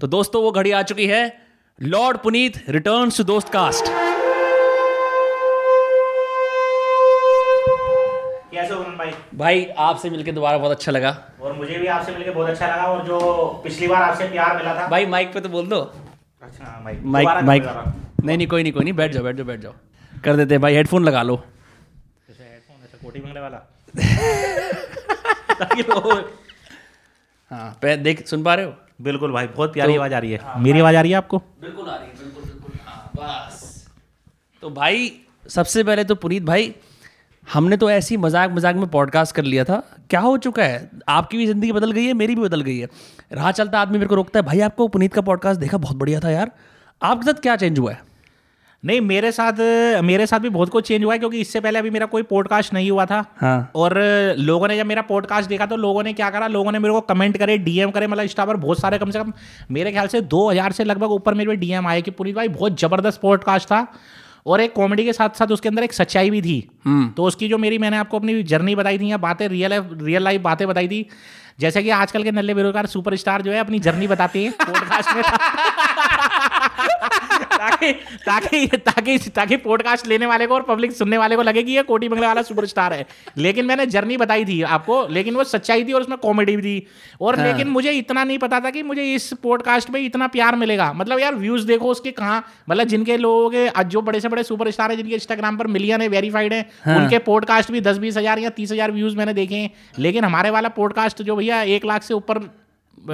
तो दोस्तों वो घड़ी आ चुकी है। Lord Puneet returns to Dost cast. कैसे हो भाई? भाई आपसे मिलकर दोबारा बहुत अच्छा लगा। और मुझे भी आपसे मिलकर बहुत अच्छा लगा और जो पिछली बार आपसे प्यार मिला था। भाई माइक पे तो बोल दो। अच्छा हाँ, भाई माइक माइक। नहीं नहीं कोई नहीं कोई नहीं। बैठ जाओ बैठ जाओ बैठ जाओ। कर देते हैं भाई हेडफोन लगा लो। हेडफोन ऐसा कोटी बंगले वाला। हाँ देख सुन पा रहे हो? बिल्कुल भाई बहुत प्यारी तो- आवाज़ आ रही है। मेरी आवाज़ आ रही है आपको? बिल्कुल आ रही है बिल्कुल बिल्कुल। हाँ बस। तो भाई सबसे पहले तो पुनीत भाई हमने तो ऐसी मज़ाक मज़ाक में पॉडकास्ट कर लिया था। क्या हो चुका है? आपकी भी ज़िंदगी बदल गई है मेरी भी बदल गई है। राह चलता आदमी मेरे को रोकता है। भाई आपको पुनीत का पॉडकास्ट देखा? बहुत बढ़िया था यार। आपके साथ क्या चेंज हुआ है? नहीं मेरे साथ मेरे साथ भी बहुत कुछ चेंज हुआ है क्योंकि इससे पहले अभी मेरा कोई पॉडकास्ट नहीं हुआ था। हाँ। और लोगों ने जब मेरा पॉडकास्ट देखा तो लोगों ने क्या करा? लोगों ने मेरे को कमेंट करे डीएम करे मतलब इंस्टा पर बहुत सारे कम से कम मेरे ख्याल से 2000 से लगभग ऊपर मेरे डीएम आए कि पुनीत भाई बहुत ज़बरदस्त पॉडकास्ट था। और एक कॉमेडी के साथ साथ उसके अंदर एक सच्चाई भी थी। तो उसकी जो मेरी मैंने आपको अपनी जर्नी बताई थी या बातें रियल रियल लाइफ बातें बताई थी। जैसे कि आजकल के नल्ले बेरोजगार सुपरस्टार जो है अपनी जर्नी बताते हैं पॉडकास्ट में। ताकि ताकि ताकि ताकि पॉडकास्ट लेने वाले को और पब्लिक सुनने वाले को लगे कि ये कोटी बंगले वाला सुपरस्टार है। लेकिन मैंने जर्नी बताई थी आपको लेकिन वो सच्चाई थी और उसमें कॉमेडी भी थी। और हाँ। लेकिन मुझे इतना नहीं पता था कि मुझे इस पॉडकास्ट में इतना प्यार मिलेगा। मतलब यार व्यूज़ देखो उसके कहाँ। मतलब जिनके लोगों के जो बड़े से बड़े सुपरस्टार है जिनके इंस्टाग्राम पर मिलियन है वेरीफाइड है उनके पॉडकास्ट भी दस बीस हज़ार या तीस हज़ार व्यूज़ मैंने देखे हैं। लेकिन हमारे वाला पॉडकास्ट जो भैया एक लाख से ऊपर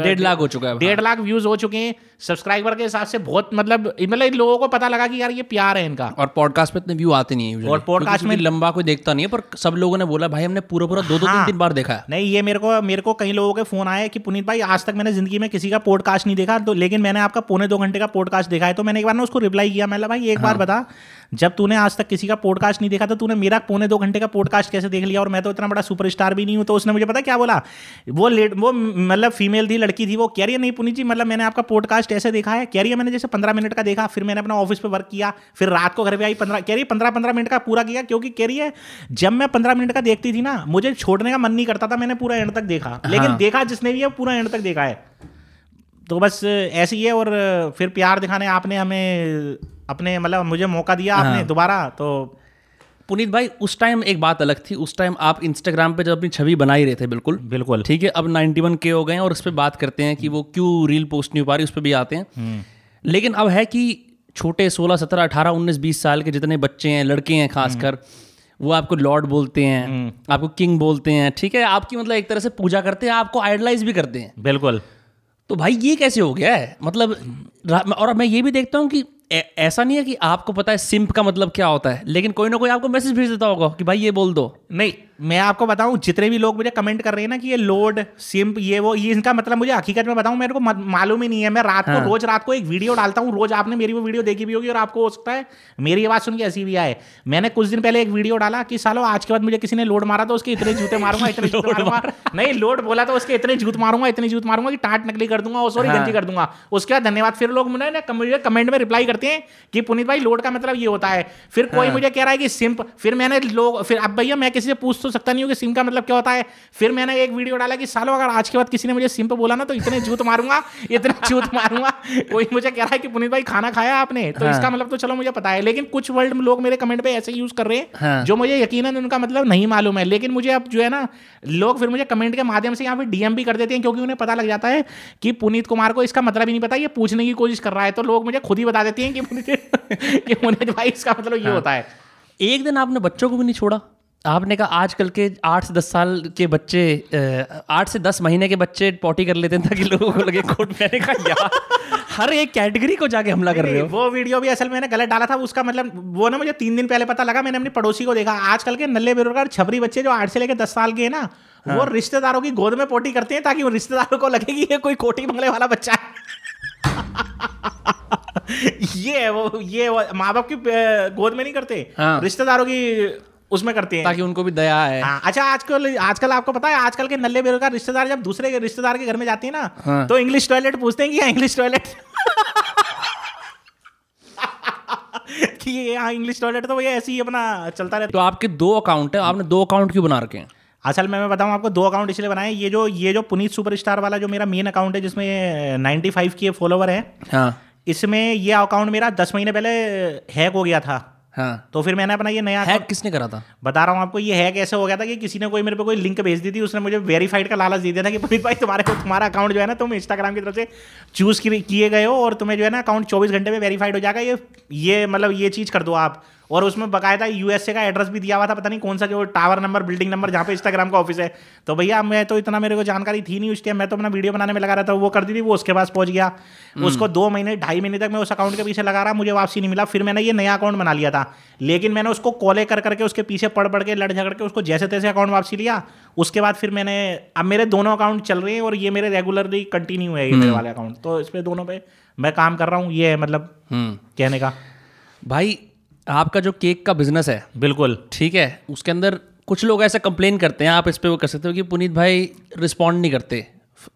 डेढ़ लाख हो चुका है डेढ़ लाख व्यूज़ हो चुके हैं। सब्सक्राइबर के हिसाब से बहुत मतलब मतलब इन लोगों को पता लगा कि यार ये प्यार है इनका। और पॉडकास्ट पे इतने व्यू आते नहीं है और पॉडकास्ट में- लंबा कोई देखता नहीं है पर सब लोगों ने बोला भाई हमने पूरा पूरा दो दो तीन हाँ। तीन बार देखा है। नहीं ये मेरे को मेरे को कई लोगों के फ़ोन आए कि पुनीत भाई आज तक मैंने ज़िंदगी में किसी का पॉडकास्ट नहीं देखा तो लेकिन मैंने आपका पौने दो घंटे का पॉडकास्ट देखा है। तो मैंने एक बार ना उसको रिप्लाई किया मैंने भाई एक बार बता जब तूने आज तक किसी का पॉडकास्ट नहीं देखा तो तूने मेरा पौने दो घंटे का पॉडकास्ट कैसे देख लिया? और मैं तो इतना बड़ा सुपरस्टार भी नहीं हूँ तो उसने मुझे पता क्या बोला? वो लेट वो मतलब फीमेल थी लड़की थी वो कह रही है नहीं पुनीत जी मतलब मैंने आपका पॉडकास्ट ऐसे देखा है। कह रही है मैंने जैसे पंद्रह मिनट का देखा फिर मैंने अपना ऑफ़िस पर वर्क किया फिर रात को घर पर आई पंद्रह कह रही है पंद्रह पंद्रह मिनट का पूरा किया क्योंकि कह रही है जब मैं पंद्रह मिनट का देखती थी ना मुझे छोड़ने का मन नहीं करता था मैंने पूरा एंड तक देखा। लेकिन हाँ। देखा जिसने भी है पूरा एंड तक देखा है। तो बस ऐसी है और फिर प्यार दिखाने आपने हमें अपने मतलब मुझे मौका दिया आपने हाँ। दोबारा तो पुनीत भाई उस टाइम एक बात अलग थी उस टाइम आप इंस्टाग्राम पे जब अपनी छवि बना ही रहे थे बिल्कुल। बिल्कुल। ठीक है अब 91 के हो गए हैं और उस पर बात करते हैं कि वो क्यों रील पोस्ट नहीं हो पा रही उस पर भी आते हैं। हम्म। लेकिन अब है कि छोटे 16 17 18 19 20 साल के जितने बच्चे हैं लड़के हैं खासकर वो आपको लॉर्ड बोलते हैं आपको किंग बोलते हैं ठीक है? आपकी मतलब एक तरह से पूजा करते हैं आपको आइडलाइज भी करते हैं। बिल्कुल। तो भाई ये कैसे हो गया है? मतलब और मैं ये भी देखता हूँ कि ऐसा नहीं है कि आपको पता है सिंप का मतलब क्या होता है, लेकिन कोई ना कोई आपको मैसेज भेज देता होगा कि भाई ये बोल दो। नहीं मैं आपको बताऊँ जितने भी लोग मुझे कमेंट कर रहे हैं ना कि ये लोड सिंप ये वो ये इनका मतलब मुझे हकीकत में बताऊँ मेरे को मालूम ही नहीं है। मैं रात हाँ. को रोज रात को एक वीडियो डालता हूँ रोज आपने मेरी वो वीडियो देखी भी होगी और आपको हो सकता है मेरी आवाज़ सुन के ऐसी भी आए। मैंने कुछ दिन पहले एक वीडियो डाला कि सालो आज के बाद मुझे किसी ने लोड मारा तो उसके इतने जूते मारूँगा इतने जूते मारूँगा। नहीं लोड बोला तो उसके इतने जूत मारूँगा इतने जूत मारूँगा कि टाट नकली कर दूँगा और सॉरी गंजी कर दूँगा। उसके बाद धन्यवाद। फिर लोग मुझे मुझे कमेंट में रिप्लाई करते हैं कि पुनीत भाई लोड का मतलब ये होता है। फिर कोई मुझे कह रहा है कि सिंप फिर मैंने लोग फिर अब भैया मैं किसी से पूछ तो सकता नहीं हूँ कि सिम का मतलब क्या होता है? फिर मैंने एक वीडियो डाला कि सालो अगर आज के बाद किसी ने मुझे सिम पे बोला ना तो इतने जूत मारूँगा इतने जूत मारूँगा। कोई मुझे कह रहा है कि पुनीत भाई खाना खाया आपने? तो इसका मतलब तो चलो मुझे पता है। लेकिन कुछ वर्ल्ड लोग मेरे कमेंट पे ऐसे यूज़ कर रहे हैं हाँ। जो मुझे यकीनन उनका मतलब नहीं मालूम है। लेकिन मुझे अब जो है ना लोग फिर मुझे कमेंट के माध्यम से यहाँ पे डीएम भी कर देते हैं क्योंकि उन्हें पता लग जाता है कि पुनीत कुमार को इसका मतलब ही नहीं पता ये पूछने की कोशिश कर रहा है। तो लोग मुझे खुद ही बता देते हैं कि कि पुनीत भाई इसका मतलब ये होता है। एक दिन आपने बच्चों को भी नहीं छोड़ा? आपने कहा आजकल के आठ से दस साल के बच्चे आठ से दस महीने के बच्चे पॉटी कर लेते हैं ताकि लोगों को लगे कोट मैंने कहा यार हर एक कैटेगरी को जाके हमला कर रहे हो। वो वीडियो भी असल मैंने गलत डाला था उसका मतलब वो ना मुझे तीन दिन पहले पता लगा मैंने अपने पड़ोसी को देखा। आजकल के नल्ले बेरोजगार छबरी बच्चे जो आठ से लेकर दस साल के हैं ना हाँ। वो रिश्तेदारों की गोद में पोटी करते हैं ताकि वो रिश्तेदारों को लगे कि ये कोई कोटी बंगले वाला बच्चा है। ये है वो ये माँ बाप की गोद में नहीं करते। हाँ। रिश्तेदारों की उसमें करते हैं। ताकि उनको भी दया है हाँ, अच्छा आजकल आजकल आपको पता है आजकल के नल्ले बेरोजगार रिश्तेदार जब दूसरे के रिश्तेदार के घर में जाते हैं ना हाँ। तो इंग्लिश टॉयलेट पूछते हैं कि इंग्लिश टॉयलेट कि ये यहाँ इंग्लिश टॉयलेट तो भैया ऐसे ही अपना चलता रहता तो आपके दो अकाउंट है आपने दो अकाउंट क्यों बना रखे हैं? असल में मैं बताऊँ आपको दो अकाउंट इसलिए बनाए ये जो ये जो पुनीत सुपरस्टार वाला जो मेरा मेन अकाउंट है जिसमें 95 फाइव के फॉलोवर है हाँ। इसमें ये अकाउंट मेरा दस महीने पहले हैक हो गया था। हाँ। तो फिर मैंने अपना ये नया हैक किसने करा था? बता रहा हूँ आपको ये हैक ऐसे हो गया था कि किसी ने कोई मेरे पे कोई लिंक भेज दी थी उसने मुझे वेरीफाइड का लालच दे दिया था कि पुनीत भाई तुम्हारे को तुम्हारा अकाउंट जो है ना तुम इंस्टाग्राम की तरफ़ से चूज़ किए गए हो और तुम्हें जो है ना अकाउंट चौबीस घंटे में वेरीफाइड हो जाएगा। ये ये मतलब ये चीज़ कर दो आप। और उसमें बकायदा यूएसए का एड्रेस भी दिया हुआ था पता नहीं कौन सा जो टावर नंबर बिल्डिंग नंबर जहाँ पे इंस्टाग्राम का ऑफ़िस है। तो भैया मैं तो इतना मेरे को जानकारी थी नहीं उस टाइम मैं तो अपना वीडियो बनाने में लगा रहा था वो कर दी थी वो उसके पास पहुँच गया। उसको दो महीने ढाई महीने तक मैं उस अकाउंट के पीछे लगा रहा मुझे वापसी नहीं मिला फिर मैंने ये नया अकाउंट बना लिया था। लेकिन मैंने उसको कॉले कर करके उसके पीछे पढ़ पढ़ के लड़ झगड़ के उसको जैसे तैसे अकाउंट वापसी लिया। उसके बाद फिर मैंने अब मेरे दोनों अकाउंट चल रहे हैं और ये मेरे रेगुलरली कंटिन्यू है ये मेरे वाले अकाउंट तो इस पर दोनों पे मैं काम कर रहा हूँ ये है मतलब हम्म। कहने का। भाई आपका जो केक का बिज़नेस है बिल्कुल। ठीक है उसके अंदर कुछ लोग ऐसा कंप्लेन करते हैं आप इस पर वो कर सकते हो कि पुनीत भाई रिस्पॉन्ड नहीं करते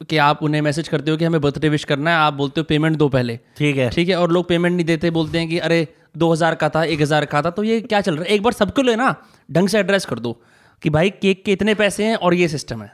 कि आप उन्हें मैसेज करते हो कि हमें बर्थडे विश करना है आप बोलते हो पेमेंट दो पहले। ठीक है। ठीक है और लोग पेमेंट नहीं देते बोलते हैं कि अरे दो हज़ार का था एक हज़ार का था तो ये क्या चल रहा है? एक बार सबको लिए ना ढंग से एड्रेस कर दो कि भाई केक के इतने पैसे हैं और ये सिस्टम है।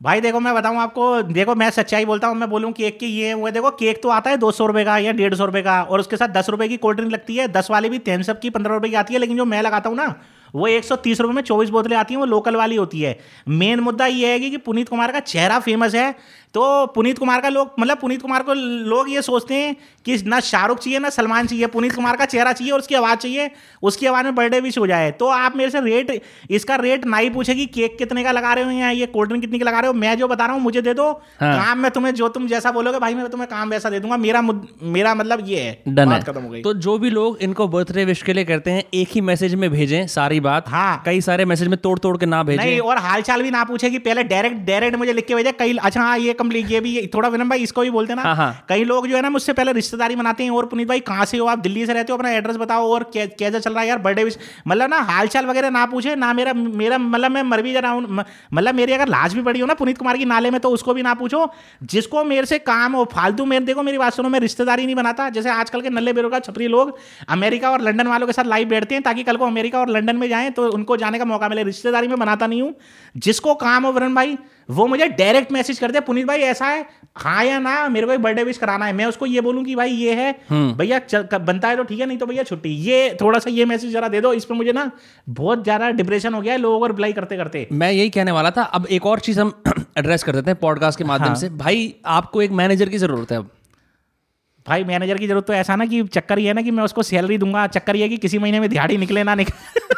भाई देखो, मैं बताऊँ आपको, देखो, मैं सच्चाई बोलता हूँ, मैं बोलूँ केक की, ये, वो, देखो, केक तो आता है दो सौ रुपये का या डेढ़ सौ रुपये का, और उसके साथ दस रुपये की कोल्ड ड्रिंक लगती है, दस वाली भी थेम्सअप की पंद्रह रुपये की आती है, लेकिन जो मैं लगाता हूँ ना, वो एक सौ तीस रुपये में चौबीस बोतलें आती हैं, वो लोकल वाली होती है। मेन मुद्दा ये है कि पुनीत कुमार का चेहरा फ़ेमस है तो पुनीत कुमार का लोग मतलब पुनीत कुमार को लोग ये सोचते हैं कि ना शाहरुख चाहिए ना सलमान चाहिए पुनीत कुमार का चेहरा चाहिए और उसकी आवाज़ चाहिए उसकी आवाज़ में बर्थडे विश हो जाए। तो आप मेरे से रेट इसका रेट ना ही पूछे कि केक कितने का लगा रहे हो या ये कोल्ड ड्रिंक कितने का लगा रहे हो मैं जो बता रहा हूँ मुझे दे दो। हाँ। काम मैं तुम्हें जो तुम जैसा बोलोगे भाई मैं तुम्हें काम वैसा दे दूँगा मेरा मेरा मतलब ये है। डन बात है। खत्म हो गई। तो जो भी लोग इनको बर्थडे विश के लिए करते हैं एक ही मैसेज में भेजें सारी बात। हाँ। कई सारे मैसेज में तोड़ तोड़ के ना भेजें। नहीं और हाल चाल भी ना पूछे कि पहले डायरेक्ट डायरेक्ट मुझे लिख के भेजे कई अच्छा हाँ ये कंप्लीट ये भी थोड़ा विनम भाई इसको भी बोलते हैं हाँ, ना हाँ। कई लोग जो है ना मुझसे पहले रिश्तेदारी बनाते हैं और पुनीत भाई कहाँ से हो आप? दिल्ली से रहते हो अपना एड्रेस बताओ और कैसा चल रहा है यार? बर्थडे विश मतलब ना हाल चाल वगैरह ना पूछे ना मेरा मेरा मतलब मैं मर भी जा रहा हूँ मतलब मेरी अगर लाज भी पड़ी हो ना पुनीत कुमार की नाले में तो उसको भी ना पूछो। जिसको मेरे से काम हो फालतू मेरे देखो मेरी बात सुनो मैं रिश्तेदारी नहीं बनाता जैसे आजकल के नल्ले बेरोजगार छपरी लोग अमेरिका और लंदन वालों के साथ लाइव बैठते हैं ताकि कल को अमेरिका और लंदन में जाएँ तो उनको जाने का मौका मिले। रिश्तेदारी में बनाता नहीं हूँ। जिसको काम हो वरुण भाई वो मुझे डायरेक्ट मैसेज करते हैं पुनीत भाई ऐसा है? हाँ या ना? मेरे को एक बर्थडे विश कराना है। मैं उसको ये बोलूँ कि भाई ये है। भैया बनता है तो ठीक है नहीं तो भैया छुट्टी। ये थोड़ा सा ये मैसेज जरा दे दो इस पर मुझे ना बहुत ज़्यादा डिप्रेशन हो गया है लोगों को रिप्लाई करते करते मैं यही कहने वाला था अब एक और चीज़ हम एड्रेस कर देते हैं पॉडकास्ट के माध्यम हाँ। से। भाई आपको एक मैनेजर की ज़रूरत है अब। भाई मैनेजर की ज़रूरत तो ऐसा ना कि चक्कर ये है ना कि मैं उसको सैलरी दूँगा चक्कर ये है कि किसी महीने में दिहाड़ी निकले ना निकले।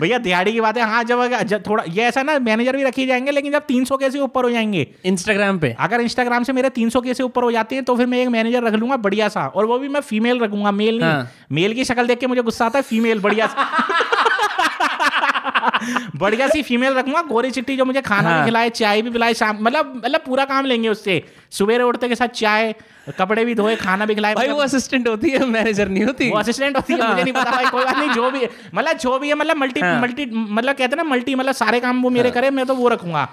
भैया दिहाड़ी की बात है। हाँ जब, जब थोड़ा ये ऐसा ना मैनेजर भी रखे जाएँगे लेकिन जब 300 के से ऊपर हो जाएँगे? इंस्टाग्राम पे। अगर इंस्टाग्राम से मेरे 300 के से ऊपर हो जाते हैं तो फिर मैं एक मैनेजर रख लूँगा बढ़िया सा। और वो भी मैं फीमेल रखूँगा मेल नहीं। हाँ। मेल की शक्ल देख के मुझे गुस्सा आता है फीमेल बढ़िया सा। बढ़िया सी फीमेल रखूँगा गोरी चिट्टी जो मुझे खाना हाँ। भी खिलाए चाय भी पिलाए शाम मतलब मतलब पूरा काम लेंगे उससे सुबह उठते के साथ चाय कपड़े भी धोए खाना भी खिलाए भाई मतलब वो असिस्टेंट होती है मैनेजर नहीं होती वो असिस्टेंट होती है मुझे नहीं पता भाई कोई बात नहीं जो भी मतलब जो भी है मतलब मल्टी हाँ। मल्टी मतलब कहते हैं ना मल्टी मतलब सारे काम वो मेरे करे मैं तो वो रखूँगा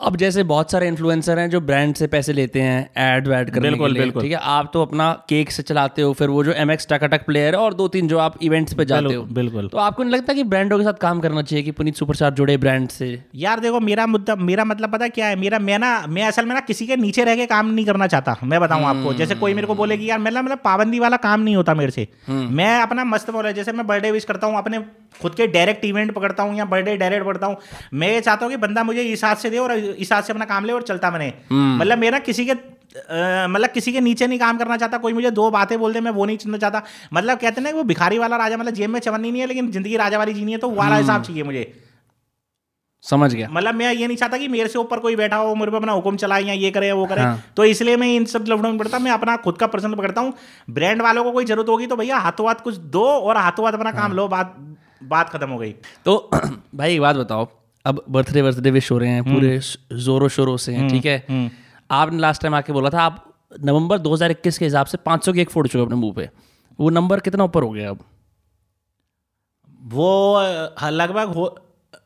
अब जैसे बहुत सारे इन्फ्लुएंसर हैं जो ब्रांड से पैसे लेते हैं एड वैड करने बिल्कुल, के लिए बिल्कुल। ठीक है? आप तो अपना केक से चलाते हो फिर वो जो एम एक्स टकाटक प्लेयर है और दो तीन जो आप इवेंट्स पे जाते हो। बिल्कुल। तो आपको नहीं लगता कि ब्रांडों के साथ काम करना चाहिए कि पुनीत सुपरस्टार जुड़े ब्रांड से? यार देखो मेरा मुद्दा मेरा मतलब पता क्या है? मेरा मैं ना मैं असल में ना किसी के नीचे रह के काम नहीं करना चाहता मैं बताऊँ आपको। जैसे कोई मेरे को बोले कि यार मतलब मतलब पाबंदी वाला काम नहीं होता मेरे से। मैं अपना मस्त बोला जैसे मैं बर्थडे विश करता हूँ अपने खुद के डायरेक्ट इवेंट पकड़ता हूँ या बर्थडे डायरेक्ट पकड़ता हूँ। मैं ये चाहता हूँ कि बंदा मुझे इस हाथ से दे और हाथ से अपना काम ले और चलता बने। मतलब मेरा किसी के मतलब किसी के नीचे नहीं काम करना चाहता कोई मुझे दो बातें बोल दे मैं वो नहीं सुनना चाहता। मतलब कहते ना वो भिखारी वाला राजा मतलब जेब में चवन्नी नहीं है लेकिन ज़िंदगी राजा वाली जीनी है तो वाला हिसाब चाहिए मुझे। समझ गया। मतलब मैं ये नहीं चाहता कि मेरे से ऊपर कोई बैठा हो मेरे पे अपना हुक्म चलाए या ये करे वो करे। हाँ। तो इसलिए मैं इन सब लफड़ों में पड़ता मैं अपना खुद का पर्सनल पकड़ता हूँ। ब्रांड वालों को कोई ज़रूरत होगी तो भैया हाथों हाथ कुछ दो और हाथों हाथ अपना काम लो बात बात खत्म हो गई। तो भाई एक बात बताओ। अब बर्थडे बर्थडे विश हो रहे हैं पूरे जोरों शोरों से हैं ठीक है? आपने लास्ट टाइम आके बोला था आप नवंबर 2021 के हिसाब से 500 केक फोड़ चुके अपने मुँह पे। वो नंबर कितना ऊपर हो गया अब? वो लगभग हो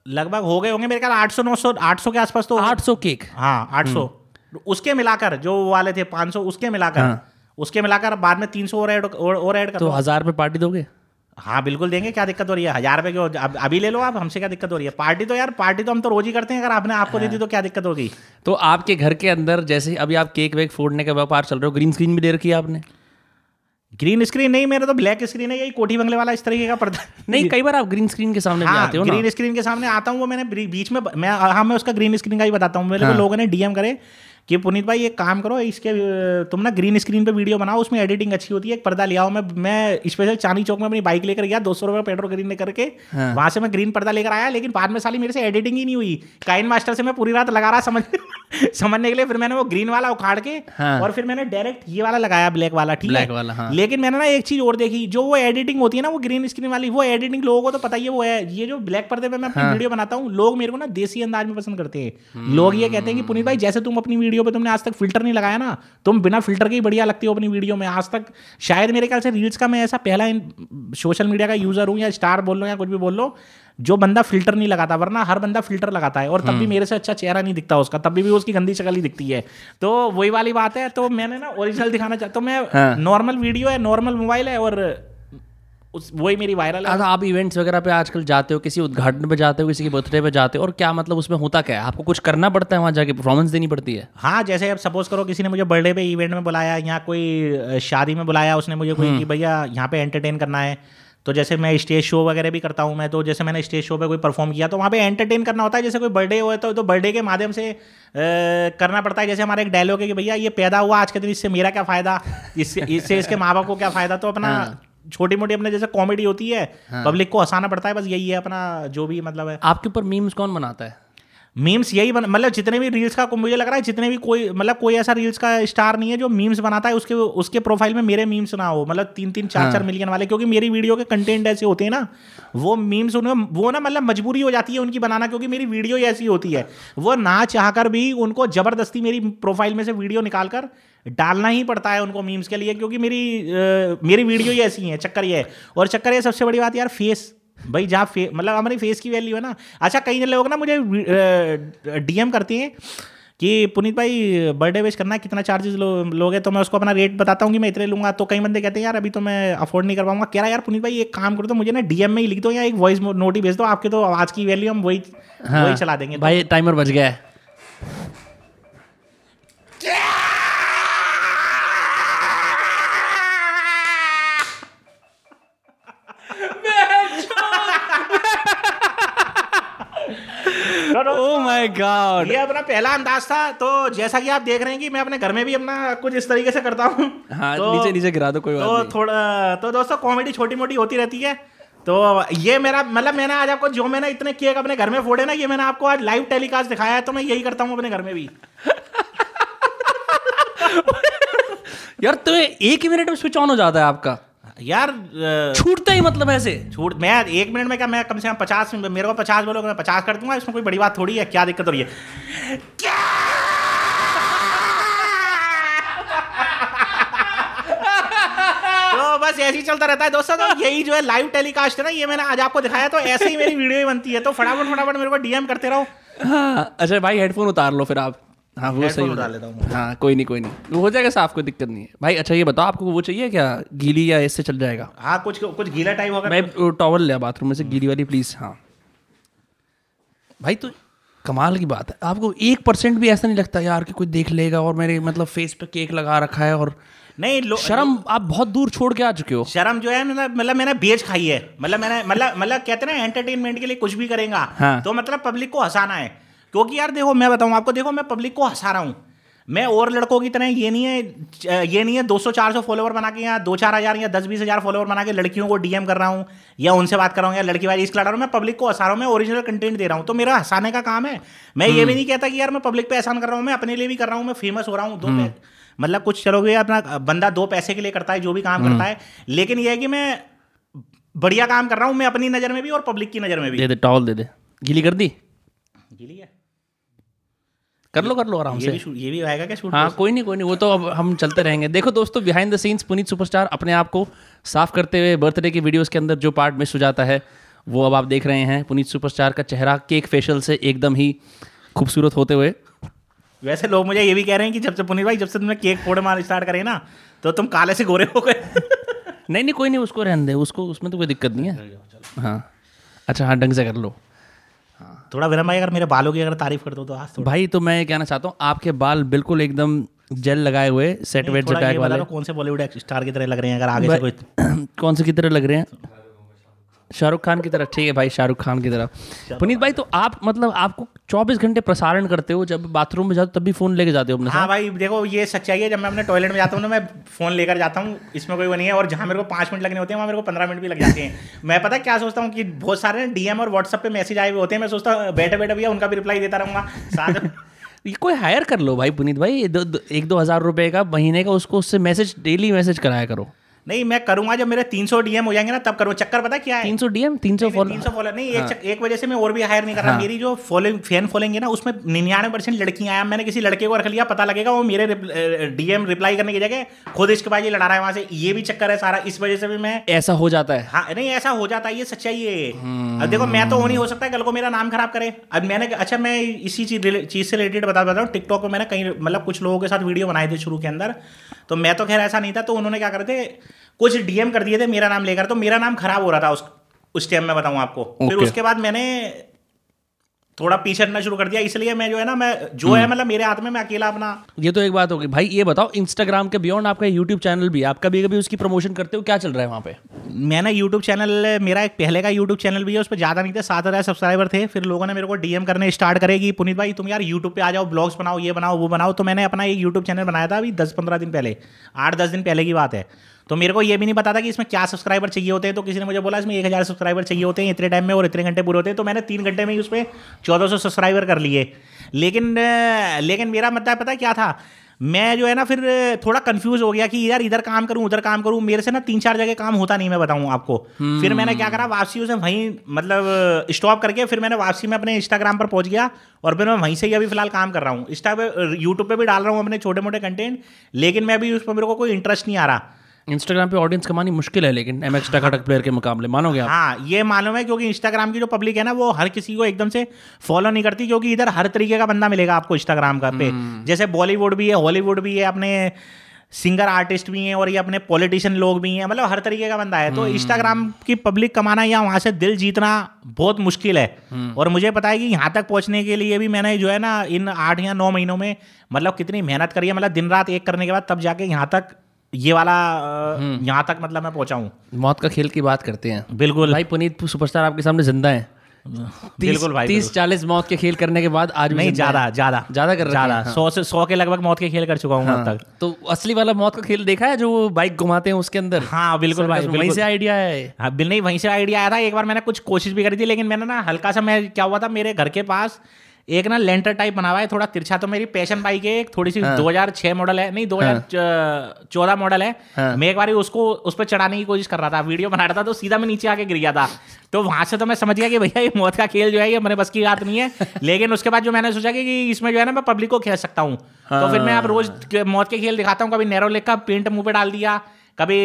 लगभग हो गए होंगे मेरे ख्याल आठ सौ नौ सौ आठ सौ के आसपास तो 800 केक हाँ आठ सौ। उसके मिलाकर जो वाले थे पाँच सौ उसके मिलाकर हाँ। उसके मिलाकर बाद में तीन सौ और ऐड और, ऐड कर तो दो। हज़ार पे पार्टी दोगे? हाँ बिल्कुल देंगे क्या दिक्कत हो रही है? हज़ार रुपए की अब अभी ले लो आप हमसे क्या दिक्कत हो रही है? पार्टी तो यार पार्टी तो हम तो रोज ही करते हैं अगर आपने आपको दे दी तो क्या दिक्कत होगी? तो आपके घर के अंदर जैसे अभी आप केक वेक फोड़ने का व्यापार चल रहे हो ग्रीन स्क्रीन भी दे रखी है आपने? ग्रीन स्क्रीन नहीं मेरा तो ब्लैक स्क्रीन है यही कोठी बंगले वाला इस तरीके का पर्दा। नहीं कई बार आप ग्रीन स्क्रीन के सामने भी हाँ आते हो ग्रीन स्क्रीन के सामने आता हूँ वो मैंने बीच में मैं हाँ मैं उसका ग्रीन स्क्रीन का ही बताता हूँ। मेरे हाँ. को। लोगों ने डीएम करे कि पुनीत भाई एक काम करो इसके तुम ना ग्रीन स्क्रीन पे वीडियो बनाओ उसमें एडिटिंग अच्छी होती है एक पर्दा ले आओ मैं मैं स्पेशल चांदी चौक में अपनी बाइक लेकर गया दो सौ रुपये पेट्रोल खरीदने करके हाँ। वहाँ से मैं ग्रीन पर्दा लेकर आया लेकिन बाद में साली मेरे से एडिटिंग ही नहीं हुई काइन मास्टर से मैं पूरी रात लगा रहा समझ समझने के लिए फिर मैंने वो ग्रीन वाला उखाड़ के हाँ। और फिर मैंने डायरेक्ट ये वाला लगाया ब्लैक वाला ठीक है वाला, हाँ। लेकिन मैंने ना एक चीज़ और देखी जो वो एडिटिंग होती है ना वो ग्रीन स्क्रीन वाली वो एडिटिंग लोगों को तो पता ही है वो है ये जो ब्लैक पर्दे पे मैं अपनी हाँ। वीडियो बनाता हूँ लोग मेरे को ना देसी अंदाज में पसंद करते हैं लोग ये कहते हैं कि पुनीत भाई जैसे तुम अपनी वीडियो पे तुमने आज तक फ़िल्टर नहीं लगाया ना? तुम बिना फ़िल्टर के ही बढ़िया लगती हो अपनी वीडियो में। आज तक शायद मेरे ख्याल से रील्स का मैं ऐसा पहला सोशल मीडिया का यूज़र हूँ या स्टार बोल लो या कुछ भी बोल लो जो बंदा फ़िल्टर नहीं लगाता वरना हर बंदा फ़िल्टर लगाता है और तब भी मेरे से अच्छा चेहरा नहीं दिखता उसका तब भी, भी उसकी गंदी शक्ल ही दिखती है। तो वही वाली बात है तो मैंने ना ओरिजिनल दिखाना चाहता तो मैं हाँ। नॉर्मल वीडियो है नॉर्मल मोबाइल है और उस वही मेरी वायरल है। अच्छा आप इवेंट्स वगैरह पे आजकल जाते हो किसी उद्घाटन पे जाते हो किसी के बर्थडे पे जाते हो और क्या मतलब उसमें होता क्या है? आपको कुछ करना पड़ता है वहाँ जाके परफॉर्मेंस देनी पड़ती है? हाँ जैसे अब सपोज़ करो किसी ने मुझे बर्थडे पे इवेंट में बुलाया या कोई शादी में बुलाया उसने मुझे कोई कि भैया यहाँ पे एंटरटेन करना है। तो जैसे मैं स्टेज शो वगैरह भी करता हूँ मैं तो जैसे मैंने स्टेज शो पे कोई परफॉर्म किया तो वहाँ पे एंटरटेन करना होता है। जैसे कोई बर्थडे हो तो, तो बर्थडे के माध्यम से अ, करना पड़ता है। जैसे हमारा एक डायलॉग है कि भैया ये पैदा हुआ आज के दिन इससे मेरा क्या फ़ायदा? इससे इससे इसके माँ बाप को क्या फ़ायदा? तो अपना छोटी मोटी अपने जैसे कॉमेडी होती है पब्लिक को हंसाना पड़ता है बस यही है अपना जो भी मतलब है। आपके ऊपर मीम्स कौन बनाता है? मीम्स यही बन मतलब जितने भी रील्स का मुझे लग रहा है जितने भी कोई मतलब कोई ऐसा रील्स का स्टार नहीं है जो मीम्स बनाता है उसके उसके प्रोफ़ाइल में मेरे मीम्स ना हो। मतलब तीन तीन चार हाँ। चार मिलियन वाले क्योंकि मेरी वीडियो के कंटेंट ऐसे होते हैं ना वो मीम्स उन्हें वो ना मतलब मजबूरी हो जाती है उनकी बनाना क्योंकि मेरी वीडियो ही ऐसी होती है। वो ना चाहकर भी उनको ज़बरदस्ती मेरी प्रोफ़ाइल में से वीडियो निकाल कर डालना ही पड़ता है उनको मीम्स के लिए क्योंकि मेरी अ, मेरी वीडियो ही ऐसी है चक्कर ये है। और चक्कर ये सबसे बड़ी बात यार फेस भाई जहाँ फे मतलब हमारी फेस की वैल्यू है ना। अच्छा कई लोग ना मुझे डीएम करते हैं कि पुनीत भाई बर्थडे विश करना है कितना चार्जेस लो लोगे? तो मैं उसको अपना रेट बताता हूँ कि मैं इतने लूँगा। तो कई बंदे कहते हैं यार अभी तो मैं अफोर्ड नहीं कर पाऊँगा। कह रहा यार पुनीत भाई एक काम करो तो मुझे ना डीएम में ही लिख दो या एक वॉइस नोट ही भेज दो। आपके तो आवाज़ की वैल्यू हम वही हाँ, वही चला देंगे। तो भाई टाइमर बच गया है। ओह माय गॉड ये अपना पहला अंदाज था तो जैसा कि आप देख रहे हैं कि मैं अपने घर में भी अपना कुछ इस तरीके से करता हूँ। हाँ तो- नीचे नीचे गिरा दो कोई बात तो नहीं। थोड़ा तो दोस्तों कॉमेडी छोटी मोटी होती रहती है। तो ये मेरा मतलब मैंने आज आपको जो मैंने इतने केक अपने घर में फोड़े ना ये मैंने आपको आज लाइव टेलीकास्ट दिखाया है तो मैं यही करता हूँ अपने घर में भी। यार तुम्हें एक ही मिनट में स्विच ऑन हो जाता है आपका। यार छूटता ही मतलब ऐसे। छूट मैं एक मिनट में क्या मैं कम से कम पचास मेरे को पचास बोलोगे मैं पचास कर दूँगा इसमें कोई बड़ी बात थोड़ी है क्या दिक्कत हो रही है? तो बस ऐसे ही चलता रहता है दोस्तों तो यही जो है लाइव टेलीकास्ट है ना ये मैंने आज आपको दिखाया तो ऐसे ही मेरी वीडियो ही बनती है तो फटाफट फटाफट मेरे को डीएम करते रहो। हाँ अच्छा भाई हेडफोन उतार लो फिर आप। हाँ वो सही होता लेता है। हाँ कोई नहीं कोई नहीं। वो हो जाएगा साफ़ कोई दिक्कत नहीं है। भाई अच्छा ये बताओ आपको वो चाहिए क्या? गीली या इससे चल जाएगा? हाँ कुछ कुछ गीला टाइप होगा। मैं टॉवल लिया बाथरूम में से गीली वाली प्लीज़ हाँ। भाई तो कमाल की बात है। आपको एक परसेंट भी ऐसा नहीं लगता यार कि कोई देख लेगा और मेरे मतलब फेस पे केक लगा रखा है और नहीं शर्म आप बहुत दूर छोड़ के आ चुके हो। शर्म जो है मतलब मतलब मैंने बेच खाई है। मतलब मैंने मतलब मतलब कहते हैं ना एंटरटेनमेंट के लिए कुछ भी करेगा हाँ। तो मतलब पब्लिक को हंसाना है। क्योंकि यार देखो मैं बताऊँ आपको देखो मैं पब्लिक को हंसा रहा हूँ। मैं और लड़कों की तरह ये नहीं है ये नहीं है 200-400 फॉलोवर बना के या दो चार हज़ार या दस बीस हज़ार फॉलोवर बना के लड़कियों को डीएम कर रहा हूँ या उनसे बात कर रहा हूँ या लड़की वाली इसके लड़ा रहा हूँ मैं पब्लिक को हंसा रहा हूँ मैं ओरिजिनल कंटेंट दे रहा हूँ। तो मेरा हंसाने का काम है। मैं ये भी नहीं कहता कि यार मैं पब्लिक पे एहसान कर रहा हूँ मैं अपने लिए भी कर रहा हूँ मैं फ़ेमस हो रहा हूँ दो मतलब कुछ चलोगे अपना बंदा दो पैसे के लिए करता है जो भी काम करता है लेकिन यह है कि मैं बढ़िया काम कर रहा हूँ मैं अपनी नज़र में भी और पब्लिक की नज़र में भी। दे दे टॉवल दे दे। गीली कर दी? गीली है। कर लो कर लो आराम से। ये भी आएगा क्या शूट हाँ कोई नहीं कोई नहीं वो तो अब हम चलते रहेंगे। देखो दोस्तों behind the scenes Puneet superstar अपने आप को साफ़ करते हुए बर्थडे की वीडियोस के अंदर जो पार्ट मिस हो जाता है वो अब आप देख रहे हैं। पुनीत सुपरस्टार का चेहरा केक फेशियल से एकदम ही खूबसूरत होते हुए। वैसे लोग मुझे ये भी कह रहे हैं कि जब से पुनीत भाई जब से तुमने केक फोड़े मार स्टार्ट करे ना तो तुम काले से गोरे हो गए। नहीं नहीं कोई नहीं उसको रहने दे उसको उसमें तो कोई दिक्कत नहीं है। हाँ। अच्छा हाँ ढंग से कर लो। थोड़ा विनम भाई अगर मेरे बालों की अगर तारीफ़ कर दो तो आज भाई तो मैं ये कहना चाहता हूँ आपके बाल बिल्कुल एकदम जेल लगाए हुए सेट वेट बता वाले। कौन से बॉलीवुड स्टार की तरह लग रहे हैं अगर आगे से कोई कौन से की तरह लग रहे हैं? शाहरुख खान की तरह ठीक है भाई शाहरुख खान की तरह पुनीत भाई तो आप मतलब आपको 24 घंटे प्रसारण करते हो जब बाथरूम में जाते हो तब भी फ़ोन लेके जाते हो अपने हाँ भाई देखो ये सच्चाई है जब मैं अपने टॉयलेट में जाता हूँ ना मैं फ़ोन लेकर जाता हूँ इसमें कोई वो नहीं है और जहाँ मेरे को पाँच मिनट लगने होते हैं वहाँ मेरे को पंद्रह मिनट भी लग जाते हैं। मैं पता क्या सोचता हूँ कि बहुत सारे डीएम और व्हाट्सएप पे मैसेज आए हुए होते हैं मैं सोचता हूँ बैठे बैठे भैया उनका भी रिप्लाई देता रहूँगा साथ ये कोई हायर कर लो भाई पुनीत भाई दो, दो, एक दो हज़ार रुपए का महीने का उसको उससे मैसेज डेली मैसेज कराया करो। नहीं मैं करूँगा जब मेरे 300 डीएम हो जाएँगे ना तब करूँ चक्कर पता क्या है? तीन सौ डीएम तीन सौ फॉलो तीन सौ फॉलो नहीं एक चक- एक वजह से मैं और भी हायर नहीं कर रहा। हाँ। मेरी जो फॉलोइंग फ़ैन फॉलोइंग है ना उसमें निन्यानवे परसेंट लड़कियाँ आया मैंने किसी लड़के को रख लिया पता लगेगा वो मेरे डीएम रिप्लाई करने की जगह खुद इसके बाजी लड़ा रहा है वहाँ से। ये भी चक्कर है सारा इस वजह से भी मैं ऐसा हो जाता है। हाँ नहीं ऐसा हो जाता है ये सच्चाई है। अब देखो मैं तो वो नहीं हो सकता कल को मेरा नाम खराब करे। अब मैंने अच्छा मैं इसी चीज़ चीज़ से रिलेटेड बता बता रहा हूँ। टिकटॉक पे मैंने कहीं मतलब कुछ लोगों के साथ वीडियो बनाए थे शुरू के अंदर। तो मैं तो खैर ऐसा नहीं था तो उन्होंने क्या करते कुछ डीएम कर दिए थे मेरा नाम लेकर तो मेरा नाम खराब हो रहा था उस उस टाइम में बताऊँ आपको। फिर उसके बाद मैंने थोड़ा पीछे हटना शुरू कर दिया इसलिए मैं जो है ना मैं जो है मतलब मेरे हाथ में मैं अकेला अपना ये तो एक बात होगी भाई ये बताओ इंस्टाग्राम के बियॉन्ड आपका यूट्यूब चैनल भी आप कभी कभी उसकी प्रमोशन करते हो? क्या चल रहा है वहाँ पे? मैंने यूट्यूब चैनल मेरा एक पहले का यूट्यूब चैनल भी है उस पर ज़्यादा नहीं थे सात हज़ार सब्सक्राइबर थे। फिर लोगों ने मेरे को डीएम करने स्टार्ट करेगी पुनीत भाई तुम यार यूट्यूब पे आ जाओ ब्लॉग्स बनाओ ये बनाओ वो बनाओ। तो मैंने अपना एक यूट्यूब चैनल बनाया था अभी दस पंद्रह दिन पहले। आठ दस दिन पहले की बात है। तो मेरे को ये भी नहीं पता था कि इसमें क्या सब्सक्राइबर चाहिए होते हैं। तो किसी ने मुझे बोला, इसमें एक हज़ार सब्सक्राइबर चाहिए होते हैं इतने टाइम में और इतने घंटे पूरे होते हैं। तो मैंने तीन घंटे में ही उसमें चौदह सौ सब्सक्राइबर कर लिए। लेकिन लेकिन मेरा मतलब पता क्या था? मैं जो है ना, फिर थोड़ा कंफ्यूज हो गया कि यार इधर काम करूँ, उधर काम करूँ। मेरे से ना तीन चार जगह काम होता नहीं, मैं बताऊँ आपको। फिर मैंने क्या करा, वापसी उसे वहीं मतलब स्टॉप करके फिर मैंने वापसी में अपने इंस्टाग्राम पर पहुँच गया और फिर मैं वहीं से ही अभी फ़िलहाल काम कर रहा हूँ। इंस्टा पे यूट्यूब पे भी डाल रहा हूँ अपने छोटे मोटे कंटेंट लेकिन मैं अभी उस पर मेरे को कोई इंटरेस्ट नहीं आ रहा। इंस्टाग्राम पे ऑडियंस कमानी मुश्किल है लेकिन एम एक्स टकाटक प्लेयर के मुकाबले। मानोगे आप? हाँ ये मालूम है क्योंकि इंस्टाग्राम की जो पब्लिक है ना वो हर किसी को एकदम से फॉलो नहीं करती क्योंकि इधर हर तरीके का बंदा मिलेगा आपको इंस्टाग्राम का पे। जैसे बॉलीवुड भी है हॉलीवुड भी है अपने सिंगर आर्टिस्ट भी हैं और ये अपने पॉलिटिशियन लोग भी हैं मतलब हर तरीके का बंदा है। तो इंस्टाग्राम की पब्लिक कमाना या वहाँ से दिल जीतना बहुत मुश्किल है। और मुझे पता है कि यहाँ तक पहुँचने के लिए भी मैंने जो है ना इन आठ या नौ महीनों में मतलब कितनी मेहनत करी है मतलब दिन रात एक करने के बाद तब जाके यहाँ तक ये वाला यहाँ तक मतलब मैं पहुँचा हूँ। मौत का खेल की बात करते हैं। बिल्कुल। भाई पुनीत सुपरस्टार आपके सामने ज़िंदा है। बिल्कुल भाई, तीस चालीस मौत के खेल करने के बाद आज नहीं ज़्यादा ज़्यादा। ज़्यादा कर रखे ज़्यादा। हाँ। सौ से सौ के लगभग मौत के खेल कर चुका हूँ हाँ, तक। तो असली वाला मौत का खेल देखा है जो बाइक घुमाते हैं उसके अंदर? हाँ बिल्कुल भाई वहीं से आइडिया है। हाँ बिल नहीं वहीं से आइडिया आया था। एक बार मैंने कुछ कोशिश भी करी थी लेकिन मैंने ना हल्का सा मैं क्या हुआ था मेरे घर के पास एक ना लेंटर टाइप बना हुआ है थोड़ा तिरछा तो मेरी पैशन बाइक है एक थोड़ी सी 2006 मॉडल है नहीं 2014 मॉडल है। हाँ। मैं एक बार उसको उस पर चढ़ाने की कोशिश कर रहा था वीडियो बना रहा था तो सीधा मैं नीचे आके गिर गया था। तो वहाँ से तो मैं समझ गया कि भैया ये मौत का खेल जो है ये मेरे बस की बात नहीं है। लेकिन उसके बाद जो मैंने सोचा कि इसमें जो है ना मैं पब्लिक को खेल सकता हूँ। तो फिर मैं अब रोज मौत के खेल दिखाता हूँ कभी नैरो लेक का पेंट मुँह पे डाल दिया कभी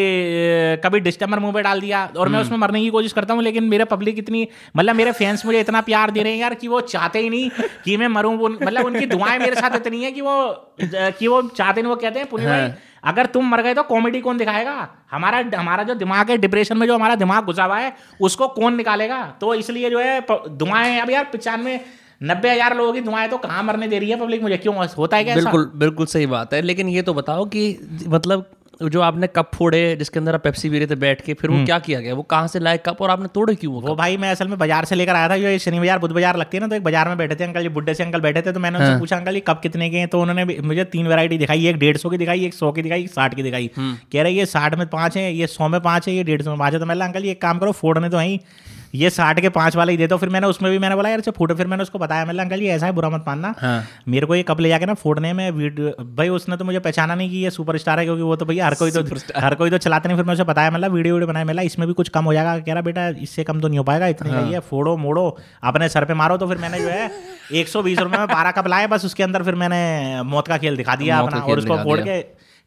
कभी डिस्टेम्बर मुँह पे डाल दिया और मैं उसमें मरने की कोशिश करता हूँ लेकिन मेरे पब्लिक इतनी मतलब मेरे फैंस मुझे इतना प्यार दे रहे हैं यार कि वो चाहते ही नहीं कि मैं मरूं मतलब उनकी दुआएँ मेरे साथ इतनी है कि वो कि वो चाहते नहीं वो कहते हैं पुनी भाई अगर तुम मर गए तो कॉमेडी कौन दिखाएगा? हमारा हमारा जो दिमाग है डिप्रेशन में जो हमारा दिमाग घुसा हुआ है उसको कौन निकालेगा? तो इसलिए जो है दुआएँ अब यार पचानवे नब्बे हज़ार लोगों की दुआएँ तो कहाँ मरने दे रही है पब्लिक मुझे? क्यों होता है क्या ऐसा? बिल्कुल बिल्कुल सही बात है लेकिन ये तो बताओ कि मतलब जो आपने कप फोड़े जिसके अंदर आप पेप्सी पी रहे थे बैठ के फिर वो क्या किया गया? वो कहाँ से लाए कप और आपने तोड़े क्यों वो वो भाई मैं असल में बाज़ार से लेकर आया था जो ये शनि बाज़ार बुध बाज़ार लगती है ना तो एक बाज़ार में बैठे थे अंकल जी बुड्ढे से अंकल बैठे थे तो मैंने उनसे पूछा अंकल ये कब कितने के हैं? तो उन्होंने मुझे तीन वैरायटी दिखाई एक डेढ़ सौ की दिखाई एक सौ की दिखाई एक साठ की दिखाई। कह रहे ये साठ में पाँच है ये सौ में पाँच है ये डेढ़ सौ में पाँच है। तो मैं अंकल एक काम करो फोड़ने तो वहीं ये साठ के पाँच वाला ही दे दो फिर मैंने उसमें भी मैंने बोला यार अच्छा फूटो। फिर मैंने उसको बताया मैंने अंकल जी ऐसा है बुरा मत मानना। हाँ। मेरे को ये कप ले जाके ना फोड़ने में भाई उसने तो मुझे पहचाना नहीं कि ये सुपर स्टार है क्योंकि वो तो भैया हर कोई तो हर कोई तो चलाते नहीं फिर मैं उसे बताया मतलब वीडियो वीडियो बनाया। मेला इसमें भी कुछ कम हो जाएगा। कह रहा बेटा इससे कम तो नहीं हो पाएगा इतने का ही। है फोड़ो मोड़ो अपने सर पे मारो। तो फिर मैंने जो है एक सौ बीस रुपये में बारह कप लाए बस उसके अंदर फिर मैंने मौत का खेल दिखा दिया अपना और उसको फोड़ के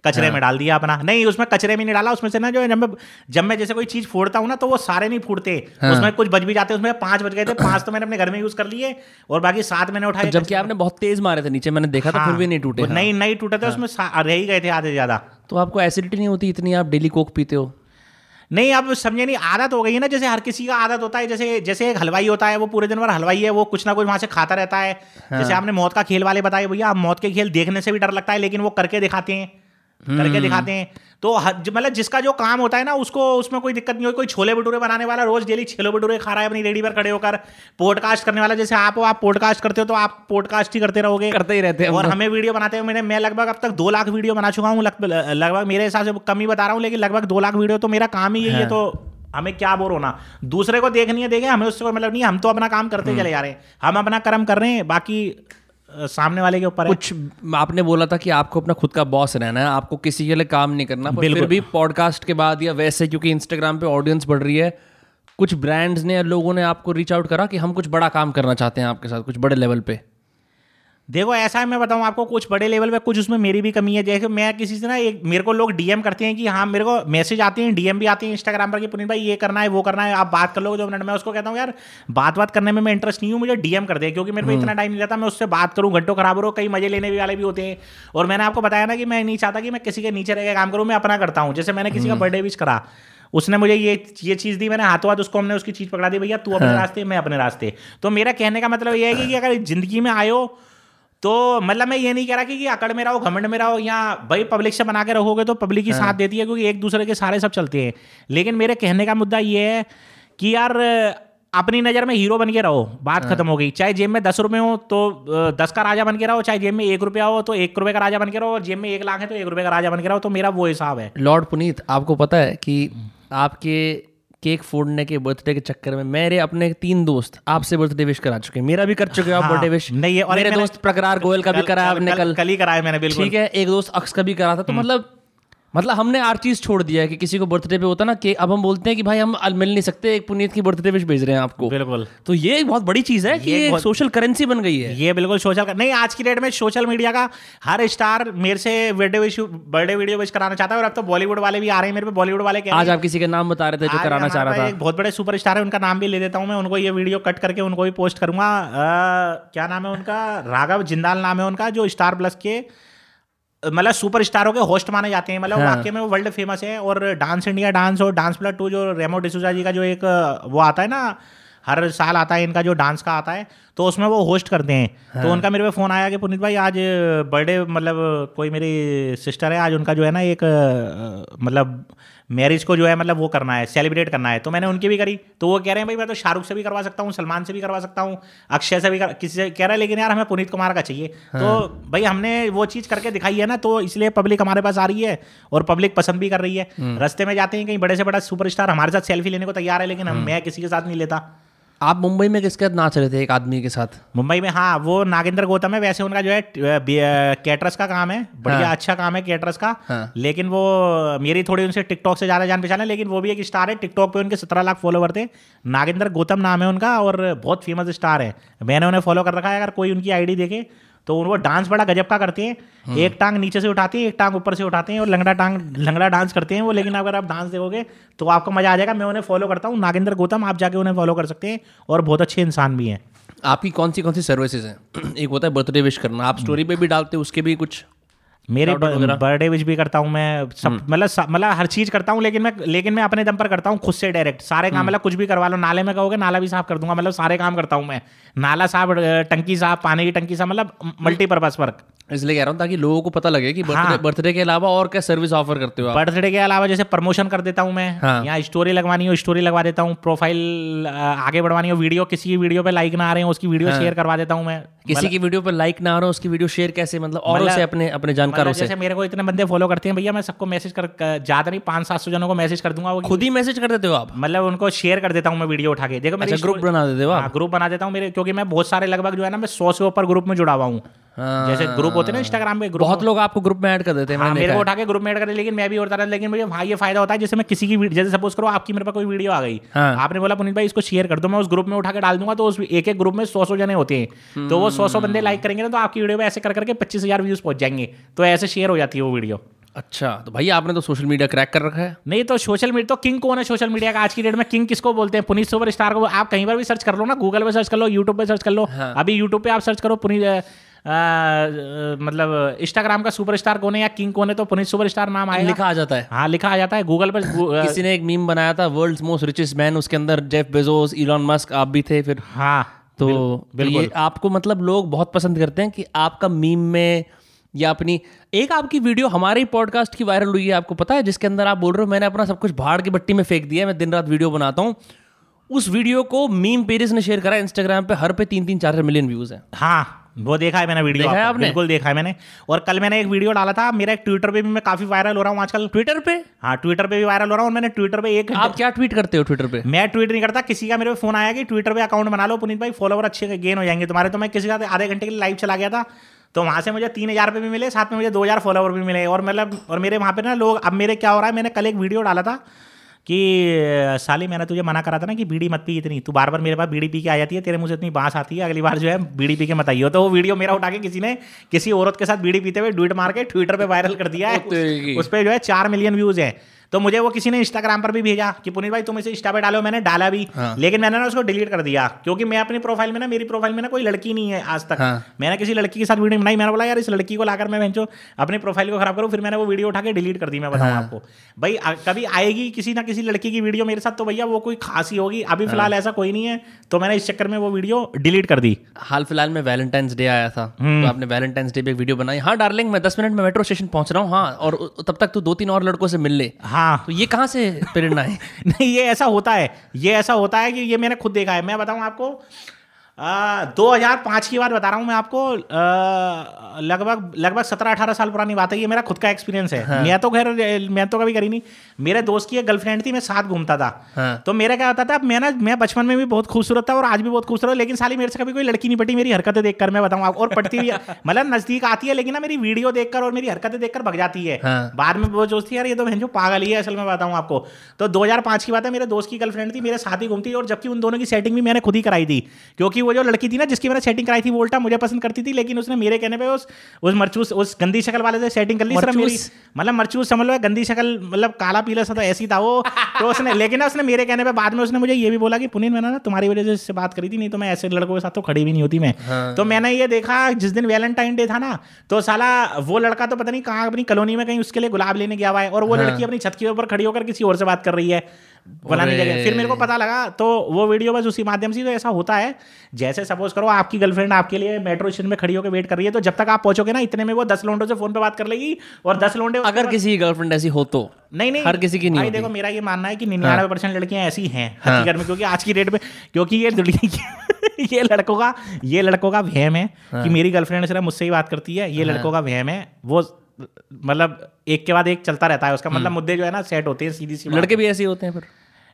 कचरे में डाल दिया अपना। नहीं उसमें कचरे में नहीं डाला उसमें से ना जो जब मैं जब मैं जैसे कोई चीज़ फोड़ता हूँ ना तो वो सारे नहीं फूटते। उसमें कुछ बच भी जाते हैं उसमें पाँच बच गए थे पाँच तो मैंने अपने घर में यूज़ कर लिए और बाकी सात मैंने उठाए। जबकि आपने बहुत तेज मारे थे नीचे मैंने देखा था फिर भी नहीं टूटे। नहीं नहीं टूटे थे उसमें रह ही गए थे आधे ज़्यादा। तो आपको एसिडिटी नहीं होती इतनी आप डेली कोक पीते हो? नहीं अब समझे नहीं आदत हो गई है ना जैसे हर किसी का आदत होता है जैसे जैसे एक हलवाई होता है वो पूरे दिन भर हलवाई है वो कुछ ना कुछ वहाँ से खाता रहता है। हाँ। जैसे आपने मौत का खेल वाले बताए भैया आप मौत के खेल देखने से भी डर लगता है लेकिन वो करके दिखाते हैं। करके दिखाते हैं। तो मतलब जिसका जो काम होता है ना उसको उसमें कोई दिक्कत नहीं हो कोई छोले भटूरे बनाने वाला रोज डेली छोले भटूरे खा रहा है अपनी रेडी पर खड़े होकर पॉडकास्ट करने वाला। जैसे आप हो आप पॉडकास्ट करते हो तो आप पॉडकास्ट ही करते रहोगे। करते ही रहते हैं और। हमें वीडियो बनाते हुए मैंने मैं लगभग अब तक दो लाख वीडियो बना चुका हूँ लगभग मेरे हिसाब से कम ही बता रहा हूँ लेकिन लगभग दो लाख वीडियो तो मेरा काम ही यही हाँ। है। तो हमें क्या बोर होना? दूसरे को देखनी है देखें हमें उससे कोई मतलब नहीं हम तो अपना काम करते हम्म। चले जा रहे हैं। हम अपना कर्म कर रहे हैं बाकी सामने वाले के ऊपर है कुछ आपने बोला था कि आपको अपना खुद का बॉस रहना है आपको किसी के लिए काम नहीं करना पर फिर। भी पॉडकास्ट के बाद या वैसे क्योंकि इंस्टाग्राम पे ऑडियंस बढ़ रही है कुछ ब्रांड्स ने या लोगों ने आपको रीच आउट करा कि हम कुछ बड़ा काम करना चाहते हैं आपके साथ कुछ बड़े लेवल पे देखो ऐसा है मैं बताऊँ आपको कुछ बड़े लेवल पे कुछ उसमें मेरी भी कमी है। जैसे मैं किसी से ना एक मेरे को लोग डीएम करते हैं कि हाँ मेरे को मैसेज आते हैं डीएम भी आते हैं इंस्टाग्राम पर कि पुनीत भाई ये करना है वो करना है आप बात कर लो दो मिनट मैं उसको कहता हूँ यार बात बात करने में मैं इंटरेस्ट नहीं हूँ मुझे डीएम कर दे क्योंकि मेरे को इतना टाइम नहीं रहता मैं उससे बात करूँ घंटों खराब हो कई मज़े लेने वाले भी होते हैं। और मैंने आपको बताया ना कि मैं नहीं चाहता कि मैं किसी के नीचे रह के काम करूँ मैं अपना करता हूँ। जैसे मैंने किसी का बर्थडे विश करा उसने मुझे ये ये चीज़ दी मैंने हाथों हाथ उसको हमने उसकी चीज़ पकड़ा दी भैया तू अपने रास्ते मैं अपने रास्ते। तो मेरा कहने का मतलब ये है कि अगर ज़िंदगी में आयो तो मतलब मैं ये नहीं कह रहा कि, कि अकड़ में रहो घमंड में रहो या भाई पब्लिक से बना के रहोगे तो पब्लिक ही साथ देती है क्योंकि एक दूसरे के सारे सब चलते हैं। लेकिन मेरे कहने का मुद्दा ये है कि यार अपनी नज़र में हीरो बन के रहो बात खत्म हो गई। चाहे जेब में दस रुपए हो तो दस का राजा बन के रहो चाहे जेब में एक रुपया हो तो एक रुपये का राजा बन के रहो और जेब में एक लाख है तो एक रुपये का राजा बन के रहो तो मेरा वो हिसाब है। लॉर्ड पुनीत आपको पता है कि आपके केक फोड़ने के बर्थडे के चक्कर में मेरे अपने तीन दोस्त आपसे बर्थडे विश करा चुके हैं। मेरा भी कर चुके हो आप हाँ, बर्थडे विश। नहीं, है और मेरे दोस्त प्रकरार गोयल का भी कराया आपने कल- कल। कल ही कराया मैंने बिल्कुल। ठीक है एक दोस्त अक्स का भी करा था तो मतलब मतलब हमने हर चीज़ छोड़ दिया है कि किसी को बर्थडे पे होता ना कि अब हम बोलते हैं कि भाई हम मिल नहीं सकते एक पुनीत की बर्थडे विश भेज रहे हैं आपको। बिल्कुल। तो ये एक बहुत बड़ी चीज़ है कि ये ये सोशल करेंसी बन गई है। ये बिल्कुल सोशल का नहीं आज की डेट में सोशल मीडिया का हर स्टार मेरे से birthday wish birthday video wish कराना चाहता है और अब तो बॉलीवुड वाले भी आ रहे हैं मेरे पे बॉलीवुड वाले आज आप किसी के नाम बता रहे थे जो कराना चाह रहा था। एक बहुत बड़े सुपर स्टार है उनका नाम भी ले देता हूँ मैं उनको ये वीडियो कट करके उनको भी पोस्ट करूँगा। क्या नाम है उनका? राघव जिंदाल नाम है उनका जो स्टार प्लस के मतलब सुपर स्टारों के होस्ट माने जाते हैं मतलब हाँ। वाकई में वो वर्ल्ड फ़ेमस है और डांस इंडिया डांस और डांस प्लस टू जो रेमो डिसूजा जी का जो एक वो आता है ना हर साल आता है इनका जो डांस का आता है तो उसमें वो होस्ट करते हैं। हाँ। तो उनका मेरे पे फ़ोन आया कि पुनीत भाई आज बर्थडे मतलब कोई मेरी सिस्टर है आज उनका जो है ना एक मतलब मैरिज को जो है मतलब वो करना है सेलिब्रेट करना है। तो मैंने उनकी भी करी। तो वो कह रहे हैं भाई मैं तो शाहरुख से भी करवा सकता हूँ सलमान से भी करवा सकता हूँ अक्षय से भी कर, किसी से कह रहा है लेकिन यार हमें पुनीत कुमार का चाहिए। हाँ। तो भाई हमने वो चीज़ करके दिखाई है ना तो इसलिए पब्लिक हमारे पास आ रही है और पब्लिक पसंद भी कर रही है। रास्ते में जाते हैं कहीं बड़े से बड़ा सुपरस्टार हमारे साथ सेल्फी लेने को तैयार है लेकिन मैं किसी के साथ नहीं लेता। आप मुंबई में किसके साथ नाच रहे थे एक आदमी के साथ मुंबई में हाँ वो नागेंद्र गौतम है वैसे उनका जो है कैटरस का काम है बढ़िया हाँ। अच्छा काम है कैटरस का हाँ। लेकिन वो मेरी थोड़ी उनसे टिकटॉक से ज़्यादा जान पहचान है लेकिन वो भी एक स्टार है टिकटॉक पे उनके सत्रह लाख फॉलोवर थे नागेंद्र गौतम नाम है उनका और बहुत फ़ेमस स्टार है मैंने उन्हें फॉलो कर रखा है अगर कोई उनकी आईडी देखे तो वो डांस बड़ा गजब का करते हैं। एक टांग नीचे से उठाते हैं एक टांग ऊपर से उठाते हैं और लंगड़ा टांग लंगड़ा डांस करते हैं वो लेकिन अगर आप डांस देखोगे तो आपको मज़ा आ जाएगा। मैं उन्हें फॉलो करता हूँ। नागेंद्र गौतम आप जाके उन्हें फॉलो कर सकते हैं और बहुत अच्छे इंसान भी हैं। आपकी कौन सी कौन सी सर्विसेज़ हैं? एक होता है बर्थडे विश करना। आप स्टोरी पे भी डालते हो उसके भी कुछ मेरे? बर्थडे विश भी करता हूँ मैं सब मतलब मतलब हर चीज़ करता हूँ लेकिन मैं लेकिन मैं अपने दम पर करता हूँ खुद से डायरेक्ट सारे काम मतलब कुछ भी करवा लो नाले में कहोगे नाला भी साफ़ कर दूँगा मतलब सारे काम करता हूँ मैं। नाला साफ़ टंकी साफ़ पानी की टंकी साफ़ मतलब मल्टीपर्पज वर्क इसलिए कह रहा हूँ ताकि लोगों को पता लगे कि बर्थडे हाँ। बर्थडे के अलावा और क्या सर्विस ऑफ़र करते हो बर्थडे के अलावा जैसे प्रमोशन कर देता हूँ मैं हाँ। या स्टोरी लगवानी हो स्टोरी लगवा देता हूँ प्रोफ़ाइल आगे बढ़वानी हो वीडियो किसी की वीडियो पे लाइक ना आ रहे हो उसकी वीडियो शेयर करवा देता हूँ मैं। किसी की वीडियो पर लाइक ना आ रहा हो उसकी वीडियो शेयर कैसे? मतलब औरों मतलब- से अपने अपने जानकारों मतलब से जैसे मेरे को इतने बंदे फॉलो करते हैं भैया मैं सबको मैसेज कर कर- ज़्यादा नहीं पाँच सात सौ जनों को मैसेज कर दूँगा वो खुद ही मैसेज कर देते हो आप? मतलब उनको शेयर कर देता हूँ मैं वीडियो उठा के। देखो मेरी अच्छा ग्रुप बना देते हो हाँ ग्रुप बना देता हूँ मेरे क्योंकि मैं बहुत सारे लगभग जो है ना मैं सौ से ऊपर ग्रुप में जुड़ा हुआ हूँ। हाँ। जैसे ग्रुप होते हैं ना इंस्टाग्राम पे ग्रुप बहुत लोग आपको ग्रुप में ऐड कर देते हैं हाँ मेरे को उठा के ग्रुप में ऐड कर लेकिन मैं भी होता रहा लेकिन मुझे ये फ़ायदा होता है जैसे मैं किसी की जैसे सपोज़ करो आपकी मेरे पास कोई वीडियो आ गई। हाँ। आपने बोला पुनीत भाई इसको शेयर कर दो मैं उस ग्रुप में उठा के डाल दूँगा तो उस एक एक ग्रुप में सौ सौ जने होते हैं। तो वो सौ सौ बंदे लाइक करेंगे ना तो आपकी वीडियो पे ऐसे कर करके पच्चीस हज़ार व्यूज़ पहुँच जाएँगे। तो ऐसे शेयर हो जाती है वो वीडियो अच्छा तो भाई आपने तो सोशल मीडिया क्रैक कर रखा है। नहीं तो सोशल मीडिया तो किंग कौन है सोशल मीडिया का? आज की डेट में किंग किसको बोलते हैं? पुनीत सुपर स्टार को आप कहीं पर भी सर्च कर लो ना गूगल पे सर्च कर लो यूट्यूब पे सर्च कर लो। हाँ। अभी यूट्यूब पे आप सर्च करो पुनीत मतलब इंस्टाग्राम का सुपरस्टार कौन है या किंग कौन है तो पुनीत सुपरस्टार नाम आएगा? लिखा आ जाता है। हाँ लिखा आ जाता है। गूगल पर किसी ने एक मीम बनाया था वर्ल्ड्स मोस्ट रिचेस्ट मैन उसके अंदर जेफ बेजोस इलॉन मस्क आप भी थे फिर। हाँ तो तो ये आपको मतलब लोग बहुत पसंद करते हैं कि आपका मीम में या अपनी एक आपकी वीडियो हमारे ही पॉडकास्ट की वायरल हुई है आपको पता है जिसके अंदर आप बोल रहे हो मैंने अपना सब कुछ भाड़ की बट्टी में फेंक दिया मैं दिन रात वीडियो बनाता हूँ। उस वीडियो को मीम पेजेस ने शेयर करा इंस्टाग्राम पे हर पे तीन तीन चार मिलियन व्यूज़ हैं। हाँ वो देखा है मैंने वीडियो देखा है आपने? बिल्कुल देखा है मैंने। और कल मैंने एक वीडियो डाला था मेरा एक ट्विटर पे भी मैं काफ़ी वायरल हो रहा हूँ आजकल। ट्विटर पे? हाँ ट्विटर पे भी वायरल हो रहा हूँ मैंने ट्विटर पे एक आप क्या ट्वीट करते हो ट्विटर पे? मैं ट्वीट नहीं करता किसी का मेरे पे फ़ोन आया कि ट्विटर पे अकाउंट बना लो पुनीत भाई फॉलोवर अच्छे गेन हो जाएँगे। तुम्हारे तो मैं किसी का आधे घंटे के लिए लाइव चला गया था तो वहाँ से मुझे तीन हज़ार रुपये भी मिले साथ में मुझे दो हज़ार फॉलोवर भी मिले। और मतलब और मेरे वहाँ पे ना लोग अब मेरे क्या हो रहा है मैंने कल एक वीडियो डाला था कि साली मैंने तुझे मना करा था ना कि बीड़ी मत पी इतनी। तू बार बार मेरे पास बीड़ी पी के आ जाती है तेरे मुझे इतनी बाँस आती है अगली बार जो है बीड़ी पी के मत आइयो। तो वो वीडियो मेरा उठा के किसी ने किसी औरत के साथ बीड़ी पीते हुए ट्वीट मार के ट्विटर पर वायरल कर दिया है। उस पर जो है चार मिलियन व्यूज़ है। तो मुझे वो किसी ने इंस्टाग्राम पर भी भेजा कि पुनीत भाई तुम इसे इंस्टा पे डालो। मैंने डाला भी। हाँ। लेकिन मैंने ना उसको डिलीट कर दिया क्योंकि मैं अपनी प्रोफ़ाइल में ना मेरी प्रोफ़ाइल में ना कोई लड़की नहीं है आज तक। हाँ। मैंने किसी लड़की के साथ वीडियो बनाई मैंने बोला यार इस लड़की को लाकर मैं भेजो अपनी प्रोफ़ाइल को खराब करूँ। फिर मैंने वो वीडियो उठा के डिलीट कर दी मैं बताऊँ आपको। भाई कभी आएगी किसी ना किसी लड़की की वीडियो मेरे साथ तो भैया वो कोई खासी होगी। अभी फ़िलहाल ऐसा कोई नहीं है तो मैंने इस चक्कर में वो वीडियो डिलीट कर दी। हाल फ़िलहाल में वैलेंटाइंस डे आया था। हम्म। तो आपने वैलेंटाइंस डे पे एक वीडियो बनाई। हाँ डार्लिंग मैं दस मिनट में मेट्रो स्टेशन पहुँच रहा हूँ हाँ और तब तक तू दो तीन और लड़कों से मिल ले। हाँ। तो ये कहाँ से प्रेरणा है? नहीं ये ऐसा होता है। ये ऐसा होता है कि ये मैंने खुद देखा है। मैं बताऊँ आपको दो हज़ार पाँच की बात बता रहा हूँ मैं आपको। लगभग लगभग सत्रह अठारह साल पुरानी बात है ये मेरा खुद का एक्सपीरियंस है। हाँ। मैं तो खैर मैं तो कभी करी नहीं। मेरे दोस्त की एक गर्लफ्रेंड थी मैं साथ घूमता था। हाँ। तो मेरा क्या होता था मैं ना मैं बचपन में भी बहुत खूबसूरत था और आज भी बहुत खूबसूरत हूँ, लेकिन साली मेरे से कभी कोई लड़की नहीं पटी मेरी हरकतें देखकर मैं बताऊँ आपको। और पटती भी मतलब नज़दीक आती है लेकिन ना मेरी वीडियो देखकर और मेरी हरकतें देखकर भग जाती है। हाँ। बाद में वो सोचती है यार ये तो बहन जो पागल ही है असल में बताऊँ आपको। तो 2005 की बात है मेरे दोस्त की गर्लफ्रेंड थी मेरे साथ ही घूमती और जबकि उन दोनों की सेटिंग भी मैंने खुद ही कराई थी क्योंकि वो जो लड़की थी ना जिसकी मैंने सेटिंग कराई थी वो उल्टा मुझे पसंद करती थी लेकिन उसने मेरे कहने पे उस उस मरचूस उस गंदी शक्ल वाले से सेटिंग कर ली सिर्फ़ मेरी। मतलब मरचूस समझ लो गंदी शक्ल मतलब काला पीला सा तो ऐसी था वो तो उसने लेकिन ना उसने मेरे कहने पे बाद में उसने मुझे ये भी बोला कि पुनीत मैंने ना तुम्हारी वजह से इससे बात करी थी नहीं तो मैं ऐसे लड़कों के साथ तो खड़ी भी नहीं होती मैं। तो मैंने ये देखा जिस दिन वैलेंटाइन डे था ना तो साला वो लड़का तो पता नहीं कहाँ अपनी कॉलोनी में कहीं उसके लिए गुलाब लेने गया हुआ है और वो लड़की अपनी छत के ऊपर खड़ी होकर किसी और से बात कर रही है। बनाने। जगह फिर मेरे को पता लगा तो वो वीडियो बस उसी माध्यम से तो ऐसा होता है। जैसे सपोज़ करो आपकी गर्लफ्रेंड आपके लिए मेट्रो स्टेशन में खड़ी होकर वेट कर रही है तो जब तक आप पहुंचोगे ना इतने में वो दस लोंडों से फ़ोन पे बात कर लेगी और दस लोंडे अगर किसी की गर्लफ्रेंड ऐसी हो तो। नहीं नहीं। हर किसी की नहीं देखो मेरा ये मानना है कि निन्यानवे परसेंट लड़कियाँ ऐसी हैं हकीकत में क्योंकि आज की डेट में क्योंकि ये ये लड़कों का ये लड़कों का वहम है कि मेरी गर्लफ्रेंड सिर्फ़ मुझसे ही बात करती है ये लड़कों का वहम है वो मतलब एक के बाद एक चलता रहता है उसका मतलब मुद्दे जो है ना सेट होते हैं सीधी सी लड़के भी ऐसे होते हैं फिर।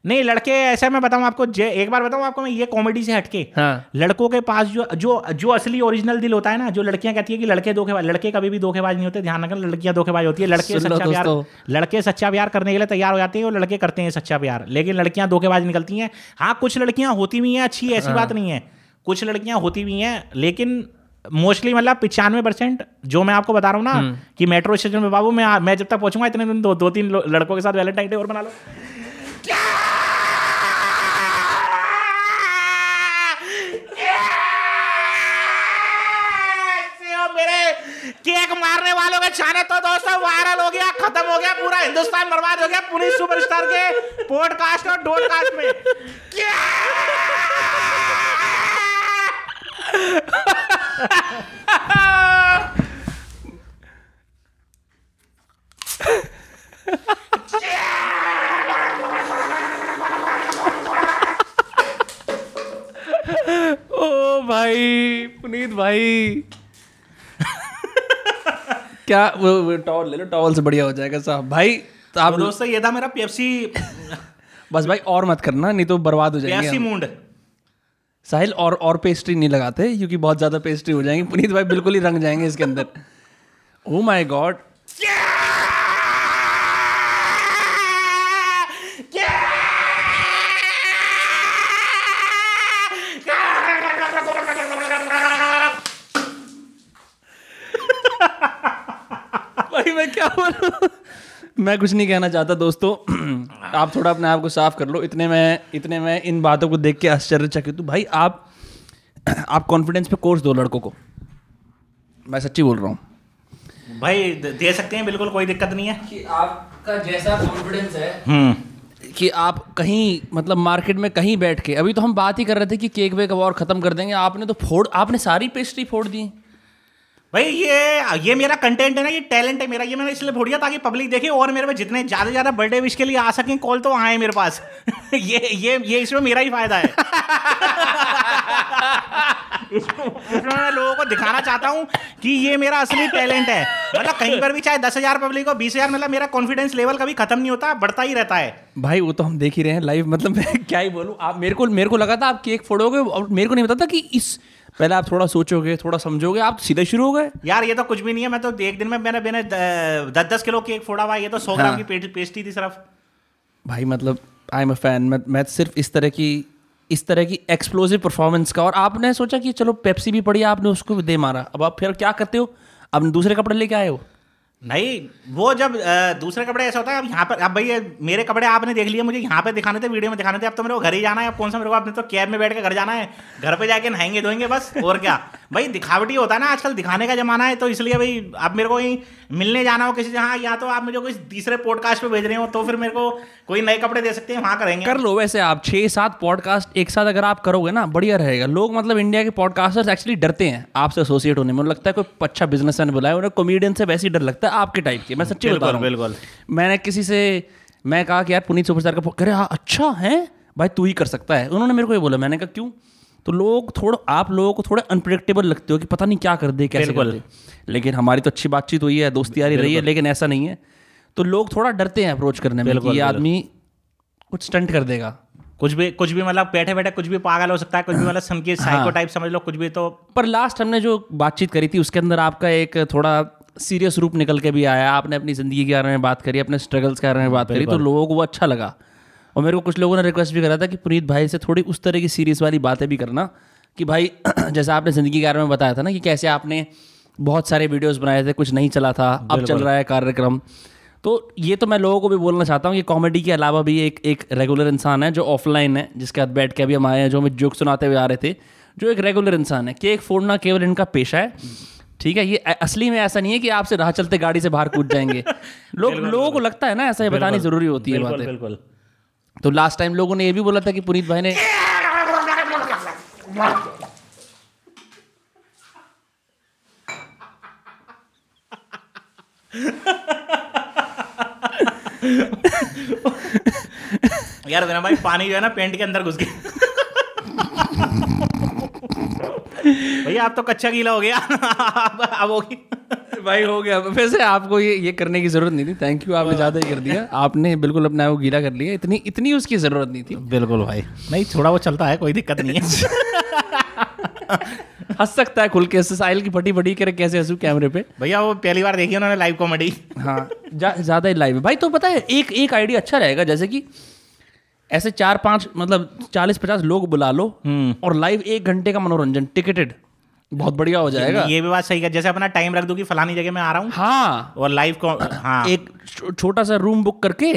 नहीं लड़के ऐसा मैं बताऊँ आपको जे- एक बार बताऊँ आपको मैं ये कॉमेडी से हटके। हाँ। लड़कों के पास जो जो जो असली ओरिजिनल दिल होता है ना जो लड़कियाँ कहती है कि लड़के धोखेबाज लड़के कभी भी धोखेबाज नहीं होते ध्यान रखना लड़कियाँ धोखेबाज होती है लड़के सच्चा प्यार। लड़के सच्चा प्यार करने के लिए तैयार हो जाते हैं और लड़के करते हैं सच्चा प्यार। लेकिन लड़कियाँ धोखेबाज निकलती हैं। हाँ कुछ लड़कियाँ होती भी हैं अच्छी ऐसी बात नहीं है। कुछ लड़कियाँ होती भी हैं लेकिन मोस्टली मतलब पिचानवे परसेंट जो मैं आपको बता रहा हूँ ना कि मेट्रो स्टेशन में बाबू मैं मैं जब तक पहुंचूँगा इतने दिन दो, दो तीन लड़कों के साथ वैलेंटाइन डे और बना लो। केक मारने वालों के छाने तो दोस्तों वायरल हो गया खत्म हो गया पूरा हिंदुस्तान बर्बाद हो गया पुलिस सुपरस्टार के पॉडकास्ट और डोडकास्ट में। क्या? ओ भाई पुनीत भाई। क्या वो, वो टॉवल ले लो टॉवल से बढ़िया हो जाएगा साहब। भाई तो आप दोस्तों ये था मेरा पेप्सी बस भाई और मत करना नहीं तो बर्बाद हो जाएगा पेप्सी। मूंड। साहिल, और और पेस्ट्री नहीं लगाते, क्योंकि बहुत ज़्यादा पेस्ट्री हो जाएँगी। पुनीत भाई बिल्कुल ही रंग जाएँगे इसके अंदर। ओ माई गॉड भाई, मैं क्या बोलूँ? मैं कुछ नहीं कहना चाहता दोस्तों। आप थोड़ा अपने आप को साफ़ कर लो। इतने में इतने में इन बातों को देख के आश्चर्यचकित हूँ। भाई आप आप कॉन्फिडेंस पे कोर्स दो लड़कों को। मैं सच्ची बोल रहा हूँ। भाई दे सकते हैं बिल्कुल कोई दिक्कत नहीं है। कि आपका जैसा कॉन्फिडेंस है हम्म। कि आप कहीं मतलब मार्केट में कहीं बैठ के अभी तो हम बात ही कर रहे थे कि केक वेक अब और ख़त्म कर देंगे। आपने तो फोड़ आपने सारी पेस्ट्री फोड़ दी। भाई ये ये मेरा कंटेंट है ना, ये टैलेंट है मेरा, ये मैंने इसलिए फोड़ दिया ताकि पब्लिक देखे और मेरे में जितने ज़्यादा ज़्यादा बर्थडे विश के लिए आ सकें कॉल तो आए मेरे पास। ये ये ये इसमें मेरा ही फ़ायदा है। इसमें मैं लोगों को दिखाना चाहता हूँ कि ये मेरा असली टैलेंट है। मतलब कहीं पर भी चाहे दस हज़ार पब्लिक हो, बीस हज़ार मतलब मेरा कॉन्फिडेंस लेवल कभी खत्म नहीं होता, बढ़ता ही रहता है। भाई, वो तो हम देख ही रहे हैं लाइव मतलब मैं क्या ही बोलूँ, आप मेरे को मेरे को लगा था आप केक फोड़ोगे और मेरे को नहीं पता था कि इस पहले आप थोड़ा सोचोगे थोड़ा समझोगे आप सीधे शुरू हो गए। यार ये तो कुछ भी नहीं है मैं तो एक दिन में मैंने मैंने दस दस किलो केक फोड़ा हुआ ये तो सौ ग्राम हाँ। की पेस्टी थी सिर्फ़। भाई मतलब आई एम अ फ़ैन मैं मैं सिर्फ़ इस तरह की इस तरह की एक्सप्लोसिव परफॉर्मेंस का और आपने सोचा कि चलो पेप्सी भी पड़ी आपने उसको दे मारा। अब आप फिर क्या करते हो? अब दूसरे कपड़े लेके आए हो? नहीं, वो जब दूसरे कपड़े ऐसा होता है, अब यहाँ पर, अब भाई ये मेरे कपड़े आपने देख लिए, मुझे यहाँ पे दिखाने थे, वीडियो में दिखाने थे, अब तो मेरे को घर ही जाना है, अब कौन सा मेरे को आपने तो कैब में बैठ के घर जाना है, घर पे जाके नहाएँगे धोएँगे, बस, और क्या? भाई दिखावटी होता है ना, आजकल दिखाने का जमाना है तो इसलिए भाई, अब मेरे को कहीं मिलने जाना हो किसी जहाँ या तो आप मुझे कोई तीसरे पॉडकास्ट पे भेज रहे हो तो फिर मेरे को कोई नए कपड़े दे सकते हैं, वहाँ करेंगे। कर लो वैसे आप छः सात पॉडकास्ट एक साथ अगर आप करोगे ना, बढ़िया रहेगा। लोग मतलब इंडिया के पॉडकास्टर्स एक्चुअली डरते हैं आपसे एसोसिएट होने में लगता है कोई अच्छा बिजनेसमैन बुलाए, उन्हें कॉमेडियन से वैसे ही डर लगता है। आपके टाइप के मैं सच्ची बता रहा बिल्कुल। मैंने किसी से मैं कहा कि यार पुनीत सुपरस्टार का करे हाँ अच्छा है भाई तू ही कर सकता है। उन्होंने मेरे को ये बोला मैंने कहा क्यों? तो लोग थोड़ा आप लोगों को थोड़े अनप्रिडिक्टेबल लगते हो कि पता नहीं क्या कर दे कैसे कर। दे। लेकिन हमारी तो अच्छी बातचीत हुई है दोस्ती यारी रही है लेकिन ऐसा नहीं है। तो लोग थोड़ा डरते हैं अप्रोच करने में कि ये आदमी कुछ स्टंट कर देगा। कुछ भी कुछ भी मतलब बैठे बैठे कुछ भी पागल हो सकता है कुछ भी मतलब की साइको। टाइप समझ लो कुछ भी तो पर लास्ट हमने जो बातचीत करी थी उसके अंदर आपका एक थोड़ा सीरियस रूप निकल के भी आया आपने अपनी ज़िंदगी के बारे में बात करी अपने स्ट्रगल्स के बारे में बात करी तो लोगों को वो अच्छा लगा। और मेरे को कुछ लोगों ने रिक्वेस्ट भी करा था कि पुनीत भाई से थोड़ी उस तरह की सीरियस वाली बातें भी करना कि भाई जैसा आपने ज़िंदगी के बारे में बताया था ना कि कैसे आपने बहुत सारे वीडियोस बनाए थे कुछ नहीं चला था अब चल रहा है कार्यक्रम। तो ये तो मैं लोगों को भी बोलना चाहता हूँ कि कॉमेडी के अलावा भी एक एक रेगुलर इंसान है जो ऑफलाइन है जिसके हाथ बैठ के अभी हम आए हैं जो हमें जोक सुनाते हुए आ रहे थे जो एक रेगुलर इंसान है केक फोड़ना केवल इनका पेशा है। ठीक है ये असली में ऐसा नहीं है कि आपसे राह चलते गाड़ी से बाहर कूद जाएँगे। लोग लोगों को लगता है ना ऐसा बतानी ज़रूरी होती है बातें। बिल्कुल। तो लास्ट टाइम लोगों ने ये भी बोला था कि पुनीत भाई ने यार भाई पानी जो है ना पेंट के अंदर घुस गया। भैया आप तो कच्चा गीला हो गया। अब अब होगी। भाई हो गया। वैसे आपको ये ये करने की ज़रूरत नहीं थी। थैंक यू आपने ज़्यादा ही कर दिया। आपने बिल्कुल अपना वो गीला कर लिया। इतनी इतनी उसकी ज़रूरत नहीं थी। बिल्कुल भाई। नहीं थोड़ा वो चलता है कोई दिक्कत नहीं है। हंस सकता है खुल के साहिल की फटी फटी करे कैसे हंसू कैमरे पे। भैया वो पहली बार देखी उन्होंने लाइव कॉमेडी हाँ जा- ज़्यादा ही लाइव है। भाई तो पता है एक एक आइडिया अच्छा रहेगा जैसे कि ऐसे चार पाँच मतलब चालीस पचास लोग बुला लो और लाइव एक घंटे का मनोरंजन टिकटेड बहुत बढ़िया हो जाएगा। ये भी बात सही है जैसे अपना टाइम रख दूँ कि फलानी जगह मैं आ रहा हूँ हाँ। और लाइव को हाँ। एक छोटा सा रूम बुक करके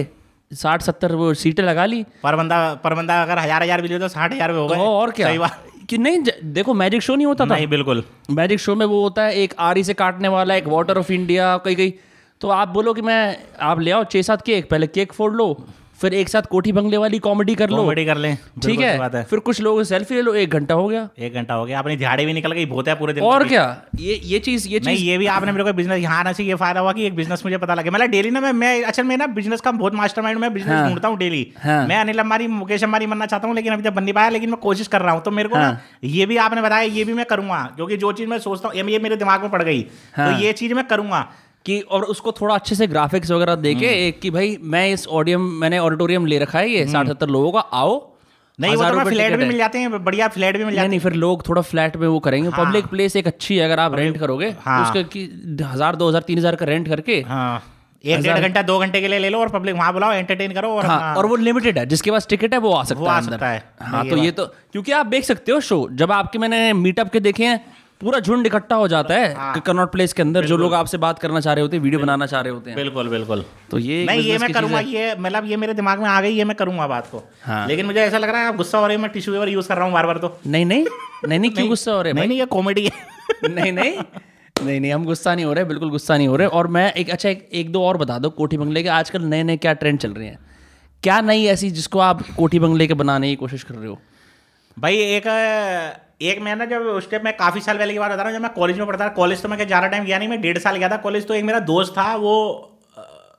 साठ सत्तर वो सीटें लगा ली। पर बंदा पर बंदा अगर हज़ार हज़ार भी लियो तो साठ हज़ार में हो गए। और क्या? सही बात। कि नहीं देखो मैजिक शो नहीं होता था। नहीं बिल्कुल। मैजिक शो में वो होता है एक आरी से काटने वाला एक वाटर ऑफ़ इंडिया कई कई तो आप बोलो कि मैं आप ले आओ छः सात केक पहले केक फोड़ लो। फिर एक साथ कोठी बंगले वाली कॉमेडी कर लो। कॉमेडी कर लें। ठीक है? है। फिर कुछ लोगों सेल्फी ले लो एक घंटा हो गया। एक घंटा हो गया। अपनी झाड़ी भी निकल गई बहुत है पूरे दिन। और क्या? ये ये चीज़ ये चीज़ ये भी आपने मेरे को बिज़नेस यहाँ आने से ये फ़ायदा हुआ कि एक बिज़नेस मुझे पता लगे। मतलब डेली ना मैं मैं अच्छा मैं ना बिज़नेस का बहुत मास्टर माइंड मैं बिज़नेस हाँ। ढूंढता हूँ डेली हाँ। मैं अनिल अंबानी मुकेश अंबानी बनना चाहता हूँ लेकिन अभी तक बन नहीं पाया लेकिन मैं कोशिश कर रहा हूँ। तो मेरे को ना हाँ। ये भी आपने बताया ये भी मैं करूँगा क्योंकि जो चीज़ मैं सोचता हूँ ये मेरे दिमाग में पड़ गई। तो ये चीज़ मैं करूँगा। कि और उसको थोड़ा अच्छे से ग्राफिक्स वगैरह देके हम्म। एक कि भाई मैं इस ऑडियम मैंने ऑडिटोरियम ले रखा है ये साठ सत्तर लोगों का आओ नहीं वो तो फ्लैट भी मिल जाते हैं बढ़िया फ्लैट भी मिल जाते नहीं फिर लोग थोड़ा फ्लैट में वो करेंगे हाँ। पब्लिक प्लेस एक अच्छी है अगर आप रेंट करोगे हाँ। उसका कि हज़ार दो हज़ार तीन हज़ार का रेंट करके हाँ एक डेढ़ घंटा दो घंटे के लिए ले लो और पब्लिक वहाँ बुलाओ एंटरटेन करो और हाँ, हाँ, और वो लिमिटेड है जिसके पास टिकट है वो आ सकता वो है आ अंदर। सकता है। हाँ तो ये तो क्योंकि आप देख सकते हो शो जब आपके मैंने मीटअप के देखे हैं पूरा झुंड इकट्ठा हो जाता हाँ। है। कनॉट प्लेस के अंदर जो लोग आपसे बात करना चाह रहे होते हैं वीडियो बनाना चाह रहे होते हैं। बिल्कुल बिल्कुल। तो ये नहीं ये मैं करूँगा ये मतलब ये मेरे दिमाग में आ गई ये मैं करूँगा बात को। हाँ। लेकिन मुझे ऐसा लग रहा है आप गुस्सा हो रही है मैं टिश्यू पेपर यूज़ कर रहा हूँ बार बार तो। नहीं नहीं नहीं नहीं क्यों गुस्सा हो रहे नहीं नहीं ये कॉमेडी है। नहीं नहीं नहीं नहीं हम गुस्सा नहीं हो रहे बिल्कुल गुस्सा नहीं हो रहे। और मैं एक अच्छा एक दो और बता दो कोठी बंगले के आजकल नए नए क्या ट्रेंड चल रहे हैं? क्या नई ऐसी जिसको आप कोठी बंगले के बनाने की कोशिश कर रहे हो? भाई एक एक मैं ना जब उस टाइम मैं काफ़ी साल पहले की बात बता रहा हूँ, जब मैं कॉलेज में पढ़ता था कॉलेज तो मैं क्या ज़्यादा टाइम गया नहीं, मैं डेढ़ साल गया था कॉलेज तो एक मेरा दोस्त था, वो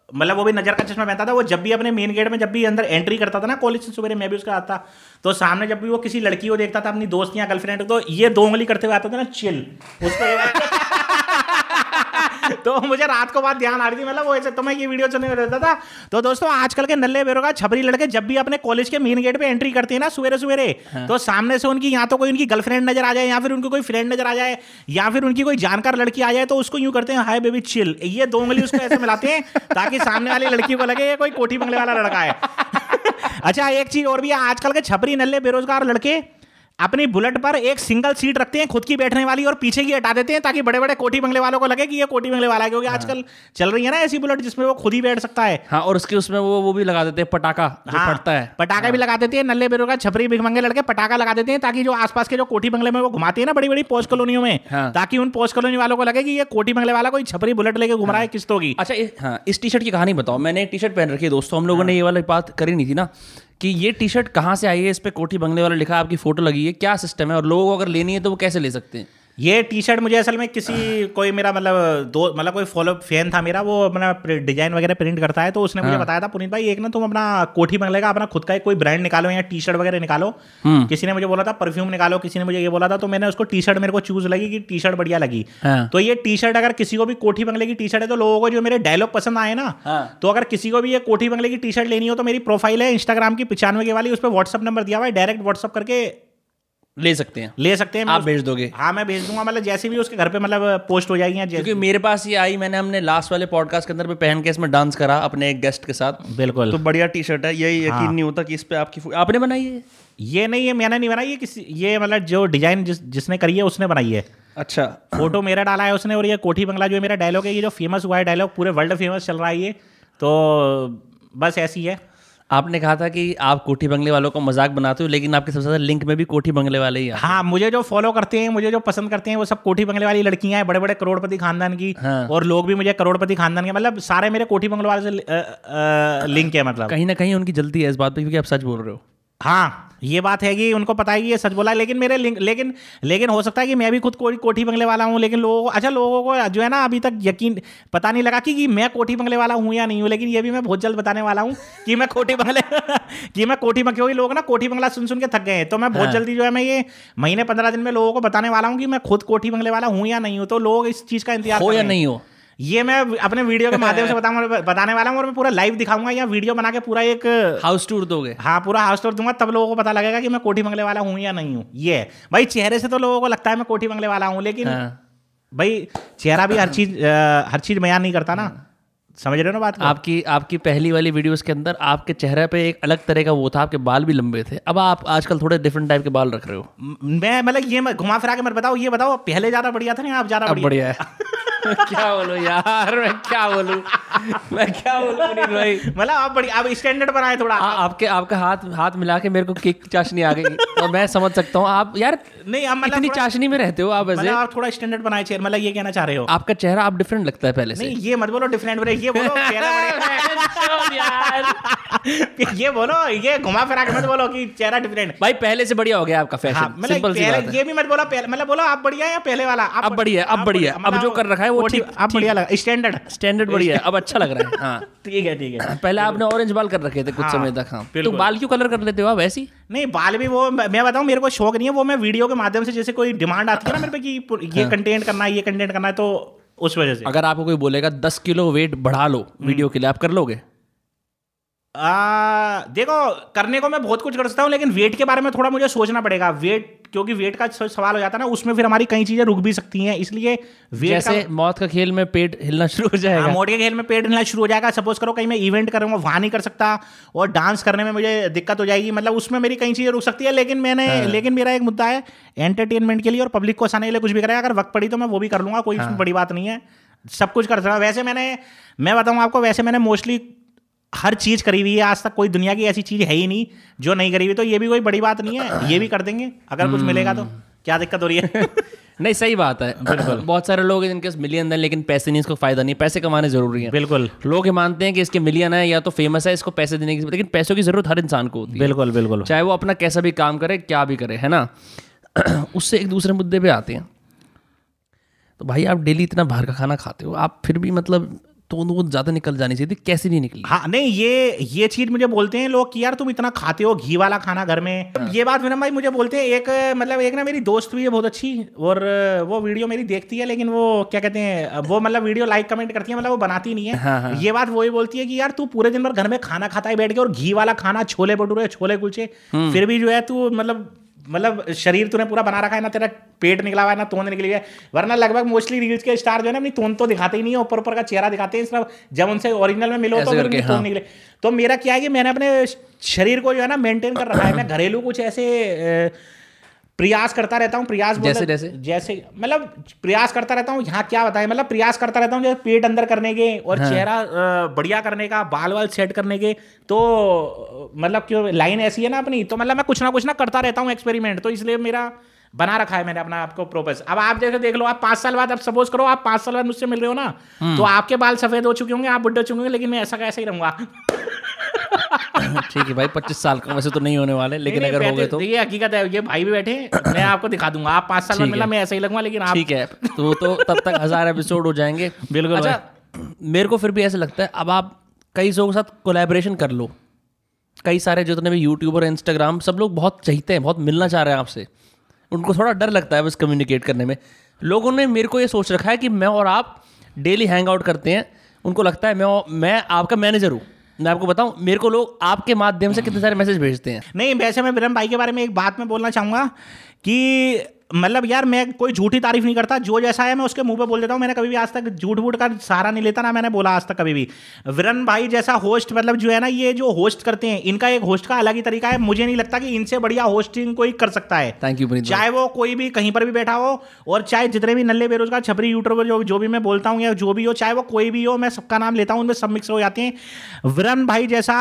मतलब वो भी नज़र का चश्मा पहनता था, वो जब भी अपने मेन गेट में जब भी अंदर एंट्री करता था ना कॉलेज से सुबह मैं भी उसका आता तो सामने जब भी वो किसी लड़की को देखता था, अपनी दोस्त या गर्लफ्रेंड तो ये दो उंगली करते हुए आता था ना चिल उसको तो मुझे रात को बात ध्यान आ रही थी मतलब वो ऐसे तो मैं ये वीडियो चलने में रहता था। तो दोस्तों आजकल के नल्ले बेरोगा छबरी लड़के जब भी अपने कॉलेज के मेन गेट पे एंट्री करते हैं ना सवेरे सवेरे तो सामने से उनकी या तो कोई उनकी गर्लफ्रेंड नज़र आ जाए या फिर उनकी कोई फ्रेंड नज़र आ जाए या फिर उनकी कोई जानकार लड़की आ जाए तो उसको यूँ करते हैं हाय बेबी चिल ये दो उंगली उसको ऐसे मिलाते हैं ताकि सामने वाली लड़की को लगे ये कोई कोठी बंगले वाला लड़का है। अच्छा एक चीज़ और भी है आजकल के छपरी नल्ले बेरोजगार लड़के अपनी बुलेट पर एक सिंगल सीट रखते हैं खुद की बैठने वाली और पीछे की हटा देते हैं ताकि बड़े बड़े कोठी बंगले वालों को लगे कि ये कोठी बंगले वाला है क्योंकि हाँ। आजकल चल रही है ना ऐसी बुलेट जिसमें वो खुद ही बैठ सकता है। हाँ और उसके उसमें वो वो भी लगा देते हैं पटाखा हाँ, फटता है। पटाखा हाँ। भी लगा देते हैं नल्ले बेरों का छपरी भिगमंगे लड़के पटाखा लगा देते हैं ताकि जो आसपास के जो कोठी बंगले में वो घुमाते हैं ना बड़ी बड़ी पोस्ट कॉलोनियों में हाँ। ताकि उन पोस्ट कॉलोनी वालों को लगे कि ये कोठी बंगले वाला कोई छपरी बुलेट लेके घुम रहा है किस्तों की। अच्छा इस, हाँ इस टी शर्ट की कहानी बताओ। मैंने एक टी शर्ट पहन रखी है दोस्तों हम लोगों ने ये वाली बात करी नहीं थी ना। कि ये टी शर्ट कहाँ से आई है? इस पर कोठी बंगले वाला लिखा, आपकी फ़ोटो लगी है, क्या सिस्टम है? और लोगों को अगर लेनी है तो वो कैसे ले सकते हैं? ये टी शर्ट मुझे असल में किसी कोई मेरा मतलब दो मतलब कोई फॉलो फ़ैन था मेरा वो अपना डिज़ाइन वगैरह प्रिंट करता है तो उसने मुझे बताया था पुनीत भाई एक ना तुम अपना कोठी बंगले का अपना खुद का एक कोई ब्रांड निकालो या टी शर्ट वगैरह निकालो किसी ने मुझे बोला था परफ्यूम निकालो किसी ने मुझे ये बोला था तो मैंने उसको टी शर्ट मेरे को चूज़ लगी कि टी शर्ट बढ़िया लगी हाँ। तो ये टी शर्ट अगर किसी को भी कोठी बंगले की टी शर्ट है तो लोगों को जो मेरे डायलॉग पसंद आए ना हाँ। तो अगर किसी को भी ये कोठी बंगले की टी शर्ट लेनी हो तो मेरी प्रोफ़ाइल है इंस्टाग्राम की पिचानवे के वाली उस पर व्हाट्सअप नंबर दिया हुआ है डायरेक्ट व्हाट्सअप करके ले सकते हैं। ले सकते हैं आप भेज दोगे। हाँ मैं भेज दूँगा मतलब जैसे भी उसके घर पे मतलब पोस्ट हो जाएगी क्योंकि मेरे पास ये आई मैंने हमने लास्ट वाले पॉडकास्ट के अंदर पे पहन के इसमें डांस करा अपने एक गेस्ट के साथ। बिल्कुल। तो बढ़िया टी शर्ट है यही यकीन हाँ। नहीं होता कि इस पे आपकी आपने बनाई है? ये नहीं है मैंने नहीं बनाई ये किसी ये मतलब जो डिज़ाइन जिस जिसने करी है उसने बनाई है। अच्छा। फ़ोटो मेरा डाला है उसने और ये कोठी बंगला जो मेरा डायलॉग है ये जो फ़ेमस हुआ है डायलॉग पूरे वर्ल्ड फ़ेमस चल रहा है ये। तो बस ऐसी है। आपने कहा था कि आप कोठी बंगले वालों को मज़ाक बनाते हो लेकिन आपके सबसे ज़्यादा लिंक में भी कोठी बंगले वाले ही हाँ मुझे जो फॉलो करते हैं मुझे जो पसंद करते हैं वो सब कोठी बंगले वाली लड़कियाँ हैं बड़े बड़े करोड़पति खानदान की हाँ। और लोग भी मुझे करोड़पति खानदान के मतलब सारे मेरे कोठी बंगले वाले से लिंक है मतलब। कहीं ना कहीं उनकी जल्दी है इस बात पर क्योंकि आप सच बोल रहे हो। हाँ। ये बात है कि उनको पता है कि ये सच बोला लेकिन मेरे लिंक लेकिन लेकिन हो सकता है कि मैं भी खुद कोठी कोठी बंगले वाला हूँ लेकिन लोगों को अच्छा लोगों को जो है ना अभी तक यकीन पता नहीं लगा कि, कि मैं कोठी बंगले वाला हूँ या नहीं हूँ लेकिन ये भी मैं बहुत जल्द बताने वाला हूँ कि मैं कोठी बंगले कि मैं कोठी बंगले क्योंकि लोग ना कोठी बंगला सुन सुन के थक गए हैं तो मैं बहुत हाँ। जल्दी जो है मैं ये महीने पंद्रह दिन में लोगों को बताने वाला हूँ कि मैं खुद कोठी बंगले वाला हूँ या नहीं हूँ तो लोग इस चीज़ का इंतज़ार हो या नहीं हो? ये मैं अपने वीडियो के माध्यम से बताऊँगा बताने वाला हूँ और मैं पूरा लाइव दिखाऊँगा या वीडियो बना के पूरा एक हाउस टूर दोगे? हाँ पूरा हाउस टूर दूँगा तब लोगों को पता लगेगा कि मैं कोठी बंगले वाला हूँ या नहीं हूँ। ये भाई चेहरे से तो लोगों को लगता है मैं कोठी बंगले वाला हूँ लेकिन हाँ। भाई चेहरा भी हर चीज़ हर चीज़ बयान नहीं करता ना। समझ रहे हो ना बात आपकी आपकी पहली वाली वीडियोस के अंदर आपके चेहरे पे एक अलग तरह का वो था आपके बाल भी लंबे थे। अब आप आजकल थोड़े डिफरेंट टाइप के बाल रख रहे हो। मैं मतलब ये घुमा फिरा के मत बताओ ये बताओ पहले ज़्यादा बढ़िया था ना आप ज़्यादा बढ़िया है। क्या बोलूँ यार मैं क्या बोलूँ? मैं क्या बोलूँ पुनीत भाई? मतलब आप बढ़िया आप स्टैंडर्ड बनाए थोड़ा। आ, आपके आपका हाथ हाथ मिला के मेरे को केक चाशनी आ गई। और मैं समझ सकता हूँ। आप यार नहीं हम मतलब इतनी चाशनी में रहते हो आप ऐसे। मतलब आप थोड़ा स्टैंडर्ड बनाए चेयर मतलब ये कहना चाह रहे हो। आपका चेहरा आप डिफरेंट लगता है पहले से। नहीं ये मत बोलो डिफरेंट ये बोलो चेहरा ये बोलो ये घुमा फिरा के मत बोलो कि चेहरा डिफरेंट भाई पहले से बढ़िया हो गया आपका हाँ, फ़ैशन मतलब सिंपल सी बात है। ये भी मत बोलो मतलब बोलो आप बढ़िया या पहले वाला? आप अब बढ़िया, अब आप बढ़िया, अब मतलब जो कर रखा है वो ठीक- आप बढ़िया लगा स्टैंडर्ड स्टैंडर्ड बढ़िया है अब अच्छा लग रहा है। हाँ ठीक है ठीक है। पहले आपने ऑरेंज बाल कर रखे थे कुछ हाँ, समय तक हाँ। तो बाल क्यों कलर कर लेते हो आप ऐसी नहीं बाल भी वो मैं बताऊँ मेरे को शौक नहीं है वो मैं वीडियो के माध्यम से जैसे कोई डिमांड आती है ना मेरे पे कि ये हाँ। कंटेंट करना है ये कंटेंट करना है तो उस वजह से। अगर आपको कोई बोलेगा दस किलो वेट बढ़ा लो हम्म। वीडियो के लिए आप कर लोगे? आ, देखो करने को मैं बहुत कुछ कर सकता हूँ लेकिन वेट के बारे में थोड़ा मुझे सोचना पड़ेगा। वेट क्योंकि वेट का सवाल हो जाता है ना उसमें फिर हमारी कई चीज़ें रुक भी सकती हैं इसलिए वेट जैसे का, मौत का खेल में पेट हिलना शुरू हो जाएगा। हाँ, मोटे के खेल में पेट हिलना शुरू हो जाएगा। सपोज़ करो कहीं मैं इवेंट कर रहा वहाँ नहीं कर सकता और डांस करने में मुझे दिक्कत हो जाएगी। मतलब उसमें मेरी कई चीज़ें रुक सकती है लेकिन मैंने हाँ। लेकिन मेरा एक मुद्दा है एंटरटेनमेंट के लिए और पब्लिक को हंसाने के लिए कुछ भी करेगा अगर वक्त पड़ी तो मैं वो भी कर लूँगा कोई हाँ। इसमें बड़ी बात नहीं है। सब कुछ कर सकता वैसे मैंने मैं बताऊँ आपको वैसे मैंने मोस्टली हर चीज़ करी हुई है आज तक कोई दुनिया की ऐसी चीज़ है ही नहीं जो नहीं करी हुई तो ये भी कोई बड़ी बात नहीं है ये भी कर देंगे अगर कुछ मिलेगा तो। क्या दिक्कत हो रही है? नहीं सही बात है। बिल्कुल। बहुत सारे लोग हैं जिनके मिलियन है लेकिन पैसे नहीं इसको फ़ायदा नहीं पैसे कमाने ज़रूरी है। बिल्कुल। लोग ये मानते हैं कि इसके मिलियन है या तो फ़ेमस है इसको पैसे देने की लेकिन पैसों की ज़रूरत हर इंसान को होती है। बिल्कुल बिल्कुल। चाहे वो अपना कैसा भी काम करे क्या भी करे है ना? उससे एक दूसरे मुद्दे पे आते हैं। तो भाई आप डेली इतना बाहर का खाना खाते हो आप फिर भी मतलब तो वो ज़्यादा निकल जानी चाहिए थी कैसी नहीं निकली हाँ नहीं ये ये चीज़ मुझे बोलते हैं लोग कि यार तुम इतना खाते हो घी वाला खाना घर में हाँ। ये बात विनम भाई मुझे बोलते हैं एक मतलब एक ना मेरी दोस्त भी है बहुत अच्छी और वो वीडियो मेरी देखती है लेकिन वो क्या कहते हैं वो मतलब वीडियो लाइक कमेंट करती है मतलब वो बनाती नहीं है हाँ, हाँ। ये बात वही बोलती है कि यार तू पूरे दिन भर घर में खाना खाता है बैठ के और घी वाला खाना छोले भटूरे छोले कुलचे हम्म। फिर भी जो है तू मतलब मतलब शरीर तूने पूरा बना रखा है ना तेरा पेट निकला हुआ है ना तोंद निकली है। वरना लगभग मोस्टली रील्स के स्टार जो है ना अपनी तोंद तो दिखाते ही नहीं है ऊपर ऊपर का चेहरा दिखाते हैं सिर्फ़ जब उनसे ओरिजिनल में मिलो तो हाँ। निकले। तो मेरा क्या है कि मैंने अपने शरीर को जो है ना मेंटेन कर रखा है। मैं घरेलू कुछ ऐसे प्रयास करता रहता हूँ प्रयास जैसे- जैसे? जैसे मतलब प्रयास करता रहता हूँ यहाँ क्या बताए मतलब प्रयास करता रहता हूँ जैसे पेट अंदर करने के और हाँ। चेहरा बढ़िया करने का बाल वाल सेट करने के तो मतलब क्यों लाइन ऐसी है ना अपनी तो मतलब मैं कुछ ना कुछ ना करता रहता हूँ एक्सपेरिमेंट तो इसलिए मेरा बना रखा है मैंने अपना आपको प्रोपेस अब आप जैसे देख लो आप पाँच साल बाद अब सपोज़ करो आप पाँच साल बाद मुझसे मिल रहे हो ना हम्म। तो आपके बाल सफ़ेद हो चुके होंगे आप बुढ़े हो चुके होंगे लेकिन मैं ऐसा कैसे ही रहूँगा ठीक है भाई पच्चीस साल का वैसे तो नहीं होने वाले लेकिन अगर हो गए तो। ये हकीकत है ये भाई भी बैठे मैं आपको दिखा दूँगा। आप पाँच साल ठीक मिला मैं ऐसा ही लगूँगा लेकिन ठीक है तो तो तब तक हज़ार एपिसोड हो जाएँगे। बिल्कुल अच्छा मेरे को फिर भी ऐसा लगता है अब आप कई लोगों के साथ कोलैबोरेशन कर लो। कई सारे जितने भी यूट्यूबर इंस्टाग्राम सब लोग बहुत चाहते हैं बहुत मिलना चाह रहे हैं आपसे। उनको थोड़ा डर लगता है बस कम्युनिकेट करने में। लोगों ने मेरे को ये सोच रखा है कि मैं और आप डेली हैंग आउट करते हैं। उनको लगता है मैं मैं आपका मैनेजर हूँ। मैं आपको बताऊँ, मेरे को लोग आपके माध्यम से कितने सारे मैसेज भेजते हैं। नहीं, वैसे मैं विरम भाई के बारे में एक बात में बोलना चाहूँगा कि मतलब यार मैं कोई झूठी तारीफ़ नहीं करता जो जैसा है मैं उसके मुँह पे बोल देता हूँ। मैंने कभी भी आज तक झूठ वूठ का सहारा नहीं लेता ना मैंने बोला आज तक कभी भी। विरन भाई जैसा होस्ट मतलब जो है ना ये जो होस्ट करते हैं इनका एक होस्ट का अलग ही तरीका है। मुझे नहीं लगता कि इनसे बढ़िया होस्टिंग कोई कर सकता है। थैंक यू चाहे वो कोई भी कहीं पर भी बैठा हो और चाहे जितने भी नल्ले बेरोजगार छपरी यूट्यूबर जो जो भी मैं बोलता हूँ या जो भी हो चाहे वो कोई भी हो मैं सबका नाम लेता हूँ उनमें सब मिक्स हो जाते हैं। विरन भाई जैसा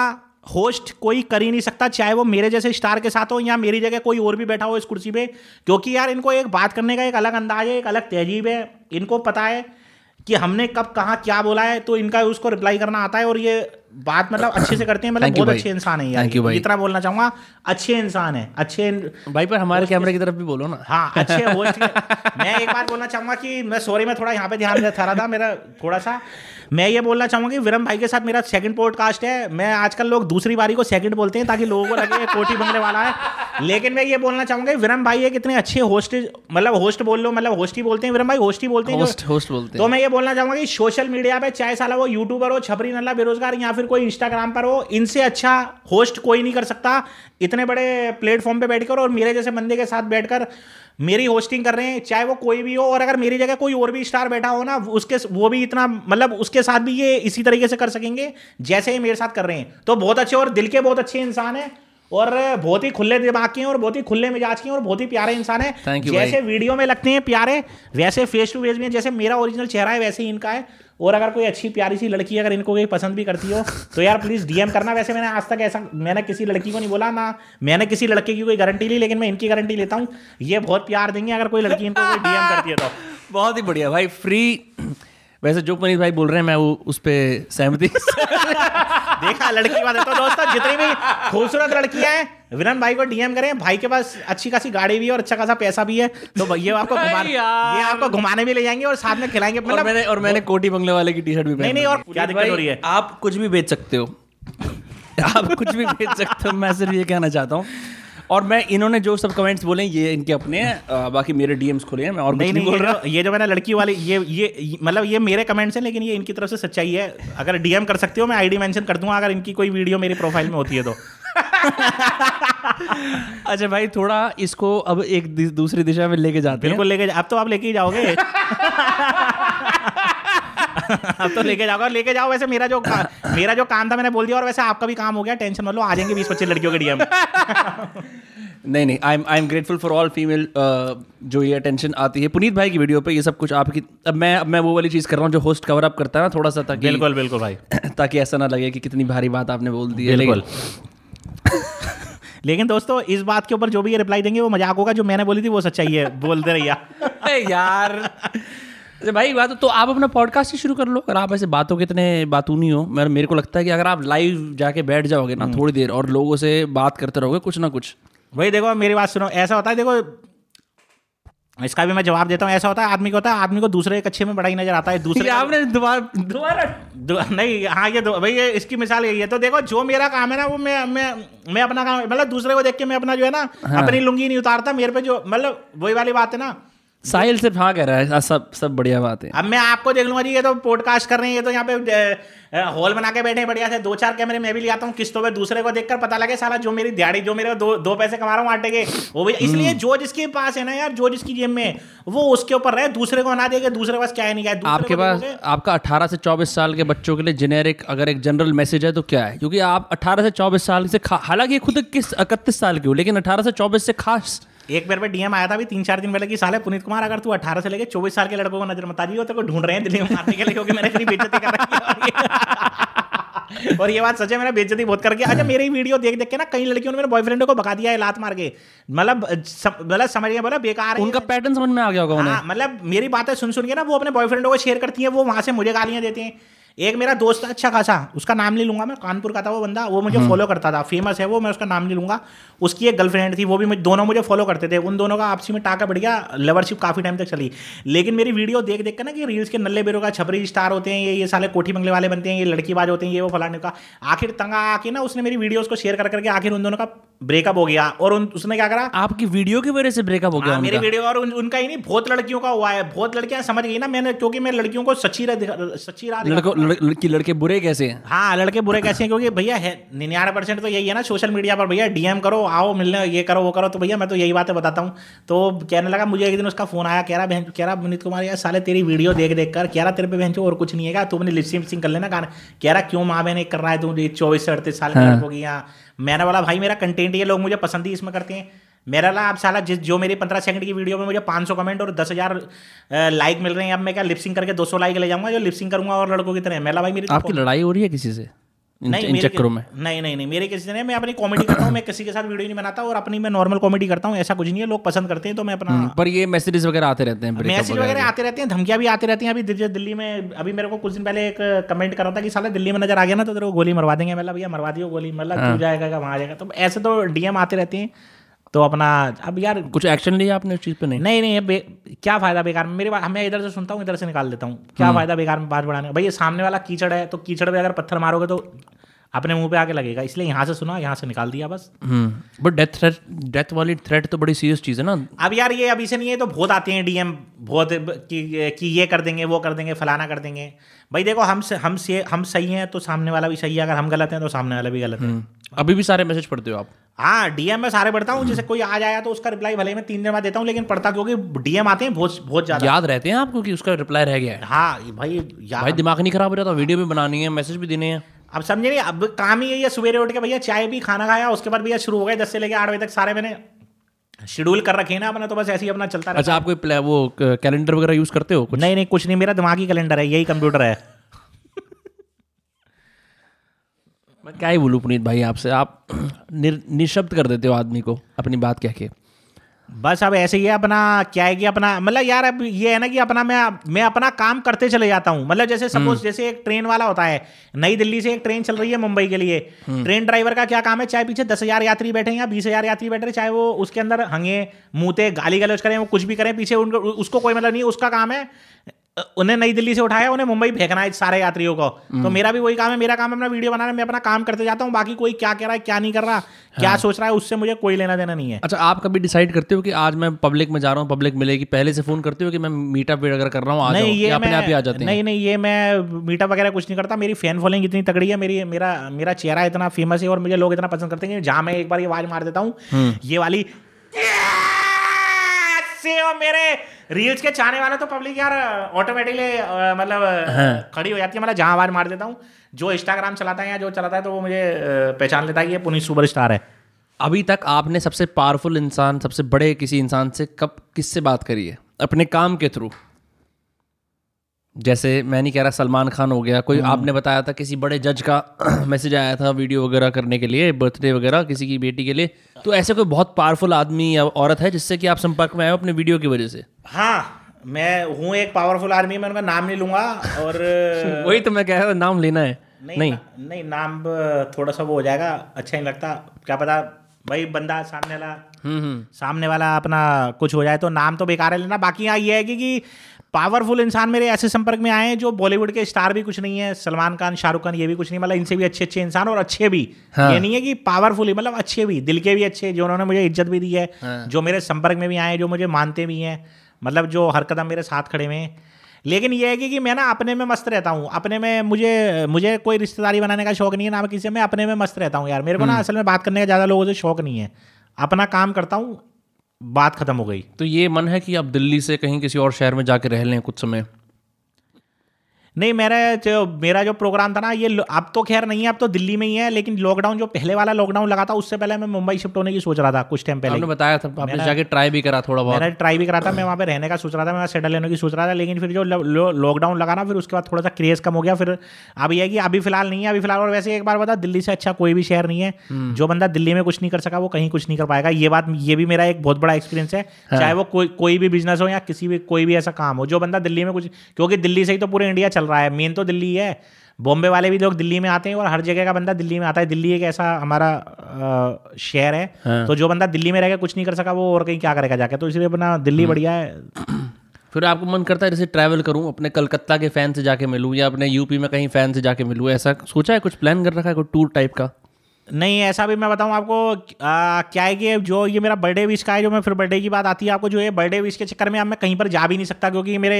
होस्ट कोई कर ही नहीं सकता, चाहे वो मेरे जैसे स्टार के साथ हो या मेरी जगह कोई और भी बैठा हो इस कुर्सी पे, क्योंकि यार इनको एक बात करने का एक अलग अंदाज है, एक अलग तहजीब है, इनको पता है कि हमने कब कहाँ क्या बोला है तो इनका उसको रिप्लाई करना आता है और ये बात मतलब अच्छे से करते हैं मतलब बहुत अच्छे इंसान है यार. भाई। इतना बोलना चाहूँगा अच्छे इंसान है अच्छे भाई पर हमारे कैमरे की तरफ़ भी बोलो ना. हाँ अच्छे होस्ट मैं एक बात बोलना चाहूँगा कि मैं सॉरी मैं थोड़ा यहाँ पे ध्यान देता रहा था मेरा थोड़ा सा। मैं ये बोलना चाहूँगा कि विरम भाई के साथ मेरा सेकंड पॉडकास्ट है। मैं आजकल लोग दूसरी बारी को सेकंड बोलते हैं ताकि लोगों को लगे कोठी बंगले वाला है। लेकिन मैं ये बोलना चाहूँगा कि विरम भाई एक इतने अच्छे होस्ट मतलब होस्ट बोल लो मतलब होस्ट ही बोलते हैं। विरम भाई होस्ट ही बोलते हैं होस्ट होस्ट बोलते तो मैं ये बोलना चाहूँगा कि सोशल मीडिया पे चाहे साला वो यूट्यूबर हो छपरी नल्ला बेरोजगार या फिर कोई इंस्टाग्राम पर हो इनसे अच्छा होस्ट कोई नहीं कर सकता। इतने बड़े प्लेटफॉर्म पे बैठकर और मेरे जैसे बंदे के साथ बैठकर मेरी होस्टिंग कर रहे हैं चाहे वो कोई भी हो और अगर मेरी जगह कोई और भी स्टार बैठा हो ना उसके वो भी इतना मतलब उसके साथ भी ये इसी तरीके से कर सकेंगे जैसे ही मेरे साथ कर रहे हैं। तो बहुत अच्छे और दिल के बहुत अच्छे इंसान हैं और बहुत ही खुले दिमाग के हैं और बहुत ही खुले मिजाज के हैं और बहुत ही प्यारे इंसान है। जैसे। वीडियो में लगते हैं प्यारे वैसे फेस टू फेस हैं। जैसे मेरा ओरिजिनल चेहरा है वैसे ही इनका है। और अगर कोई अच्छी प्यारी सी लड़की अगर इनको कोई पसंद भी करती हो तो यार प्लीज़ डीएम करना। वैसे मैंने आज तक ऐसा मैंने किसी लड़की को नहीं बोला ना मैंने किसी लड़के की कोई गारंटी ली लेकिन मैं इनकी गारंटी लेता हूँ। ये बहुत प्यार देंगे अगर कोई लड़की इनको कोई डीएम करती है तो। बहुत ही बढ़िया भाई फ्री वैसे जो पुनीत भाई बोल रहे हैं मैं वो उस पर सहमति देखा लड़की बात है तो दोस्तों जितनी भी खूबसूरत लड़कियाँ हैं विनन भाई को डीएम करें भाई के पास अच्छी खासी गाड़ी भी है और अच्छा खासा पैसा भी है तो ये आपको घुमा अरे यार। ये आपको घुमाने भी ले जाएँगे और साथ में खिलाएँगे। और मतलब मैंने और मैंने कोटी बंगले वाले की टी शर्ट भी नहीं, नहीं, और क्या दिक्कत हो रही है? आप कुछ भी बेच सकते हो। आप कुछ भी बेच सकते हो मैं सिर्फ़ ये कहना चाहता हूँ। और मैं इन्होंने जो सब कमेंट्स बोले ये इनके अपने अ, बाकी मेरे डीएम्स खुले हैं मैं और नहीं नहीं, बोल रहा। ये जो मैंने लड़की वाली ये ये ये- मतलब ये मेरे कमेंट्स हैं लेकिन ये इनकी तरफ़ से सच्चाई है। अगर डीएम कर सकते हो मैं आईडी मेंशन कर दूँगा अगर इनकी कोई वीडियो मेरी प्रोफ़ाइल में होती है तो। अच्छा भाई थोड़ा इसको अब एक दूसरी दिशा में लेके जाते हैं। बिल्कुल लेके अब तो आप लेके ही जाओगे। अब तो लेके जाओगे लेके जाओ वैसे मेरा जो मेरा जो काम था मैंने बोल दिया और वैसे आपका भी काम हो गया टेंशन मत लो आ जाएँगे बीस पच्चीस लड़कियों के डीएम। नहीं नहीं I am I am grateful for all female जो ये अटेंशन आती है। पुनीत भाई की वीडियो पे ये सब कुछ आपकी अब मैं अब मैं वो वाली चीज़ कर रहा हूँ जो होस्ट कवर अप करता है ना थोड़ा सा ताकि बिल्कुल बिल्कुल भाई। ताकि ऐसा ना लगे कि कितनी भारी बात आपने बोल दी है बिल्कुल। लेकिन दोस्तों इस बात के ऊपर जो भी ये रिप्लाई देंगे वो मज़ाक होगा जो मैंने बोली थी वो सच्चाई है बोलते रहिए यार। अरे भाई बात तो आप अपना पॉडकास्ट ही शुरू कर लो अगर आप ऐसे बातों के इतने बातूनी हो मेरे मेरे को लगता है कि अगर आप लाइव जाके बैठ जाओगे ना थोड़ी देर और लोगों से बात करते रहोगे कुछ ना कुछ। भाई देखो मेरी बात सुनो ऐसा होता है देखो इसका भी मैं जवाब देता हूँ ऐसा होता है आदमी को होता है आदमी को दूसरे कच्छे अच्छे में बड़ा ही नज़र आता है दूसरे आपने दोबारा दोबारा नहीं हाँ ये भाई ये इसकी मिसाल यही है। तो देखो जो मेरा काम है ना वो मैं मैं मैं अपना काम मतलब दूसरे को देख के मैं अपना जो है ना अपनी लुंगी नहीं उतारता मेरे पे जो मतलब वही वाली बात है ना साहिल सिर्फ़ हाँ कह रहा है सब सब बढ़िया बात है। अब मैं आपको देख लूँगा जी ये तो पॉडकास्ट कर रहे हैं ये तो यहाँ पे हॉल बना के बैठे हैं बढ़िया से दो चार कैमरे मैं भी ले आता हूँ किस्तों पे दूसरे को देखकर पता लगे साला जो मेरी दिहाड़ी जो मेरे दो दो पैसे कमा रहा हूँ आटे के वो भी इसलिए जो जिसके पास है ना यार जो जिसकी जेब में है, वो उसके ऊपर रहे दूसरे को ना देके दूसरे पास क्या है नहीं क्या है आपके पास आपका 18 से 24 साल के बच्चों के लिए जेनेरिक अगर एक जनरल मैसेज है तो क्या है? क्योंकि आप 18 से 24 साल से हालाँकि खुद किस इकतीस साल के हो लेकिन 18 से 24 से खास एक बार पे डीएम आया था अभी तीन चार दिन पहले कि साले पुनीत कुमार अगर तू 18 से लेके 24 साल के लड़कों को नज़र मता रही हो तेरे को ढूंढ रहे हैं दिल्ली में मारने के लिए क्योंकि मैंने इतनी बेइज्जती कर रखी है और ये। बात सच है मैंने बेइज्जती बहुत करके अच्छा मेरी वीडियो देख देख के ना कई लड़कियों ने मेरे बॉयफ्रेंड को भगा दिया है लात मार के। मतलब मतलब समझ गया बोला बेकार उनका पैटर्न समझ में आ गया होगा हाँ मतलब मेरी बातें सुन सुन के ना वो अपने बॉयफ्रेंडों को शेयर करती है वो वहाँ से मुझे गालियाँ देते हैं। एक मेरा दोस्त है अच्छा खासा उसका नाम नहीं लूँगा मैं कानपुर का था वो बंदा वो मुझे फॉलो करता था फ़ेमस है वो मैं उसका नाम नहीं लूँगा। उसकी एक गर्लफ्रेंड थी वो भी मुझे दोनों मुझे फॉलो करते थे उन दोनों का आपसी में टाका बढ़ गया लवरशिप काफ़ी टाइम तक चली। लेकिन मेरी वीडियो देख देख कर ना कि रील्स के नल्ले बेरो का छपरी स्टार होते हैं ये ये साले कोठी बंगले वाले बनते हैं ये लड़कीबाज होते हैं ये वो फलाने का। आखिर तंगा आके ना उसने मेरी वीडियोस को शेयर कर करके आखिर उन दोनों का ब्रेकअप हो गया और उन, उसने क्या करा? आपकी वीडियो की वजह से ब्रेकअप हो गया हाँ, मेरी वीडियो और उन, उनका ही नहीं बहुत लड़कियों का हुआ है बहुत लड़कियाँ समझ गई ना मैंने क्योंकि मैं लड़कियों को सच्ची सच्ची राह लड़की लड़के बुरे कैसे हैं? हाँ लड़के बुरे कैसे हैं? क्योंकि भैया है निन्यानवे परसेंट तो यही है ना सोशल मीडिया पर। भैया डीएम करो आओ मिलने ये करो वो करो। तो भैया मैं तो यही बातें बताता हूँ। तो कहने लगा मुझे एक दिन उसका फ़ोन आया कह रहा बहन कह रहा विनीत कुमार यार साले तेरी वीडियो देख देख कर। कह रहा तेरे पे बहन और कुछ नहीं है तू अपनी लिपसिंग सिंग कर लेना गाना। कह रहा क्यों माँ बहन एक कर रहा है तू? चौबीस से अड़तीस साल के हाँ। की यहाँ। मैंने बोला भाई मेरा कंटेंट ये लोग मुझे पसंद ही इसमें करते हैं। मेरा ला आप साला जिस जो मेरी पंद्रह सेकंड की वीडियो में मुझे 500 कमेंट और दस हज़ार लाइक मिल रहे हैं अब मैं क्या लिपसिंग करके 200 लाइक ले जाऊँगा? जो लिपसिंग करूँगा और लड़कों की तरह। मेरा भाई मेरी तो आपकी लड़ाई हो रही है किसी से? नहीं इन चक्करों में? नहीं नहीं नहीं मेरे किसी से नहीं। मैं अपनी कॉमेडी करता हूँ मैं किसी के साथ वीडियो नहीं बनाता और अपनी मैं नॉर्मल कॉमेडी करता हूँ ऐसा कुछ नहीं है। लोग पसंद करते हैं तो मैं अपना हम्म, पर ये मैसेजेस वगैरह आते रहते हैं मैसेज वगैरह आते रहते हैं धमकियाँ भी आती रहती हैं। अभी दिल्ली में अभी मेरे को कुछ दिन पहले एक कमेंट कर रहा था कि साला दिल्ली में नज़र आ गया ना तो तेरे को गोली मरवा देंगे मतलब भैया मरवा दियो गोली मतलब। तू जाएगा वहाँ जाएगा? तो ऐसे तो डीएम आते रहते हैं। तो अपना अब यार कुछ एक्शन लिया आपने उस चीज़ पे नहीं? नहीं नहीं बे- क्या फ़ायदा बेकार में? मेरी बात मैं इधर से सुनता हूँ इधर से निकाल देता हूँ। क्या हम्म। फ़ायदा बेकार में बात बढ़ाने का? भाई ये सामने वाला कीचड़ है तो कीचड़ पे अगर पत्थर मारोगे तो अपने मुँह पे आके लगेगा। इसलिए यहाँ से सुना यहाँ से निकाल दिया बस। बट डेथ थ्रेट डेथ वाली थ्रेट तो बड़ी सीरियस चीज़ है ना। अब यार ये अभी से नहीं है तो बहुत आते हैं डीएम बहुत कि, कि ये कर देंगे वो कर देंगे फलाना कर देंगे। भाई देखो हम हम से हम सही हैं तो सामने वाला भी सही है अगर हम गलत हैं तो सामने वाला भी गलत है। अभी भी सारे मैसेज पढ़ते हो आप? हाँ डीएम में सारे पढ़ता हूँ जैसे कोई आ जाए तो उसका रिप्लाई भले मैं तीन दिन बाद देता हूँ लेकिन पढ़ता क्योंकि डीएम आते हैं बहुत बहुत ज़्यादा। याद रहते हैं आपको कि उसका रिप्लाई रह गया है? हाँ भाई यार भाई दिमाग नहीं खराब हो रहा था वीडियो भी बनानी है मैसेज भी देने हैं। अब समझे नहीं अब काम ही यही है सवेरे उठ के भैया चाय भी खाना खाया उसके बाद भैया शुरू हो गए दस से लेकर आठ बजे तक सारे मैंने शेड्यूल कर रखे ना अपना तो बस ऐसे ही अपना चलता रहता अच्छा आप कोई वो कैलेंडर वगैरह यूज़ करते हो कुछ? नहीं नहीं कुछ नहीं मेरा दिमागी कैलेंडर है यही कंप्यूटर है। मैं क्या ही बोलूँ पुनीत भाई आपसे? आप निर, निशब्द कर देते हो आदमी को अपनी बात कह के। बस अब ऐसे ही है अपना क्या है कि अपना मतलब यार अब ये है ना कि अपना मैं मैं अपना काम करते चले जाता हूँ। मतलब जैसे सपोज़ जैसे एक ट्रेन वाला होता है नई दिल्ली से एक ट्रेन चल रही है मुंबई के लिए। ट्रेन ड्राइवर का क्या काम है? चाहे पीछे दस हज़ार यात्री बैठे हैं या बीस हज़ार यात्री बैठे हैं चाहे वो उसके अंदर हंगे मुंहते गाली गलौज करें वो कुछ भी करें पीछे उनको उसको कोई मतलब नहीं उसका काम है उन्हें नई दिल्ली से उठाया उन्हें मुंबई फेंकना है सारे यात्रियों को। तो मेरा भी वही काम है मेरा काम है अपना वीडियो बनाना मैं अपना काम करते जाता हूँ बाकी कोई क्या कह रहा है क्या नहीं कर रहा क्या सोच रहा है उससे मुझे कोई लेना देना नहीं है। अच्छा आप कभी डिसाइड करते हो कि आज मैं पब्लिक में जा रहा हूँ पब्लिक मिलेगी? पहले से फ़ोन करते हो कि मैं मीटअप वगैरह कर रहा हूँ नहीं ये अपने आप ही आ जाते हैं? नहीं नहीं ये मैं मीटअप वगैरह कुछ नहीं करता मेरी फ़ैन फॉलोइंग इतनी तगड़ी है मेरी मेरा मेरा चेहरा इतना फ़ेमस है और मुझे लोग इतना पसंद करते हैं जहाँ मैं एक बार ये आवाज़ मार देता हूँ हम्म। ये वाली मेरे! रील्स के चाहने वाले तो पब्लिक यार ऑटोमेटिकली मतलब हाँ। खड़ी हो जाती है। मतलब जहाँ आवाज़ मार देता हूँ जो इंस्टाग्राम चलाता है या जो चलाता है तो वो मुझे पहचान लेता है कि ये पुनीत सुपर स्टार है। अभी तक आपने सबसे पावरफुल इंसान सबसे बड़े किसी इंसान से कब किससे बात करी है? अपने काम के थ्रू जैसे मैं नहीं कह रहा सलमान खान हो गया कोई आपने बताया था किसी बड़े जज का मैसेज आया था वीडियो वगैरह करने के लिए बर्थडे वगैरह किसी की बेटी के लिए? तो ऐसे कोई बहुत पावरफुल आदमी या औरत है जिससे कि आप संपर्क में आए हो अपने वीडियो की वजह से? हाँ मैं हूँ एक पावरफुल आर्मी मैं उनका नाम नहीं लूँगा और वही तो मैं कह रहा हूँ नाम लेना है। नहीं नहीं, ना, नहीं नाम थोड़ा सा वो हो जाएगा अच्छा नहीं लगता। क्या पता भाई बंदा सामने वाला हम्म हम्म। सामने वाला अपना कुछ हो जाए तो नाम तो बेकार है लेना बाकी यहाँ ये है कि पावरफुल इंसान मेरे ऐसे संपर्क में आए हैं जो बॉलीवुड के स्टार भी कुछ नहीं है सलमान खान शाहरुख खान ये भी कुछ नहीं मतलब इनसे भी अच्छे अच्छे इंसान और अच्छे भी। हाँ। ये नहीं है कि पावरफुल मतलब अच्छे भी दिल के भी अच्छे जो उन्होंने मुझे इज़्ज़त भी दी है हाँ। जो मेरे संपर्क में भी आए जो मुझे मानते भी हैं मतलब जो हर कदम मेरे साथ खड़े हुए हैं। लेकिन ये है कि, कि मैं ना अपने में मस्त रहता हूँ अपने में मुझे मुझे कोई रिश्तेदारी बनाने का शौक नहीं है ना किसी मैं अपने में मस्त रहता हूँ यार। मेरे को ना असल में बात करने का ज़्यादा लोगों से शौक नहीं है। अपना काम करता हूँ बात खत्म हो गई। तो ये मन है कि आप दिल्ली से कहीं किसी और शहर में जाके रह लें कुछ समय। नहीं मेरा जो मेरा जो प्रोग्राम था ना ये अब तो खैर नहीं है अब तो दिल्ली में ही है लेकिन लॉकडाउन जो पहले वाला लॉकडाउन लगा था उससे पहले मैं मुंबई शिफ्ट होने की सोच रहा था कुछ टाइम पहले आपने बताया था आपने जाके ट्राई भी करा थोड़ा बहुत। मैंने ट्राई भी करा था मैं वहाँ पे रहने का सोच रहा था मैं सेटल लेने की सोच रहा था लेकिन फिर जो लॉकडाउन लगा ना फिर उसके बाद थोड़ा सा क्रेज कम हो गया फिर अब ये है कि अभी फ़िलहाल नहीं है अभी फ़िलहाल और वैसे एक बार बता दिल्ली से अच्छा कोई भी शहर नहीं है जो बंदा दिल्ली में कुछ नहीं कर सका वो कहीं कुछ नहीं कर पाएगा ये बात ये भी मेरा एक बहुत बड़ा एक्सपीरियंस है चाहे वो कोई कोई भी बिज़नेस हो या किसी भी कोई भी ऐसा काम हो जो बंदा दिल्ली में कुछ क्योंकि दिल्ली से ही तो पूरे इंडिया चल रहा है। मेन तो दिल्ली है। बॉम्बे वाले भी लोग दिल्ली में आते हैं और हर जगह का बंदा दिल्ली में आता है। दिल्ली एक ऐसा हमारा शहर है। हाँ। तो जो बंदा दिल्ली में रहकर कुछ नहीं कर सका वो और कहीं क्या करेगा जाके? तो इसलिए अपना दिल्ली बढ़िया है। फिर आपको मन करता है जैसे ट्रैवल करूँ अपने कलकत्ता के फ़ैन से जाके मिलूं या अपने यूपी में कहीं फ़ैन से जाके मिलूं ऐसा सोचा है कुछ प्लान कर रखा है कोई टूर टाइप का? नहीं ऐसा भी मैं बताऊँ आपको आ, क्या है कि जो ये मेरा बर्थडे विश का है जो मैं फिर बर्थडे की बात आती है आपको जो है बर्थडे विश के चक्कर में अब मैं कहीं पर जा भी नहीं सकता क्योंकि मेरे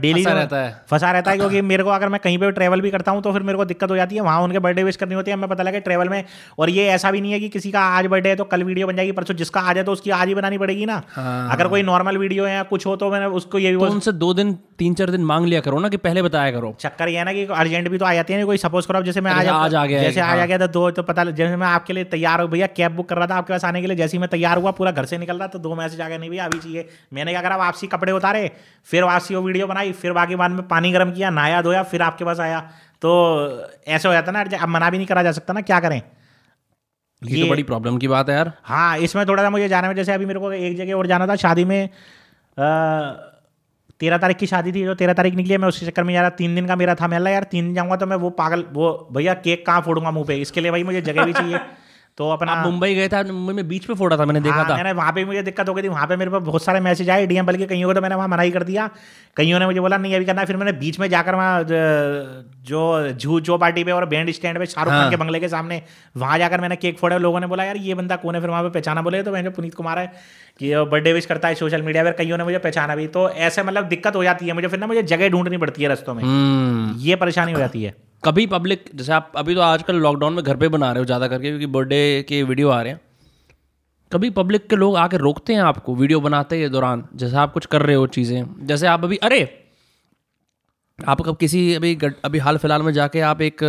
डेली रहता है। फंसा रहता है क्योंकि मेरे को अगर मैं कहीं पे ट्रैवल भी करता हूँ तो फिर मेरे को दिक्कत हो जाती है वहाँ उनके बर्थडे विश करनी होती है हमें पता लगे ट्रैवल में और ये ऐसा भी नहीं है कि किसी का आज बर्थडे है तो कल वीडियो बन जाएगी परसों जिसका आज है तो उसकी आज ही बनानी पड़ेगी ना हाँ। अगर कोई नॉर्मल वीडियो है या कुछ हो तो मैंने उसको ये भी तो उनसे दो दिन तीन चार दिन मांग लिया करो ना कि पहले बताया करो चक्कर ये है ना कि अर्जेंट भी तो आ जाती है कोई सपोज़ करो जैसे मैं आज आ गया जैसे आज आ हाँ। गया था दो तो पता जैसे मैं आपके लिए तैयार हो भैया कैब बुक कर रहा था आपके पास आने के लिए जैसे ही मैं तैयार हुआ पूरा घर से निकल रहा तो दो मैसेज आ गए नहीं भैया अभी चाहिए। मैंने क्या करा वापसी कपड़े उतारे फिर वापसी वो वीडियो बनाई फिर बाकी बाद में पानी गर्म किया नहाया धोया फिर आपके पास आया। तो ऐसे हो जाता ना अब मना भी नहीं करा जा सकता ना क्या करें? ये तो बड़ी प्रॉब्लम की बात है यार। हाँ इसमें थोड़ा सा मुझे जाने में जैसे अभी मेरे को एक जगह और जाना था शादी में तेरह तारीख की शादी थी जो तेरह तारीख निकली है, मैं उसके चक्कर में यार तीन दिन का मेरा था। मैं यार, तीन दिन जाऊँगा तो मैं वो पागल, वो भैया केक कहाँ फोड़ूँगा मुँह पे? इसके लिए भाई मुझे जगह भी चाहिए। तो अपना आप मुंबई गए थे मुंबई में बीच पे फोड़ा था मैंने देखा हाँ, था। मैंने वहाँ पे मुझे दिक्कत हो गई थी वहाँ पे मेरे पास बहुत सारे मैसेज आए डीएम बल्कि कईयों को तो मैंने वहाँ मना ही कर दिया। कईयों ने मुझे बोला नहीं अभी करना। फिर मैंने बीच में जाकर वहाँ जो जू जो पार्टी पे और बैंड स्टैंड पे शाहरुख हाँ। खान के बंगले के सामने वहाँ जाकर मैंने केक फोड़ा लोगों ने बोला यार ये बंदा कौन है? फिर वहाँ पे पहचाना बोले तो मैंने पुनीत कुमार है कि बर्थडे विश करता है सोशल मीडिया पर कईयों ने मुझे पहचाना भी। तो ऐसे मतलब दिक्कत हो जाती है मुझे फिर ना मुझे जगह ढूंढनी पड़ती है रस्तों में। हम्म। ये परेशानी हो जाती है। कभी पब्लिक जैसे आप अभी तो आजकल लॉकडाउन में घर पे बना रहे हो ज़्यादा करके क्योंकि बर्थडे के वीडियो आ रहे हैं। कभी पब्लिक के लोग आके रोकते हैं आपको वीडियो बनाते के दौरान जैसे आप कुछ कर रहे हो चीज़ें। जैसे आप अभी अरे आप कब किसी अभी गड- अभी हाल फ़िलहाल में जाके आप एक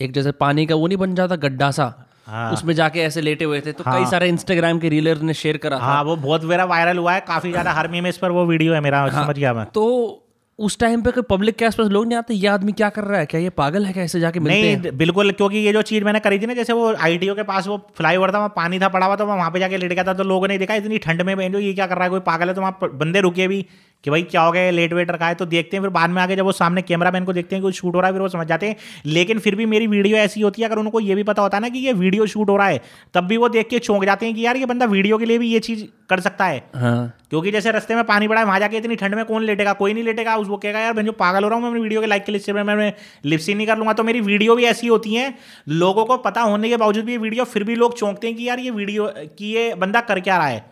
एक जैसे पानी का वो नहीं बन जाता गड्ढा सा हाँ। उसमें जाके ऐसे लेटे हुए थे तो हाँ। कई सारे इंस्टाग्राम के रीलर ने शेयर करा हाँ, था। हाँ वो बहुत मेरा वायरल हुआ है काफ़ी ज़्यादा हर मीम इस पर वो वीडियो है मेरा हाँ, समझ गया मैं। तो उस टाइम पे कोई पब्लिक के आसपास लोग नहीं आते ये आदमी क्या कर रहा है? क्या ये पागल है? क्या ऐसे जाके मिलते हैं? नहीं बिल्कुल क्योंकि ये जो चीज़ मैंने करी थी ना जैसे वो आईटीओ के पास वो फ्लाई ओवर था वहाँ पानी था पड़ा हुआ तो मैं वहाँ पे जाके लेट गया था तो लोगों ने देखा इतनी ठंड में बहन जो ये क्या कर रहा है कोई पागल है तो वहाँ बंदे रुके भी। कि भाई क्या हो गया लेट वेट रखा है? तो देखते हैं फिर बाद में आगे जब वो सामने कैमरा मैन को देखते हैं कि कुछ शूट हो रहा है फिर वो समझ जाते हैं। लेकिन फिर भी मेरी वीडियो ऐसी होती है अगर उनको ये भी पता होता ना कि ये वीडियो शूट हो रहा है तब भी वो देख के चौंक जाते हैं कि यार ये बंदा वीडियो के लिए भी ये चीज़ कर सकता है। हाँ। क्योंकि जैसे रस्ते में पानी पड़ा है वहाँ जाके इतनी ठंड में कौन लेटेगा कोई नहीं लेटेगा। उसको कहेगा यार मैं जो पागल हो रहा हूँ मैं अपनी वीडियो के लाइक के लिस्ट में मैं लिपसी नहीं कर लूँगा। तो मेरी वीडियो भी ऐसी होती है। लोगों को पता होने के बावजूद भी ये वीडियो फिर भी लोग चौंकते हैं कि यार ये वीडियो कि ये बंदा कर क्या रहा है?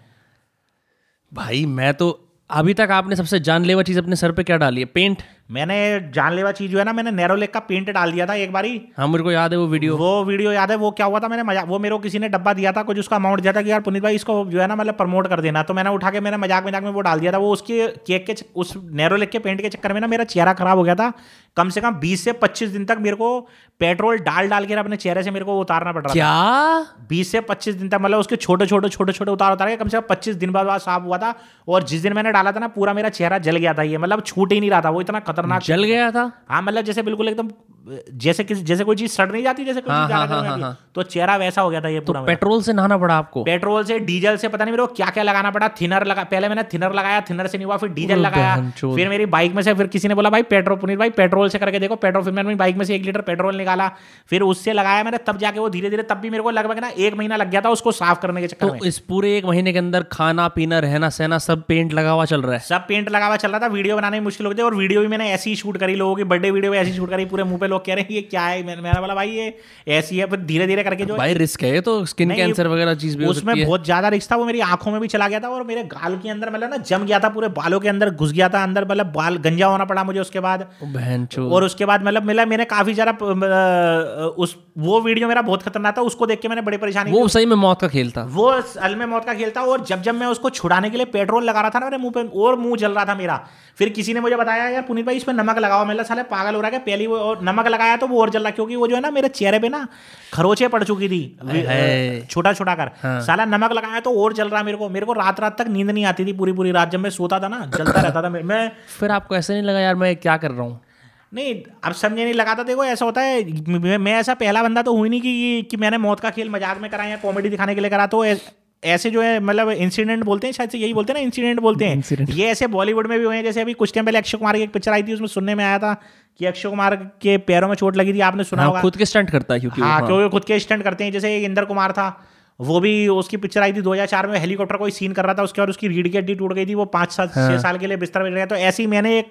भाई मैं तो अभी तक आपने सबसे जानलेवा चीज़ अपने सर पे क्या डाली है? पेंट? मैंने जानलेवा चीज़ जो है ना मैंने नैरो लेक का पेंट डाल दिया था एक बारी। हाँ मेरे को याद है वो वीडियो वो वीडियो याद है वो क्या हुआ था मैंने मज़ाक वो मेरे को किसी ने डब्बा दिया था कुछ उसका अमाउंट दिया था कि यार पुनीत भाई इसको जो है ना मतलब प्रमोट कर देना। तो मैंने उठा के मैंने मज़ाक मज़ाक में वो डाल दिया था वो उसके केक के उस नैरो लेक के पेंट के चक्कर में ना मेरा चेहरा खराब हो गया था। कम से कम बीस से पच्चीस दिन तक मेरे को पेट्रोल डाल डाल के अपने चेहरे से मेरे को उतारना पड़ रहा था। क्या? बीस से पच्चीस दिन तक मतलब उसके छोटे छोटे छोटे छोटे उतार उतार के कम से कम पच्चीस दिन बाद बाद साफ़ हुआ था और जिस दिन मैंने डाला था ना पूरा मेरा चेहरा जल गया था ये मतलब छूट ही नहीं रहा था वो इतना खतरनाक जल गया था? हाँ मतलब जैसे बिल्कुल एकदम जैसे किसी जैसे कोई चीज़ सड़ नहीं जाती जैसे कोई हाँ, चीज़ हाँ, हाँ, हाँ। तो चेहरा वैसा हो गया था ये तो पूरा मेरा। पेट्रोल से नहाना पड़ा आपको? पेट्रोल से डीजल से पता नहीं मेरे को क्या क्या लगाना पड़ा। थिनर लगा पहले मैंने थिनर लगाया थिनर से नहीं हुआ फिर डीजल लगाया। फिर मेरी बाइक में से फिर किसी ने बोला भाई पेट्रोल पुनीत भाई पेट्रोल से करके देखो पेट्रोल फिर मैंने बाइक में से एक लीटर पेट्रोल निकाला। फिर उससे लगाया मैंने तब जाके वो धीरे धीरे तब भी मेरे को लगभग ना एक महीना लग गया था उसको साफ़ करने के चक्कर में। तो इस पूरे एक महीने के अंदर खाना पीना रहना सहना सब पेंट लगा हुआ चल रहा है? सब पेंट लगा हुआ चल रहा था वीडियो बनाने में मुश्किल हो गई थी और वीडियो भी मैंने ऐसी शूट करी लोगों की बर्थडे वीडियो ऐसी शूट करी पूरे मुँह पे लोग कह रहे हैं ये क्या है? मैंने मैंने बोला भाई ये ऐसी है फिर धीरे धीरे करके जो भाई रिस्क है तो स्किन कैंसर वगैरह चीज़ भी उसमें बहुत ज़्यादा रिस्क था वो मेरी आँखों में भी चला गया था और मेरे गाल के अंदर मतलब ना जम गया था पूरे बालों के अंदर घुस गया था अंदर मतलब बाल गंजा होना पड़ा मुझे उसके बाद। और उसके बाद मतलब मिला मैंने काफ़ी ज़्यादा उस वो वीडियो मेरा बहुत खतरनाक था उसको देख के मैंने बड़ी परेशानी वो सही में मौत का खेल था। वो अल में मौत का खेल था और जब जब मैं उसको छुड़ाने के लिए पेट्रोल लगा रहा था ना मेरे मुँह पे और मुँह जल रहा था मेरा फिर किसी ने मुझे बताया यार पुनीत भाई इसमें नमक लगाओ। मैं साले पागल हो रहा है पहली वो और नमक लगाया तो वो और जल रहा क्योंकि वो जो है ना मेरे चेहरे पे ना खरोचे पड़ चुकी थी छोटा छोटा कर। हाँ। साला नमक लगाया तो और जल रहा मेरे को मेरे को रात रात तक नींद नहीं आती थी पूरी पूरी रात जब मैं सोता था ना जलता रहता था मैं- फिर आपको ऐसे नहीं लगा यार मैं क्या कर रहा हूँ? नहीं अब समझे नहीं लगा था देखो ऐसा होता है मैं, ऐसा पहला बंदा तो हुई नहीं कि कि मैंने मौत का खेल मज़ाक में करा या कॉमेडी दिखाने के लिए करा तो ऐसे जो है मतलब इंसिडेंट बोलते हैं शायद से यही बोलते हैं ना इंसिडेंट बोलते हैं Incident. ये ऐसे बॉलीवुड में भी हुए हैं जैसे अभी कुछ टाइम पहले अक्षय कुमार की एक पिक्चर आई थी उसमें सुनने में आया था कि अक्षय कुमार के पैरों में चोट लगी थी आपने सुना हाँ, होगा खुद के स्टंट करता है क्योंकि हाँ हाँ। क्योंकि खुद के स्टंट करते हैं जैसे इंदर कुमार था वो भी उसकी पिक्चर आई थी 2004 में हेलीकॉप्टर कोई सीन कर रहा था उसके बाद उसकी रीढ़ की हड्डी टूट गई थी वो पाँच सात छह साल के लिए बिस्तर में गया तो ऐसे ही मैंने एक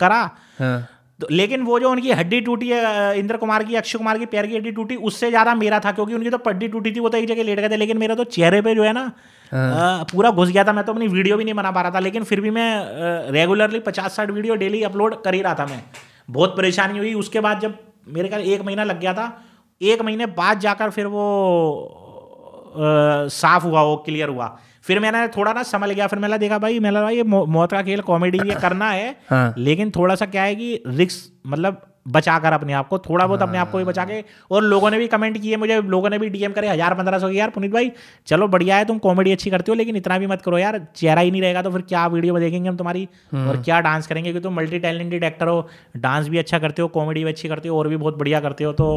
करा हाँ। तो लेकिन वो जो उनकी हड्डी टूटी है इंद्र कुमार की अक्षय कुमार की पैर की हड्डी टूटी उससे ज़्यादा मेरा था क्योंकि उनकी तो पड्डी टूटी थी वो तो एक जगह लेट गए थे लेकिन मेरा तो चेहरे पे जो है ना अ, पूरा घुस गया था मैं तो अपनी वीडियो भी नहीं बना पा रहा था लेकिन फिर भी मैं रेगुलरली पचास साठ वीडियो डेली अपलोड कर ही रहा था मैं। बहुत परेशानी हुई उसके बाद जब मेरे ख्याल एक महीना लग गया था एक महीने बाद जाकर फिर वो साफ़ हुआ वो क्लियर हुआ। फिर मैंने थोड़ा ना समझ गया फिर मैंने देखा भाई मैंने भाई ये मौत का खेल कॉमेडी ये करना है हाँ। लेकिन थोड़ा सा क्या है कि रिक्स मतलब बचा कर अपने आप को थोड़ा बहुत अपने आप को भी बचा के और लोगों ने भी कमेंट किए मुझे लोगों ने भी डीएम करे हज़ार पंद्रह सौ यार पुनीत भाई चलो बढ़िया है तुम कॉमेडी अच्छी करते हो लेकिन इतना भी मत करो यार चेहरा ही नहीं रहेगा तो फिर क्या वीडियो में देखेंगे हम तुम्हारी और क्या डांस करेंगे क्योंकि तुम मल्टी टैलेंटेड एक्टर हो डांस भी अच्छा करते हो कॉमेडी भी अच्छी करते हो और भी बहुत बढ़िया करते हो तो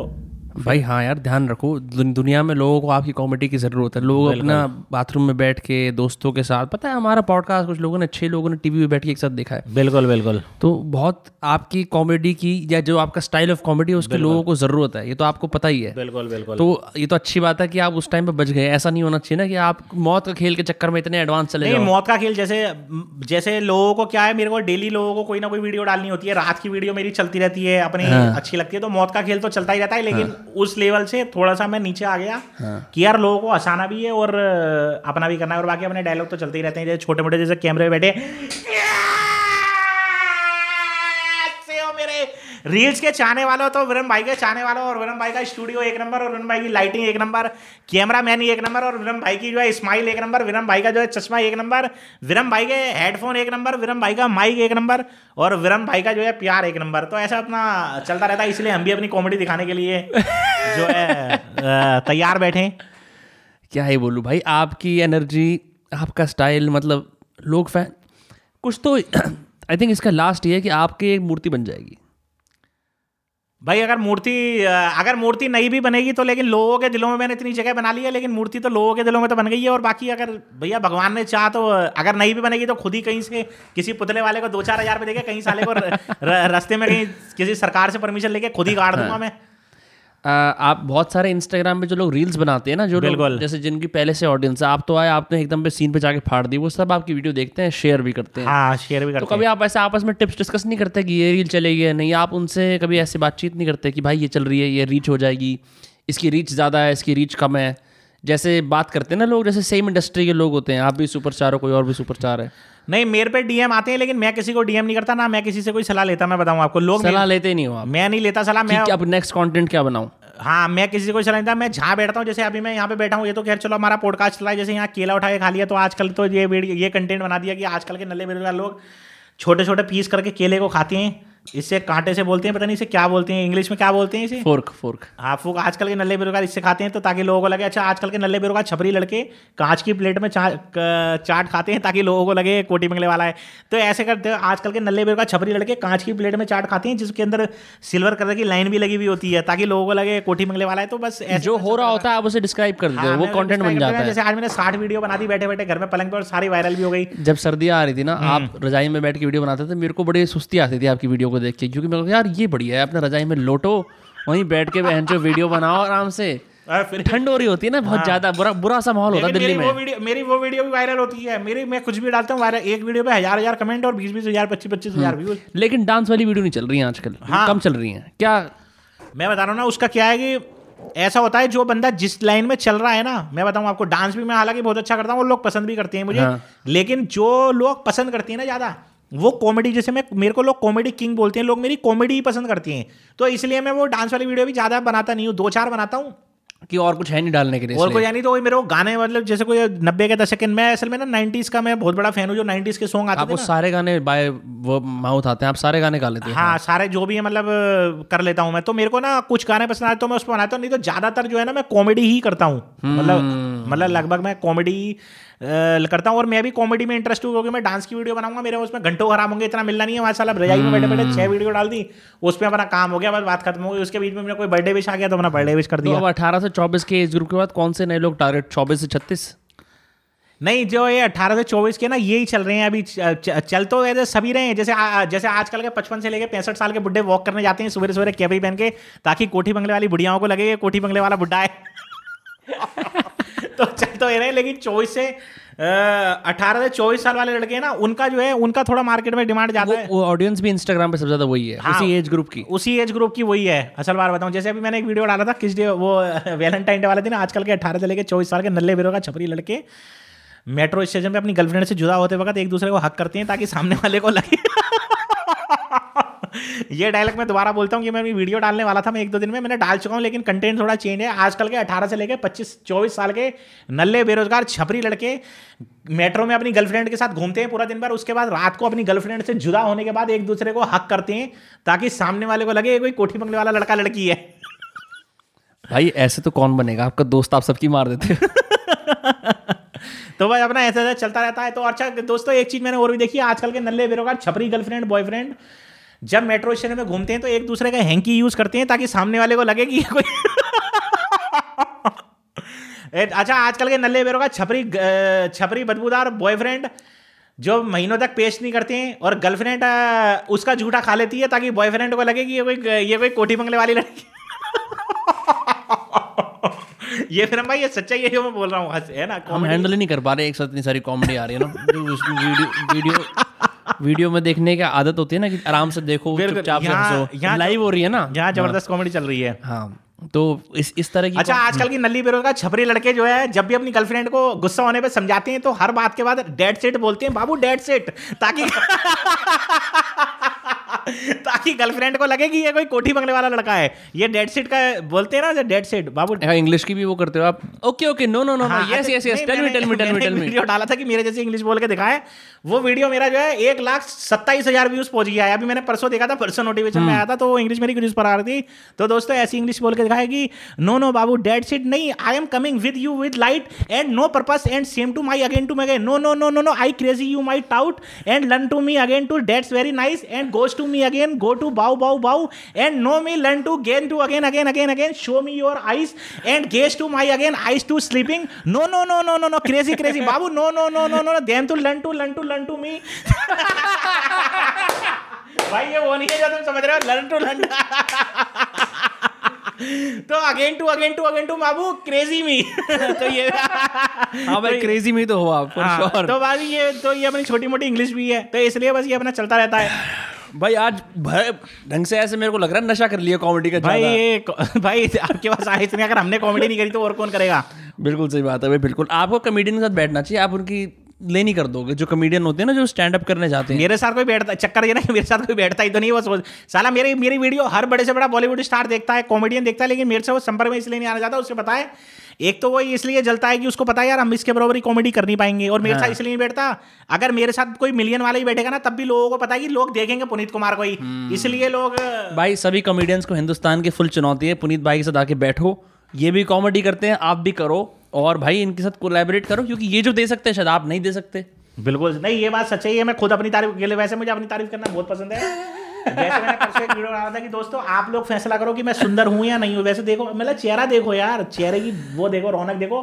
भाई हाँ यार ध्यान रखो दुन- दुनिया में लोगों को आपकी कॉमेडी की ज़रूरत है। लोग अपना बाथरूम में बैठ के दोस्तों के साथ पता है हमारा पॉडकास्ट कुछ लोगों ने छह लोगों ने टीवी में बैठ के एक साथ देखा है। बिल्कुल बिल्कुल। तो बहुत आपकी कॉमेडी की या जो आपका स्टाइल ऑफ़ कॉमेडी है उसके लोगों को ज़रूरत है। ये तो आपको पता ही है। बिल्कुल बिल्कुल। तो ये तो अच्छी बात है कि आप उस टाइम पे बच गए। ऐसा नहीं होना चाहिए ना कि आप मौत का खेल के चक्कर में इतने एडवांस चले नहीं मौत का खेल जैसे जैसे लोगों को क्या है मेरे को डेली लोगों को कोई ना कोई वीडियो डालनी होती है। रात की वीडियो मेरी चलती रहती है अपनी अच्छी लगती है तो मौत का खेल तो चलता ही रहता है लेकिन उस लेवल से थोड़ा सा मैं नीचे आ गया हाँ। कि यार लोगों को हंसाना भी है और अपना भी करना है और बाकी अपने डायलॉग तो चलते ही रहते हैं जैसे छोटे मोटे जैसे कैमरे में बैठे से हो मेरे रील्स के चाहने वालों तो विरम भाई के चाहने वालों और विरम भाई का स्टूडियो एक नंबर और विरम भाई की लाइटिंग एक नंबर कैमरा मैन एक नंबर और विरम भाई की जो है स्माइल एक नंबर विरम भाई का जो है चश्मा एक नंबर विरम भाई के हेडफोन एक नंबर विरम भाई का माइक एक नंबर और विरम भाई का जो है प्यार एक नंबर। तो ऐसा अपना चलता रहता है इसलिए हम भी अपनी कॉमेडी दिखाने के लिए जो है तैयार बैठे। क्या ही बोलूँ भाई आपकी एनर्जी आपका स्टाइल मतलब लोग फ़ैन कुछ तो आई थिंक इसका लास्ट ये है कि आपकी एक मूर्ति बन जाएगी। भाई अगर मूर्ति अगर मूर्ति नहीं भी बनेगी तो लेकिन लोगों के दिलों में मैंने इतनी जगह बना ली है लेकिन मूर्ति तो लोगों के दिलों में तो बन गई है। और बाकी अगर भैया भगवान ने चाह तो अगर नहीं भी बनेगी तो खुद ही कहीं से किसी पुतले वाले को दो चार हज़ार रुपये देखे कहीं साले को र- र- रास्ते में कहीं किसी सरकार से परमिशन लेके खुद ही गाड़ दूँगा मैं। आ, आप बहुत सारे इंस्टाग्राम पे जो लोग रील्स बनाते हैं ना जो लोग जैसे जिनकी पहले से ऑडियंस है आप तो आए आपने एकदम पे सीन पे जाके फाड़ दी वो सब आपकी वीडियो देखते हैं शेयर भी करते हैं। हाँ शेयर भी करते तो करते कभी आप ऐसे आपस में टिप्स डिस्कस नहीं करते कि ये रील चलेगी या नहीं? आप उनसे कभी ऐसी बातचीत नहीं करते कि भाई ये चल रही है ये रीच हो जाएगी इसकी रीच ज़्यादा है इसकी रीच कम है। जैसे बात करते हैं ना लोग जैसे सेम इंडस्ट्री के लोग होते हैं आप भी सुपर स्टार हो कोई और भी सुपर स्टार है। नहीं मेरे पे डीएम आते हैं लेकिन मैं किसी को डीएम नहीं करता ना मैं किसी से कोई सलाह लेता मैं बताऊँ आपको। लोग सलाह लेते नहीं हो आप। मैं नहीं लेता सलाह मैं अब नेक्स्ट कंटेंट क्या बनाऊँ? हाँ मैं किसी को चला था मैं जहाँ बैठता हूँ जैसे अभी मैं यहाँ पे बैठा हूँ ये तो खैर चलो हमारा पॉडकास्ट चला है जैसे यहाँ केला उठा के खा लिया तो आजकल तो ये ये कंटेंट बना दिया कि आजकल के नल्ले बेरोजगार लोग छोटे छोटे पीस करके केले को खाते हैं। इससे कांटे से बोलते हैं पता नहीं इसे क्या बोलते हैं इंग्लिश में क्या बोलते हैं इसे? Fork fork. हाँ फूक आजकल के नल्ले बेरोजगार इससे खाते हैं तो ताकि लोगों को लगे अच्छा आजकल के नल्ले बेरोजगार छपरी लड़के कांच की प्लेट में चा, चाट खाते हैं ताकि लोगों को लगे कोटी मंगले वाला है। तो ऐसे करते हैं आजकल के नल्ले बेरोजगार छपरी लड़के कांच की प्लेट में चाट खाते हैं जिसके अंदर सिल्वर कलर की लाइन भी लगी हुई होती है ताकि लोगों को लगे कोठी मंगले वाला है। तो बस जो हो रहा होता है आप उसे डिस्क्राइब कर देते हाँ, वो कॉन्टेंट बन जाता है। जैसे आज मैंने साठ वीडियो बना दी बैठे बैठे घर में पलंग पर और सारी वायरल भी हो गई। जब सर्दियाँ आ रही थी ना हम्म। आप रजाई में बैठ के वीडियो बनाते थे मेरे को बड़ी सुस्ती आती थी आपकी वीडियो को देख के क्योंकि मेरे को यार ये बढ़िया है अपने रजाई में लोटो वहीं बैठ के बहन जो वीडियो बनाओ आराम से। ठंड हो रही होती है ना बहुत ज़्यादा बुरा बुरा सा माहौल होता है हाँ। दिल्ली मेरी वो वीडियो मेरी वो वीडियो भी वायरल होती है। मेरी मैं कुछ भी डालता हूँ वायरल एक वीडियो पे हज़ार हज़ार कमेंट और बीस बीस हज़ार पच्चीस पच्चीस हज़ार व्यूज़ लेकिन डांस वाली वीडियो नहीं चल रही है आजकल। हाँ। कम चल रही है। क्या मैं बता रहा हूँ ना उसका क्या है कि ऐसा होता है जो बंदा जिस लाइन में चल रहा है ना मैं बताऊँ आपको डांस भी मैं हालाँकि बहुत अच्छा करता हूँ और लोग पसंद भी करते हैं मुझे। हाँ। लेकिन जो लोग पसंद करते हैं ना ज़्यादा वो कॉमेडी जैसे मैं मेरे को लोग कॉमेडी किंग बोलते हैं लोग मेरी कॉमेडी ही पसंद करती हैं। तो इसलिए मैं वो डांस वाली वीडियो भी ज़्यादा बनाता नहीं हूँ दो चार बनाता हूँ। कि और कुछ है नहीं डालने के लिए और। कोई यानी तो मेरे को गाने मतलब जैसे कोई नब्बे के दशक मैं असल में ना नाइन्टीज का मैं बहुत बड़ा फ़ैन हूँ जो नाइन्टीज के सॉन्ग आते आपको सारे गाने बाय वो माउथ आते हैं आप सारे गाने गा लेते हैं। हाँ सारे जो भी है मतलब कर लेता हूँ मैं। तो मेरे को ना कुछ गाने पसंद आते तो मैं उस पर बनाता हूँ नहीं तो ज़्यादातर जो है ना मैं कॉमेडी ही करता हूँ। मतलब मतलब लगभग मैं कॉमेडी करता हूँ और मैं भी कॉमेडी में इंटरेस्ट हूँ क्योंकि मैं डांस की वीडियो बनाऊँगा मेरे उसमें घंटों खराब होंगे इतना मिलना नहीं है माशाल्लाह रजाई में बैठे बैठे छह वीडियो डाल दी उस पर अपना काम हो गया बस बात खत्म हो गई। उसके बीच में मेरा कोई बर्थडे विश आ गया तो अपना बर्थडे विश कर तो दिया अब अठारह से चौबीस के एज ग्रुप के बाद कौन से नए लोग टारगेट चौबीस से छत्तीस? नहीं जो ये अठारह से चौबीस के ना यही चल रहे हैं अभी। चल तो ऐसे सभी रहे हैं जैसे आ, जैसे आजकल के पचपन से लेके पैंसठ साल के बुढ़े वॉक करने जाते हैं सुबह सवेरे कैपरी पहन के ताकि कोठी बंगले वाली बुढ़ियाओं को लगे कोठी बंगले वाला बुढ़ा है। तो चल तो ये रहे लेकिन चौबीस से अठारह से चौबीस साल वाले लड़के ना उनका जो है उनका थोड़ा मार्केट में डिमांड ज़्यादा है वो ऑडियंस भी इंस्टाग्राम पे सबसे ज़्यादा वही है हाँ। उसी एज ग्रुप की उसी एज ग्रुप की वही है असल बार बताऊँ जैसे अभी मैंने एक वीडियो डाला था किस डे वो वैलेंटाइन डे वाले दिन आजकल के अठारह से लेकर चौबीस साल के नल्ले बिरो का छपरी लड़के मेट्रो स्टेशन पे अपनी गर्लफ्रेंड से जुदा होते वक्त एक दूसरे को हक करती हैं ताकि सामने वाले को लगे। ये डायलॉग मैं दोबारा बोलता हूँ कि मैं अभी वीडियो डालने वाला था मैं एक दो दिन में मैंने डाल चुका हूँ लेकिन कंटेंट थोड़ा चेंज है। आजकल के 18 से लेकर 25 24 साल के नल्ले बेरोजगार छपरी लड़के मेट्रो में अपनी गर्लफ्रेंड के साथ घूमते हैं पूरा दिन भर उसके बाद रात को अपनी गर्लफ्रेंड से जुदा होने के बाद एक दूसरे को हक करते हैं ताकि सामने वाले को लगे कोई कोठी बंगले वाला लड़का लड़की है। भाई ऐसे तो कौन बनेगा? आपका दोस्त आप सबकी मार देते हो। तो भाई अपना ऐसा ऐसा चलता रहता है। तो अच्छा दोस्तों, एक चीज़ मैंने और भी देखी है आजकल के नल्ले बेरोजगार, छपरी गर्लफ्रेंड, बॉयफ्रेंड, जब मेट्रो स्टेशन में घूमते हैं तो एक दूसरे का हैंकी यूज़ करते हैं ताकि सामने वाले को लगे कि कोई अच्छा आजकल के नल्ले बेरोजगार, छपरी छपरी बदबूदार बॉयफ्रेंड जो महीनों तक पेश नहीं करते हैं और गर्लफ्रेंड उसका झूठा खा लेती है ताकि बॉयफ्रेंड को लगे कि ये कोई ये कोई कोठी बंगले वाली लड़की ये फिर भाई ये सच्चाई है जो मैं बोल रहा हूँ है ना हम हैंडल ही नहीं कर पा रहे एक साथ इतनी सारी कॉमेडी आ रही है ना। जो वीडियो वीडियो वीडियो में देखने की आदत होती है ना कि आराम से देखो चुपचाप से हंसो। लाइव हो रही है ना। यहाँ ज़बरदस्त कॉमेडी चल रही है। हाँ तो इस इस तरह की अच्छा आजकल की नल्ली बेरोजगार छपरी लड़के जो है जब भी अपनी गर्लफ्रेंड को गुस्सा होने पे समझाते हैं तो हर बात के बाद डेड सेट बोलते हैं बाबू डेड सेट ताकि ताकि गर्लफ्रेंड को लगे कि ये कोई कोठी बंगले वाला लड़का है। ये डेड सेट का बोलते हैं ना डेड सेट बाबू इंग्लिश की भी वो करते हो आप। Okay okay no no no yes yes yes tell me tell me tell me tell me video डाला था कि मेरे जैसे इंग्लिश बोल के दिखाए। वो वीडियो मेरा जो है एक लाख सत्ताईस हज़ार व्यूज़ पहुँच गया है। अभी मैंने परसों देखा था परसों नोटिफिकेशन में आया था तो इंग्लिश मेरी न्यूज़ पर आ रही थी। तो दोस्तों ऐसी इंग्लिश बोल के दिखाया कि नो नो बाबू डेड सीट नहीं I am coming with you with light and no purpose and same to my again to again no no no no no I crazy you my taught and learn to me again to that's very nice and goes to me again go to bow bow bow and no me learn to gain to again again again again show me your ice and guess to my again ice to sleeping no no no no no no crazy crazy Babu no no no no no then to learn to learn to learn to me भाई ये वो नहीं है जो तुम समझ रहे हो? लर्न टू लर्न तो again to again to again to Babu crazy me तो ये हाँ भाई क्रेजी में तो हो आप for हाँ, तो भाई ये तो ये अपनी छोटी मोटी इंग्लिश भी है तो इसलिए बस ये अपना चलता रहता है। भाई आज ढंग से ऐसे मेरे को लग रहा है नशा कर लिया कॉमेडी का भाई ये भाई आपके पास आए इतने अगर हमने कॉमेडी नहीं करी तो और कौन करेगा? बिल्कुल सही बात है भाई बिल्कुल। आपको कमेडियन के साथ बैठना चाहिए आप उनकी ले नहीं कर दोगे जो कमेडियन होते हैं ना जो स्टैंड अप करने जाते हैं। मेरे साथ कोई बैठता चक्कर ये ना मेरे साथ कोई बैठता ही तो नहीं वो सोच। साला मेरी मेरी वीडियो हर बड़े से बड़ा बॉलीवुड स्टार देखता है कॉमेडियन देखता है लेकिन मेरे से वो संपर्क में इसलिए नहीं आना चाहता उससे पता है एक तो वो इसलिए जलता है कि उसको पता है यार हम इसके बराबर ही कॉमेडी कर नहीं पाएँगे और मेरे साथ इसलिए नहीं बैठता। अगर मेरे साथ कोई मिलियन वाला ही बैठेगा ना तब भी लोगों को पता है कि लोग देखेंगे पुनीत कुमार को ही। इसलिए लोग भाई सभी कॉमेडियंस को हिंदुस्तान की फुल चुनौती है पुनीत भाई के साथ आके बैठो। ये भी कॉमेडी करते हैं आप भी करो। और भाई इनके साथ कोलेबरेट करो, क्योंकि ये जो दे सकते हैं, शायद आप नहीं दे सकते। बिल्कुल, नहीं, ये बात सच्चाई है, मैं खुद अपनी तारीफ़ के लिए वैसे मुझे अपनी तारीफ़ करना बहुत पसंद है। मैंने कि दोस्तों, आप लोग फैसला करो कि मैं सुंदर हूँ या नहीं हूँ। वैसे देखो मतलब चेहरा देखो यार, चेहरे की वो देखो, रौनक देखो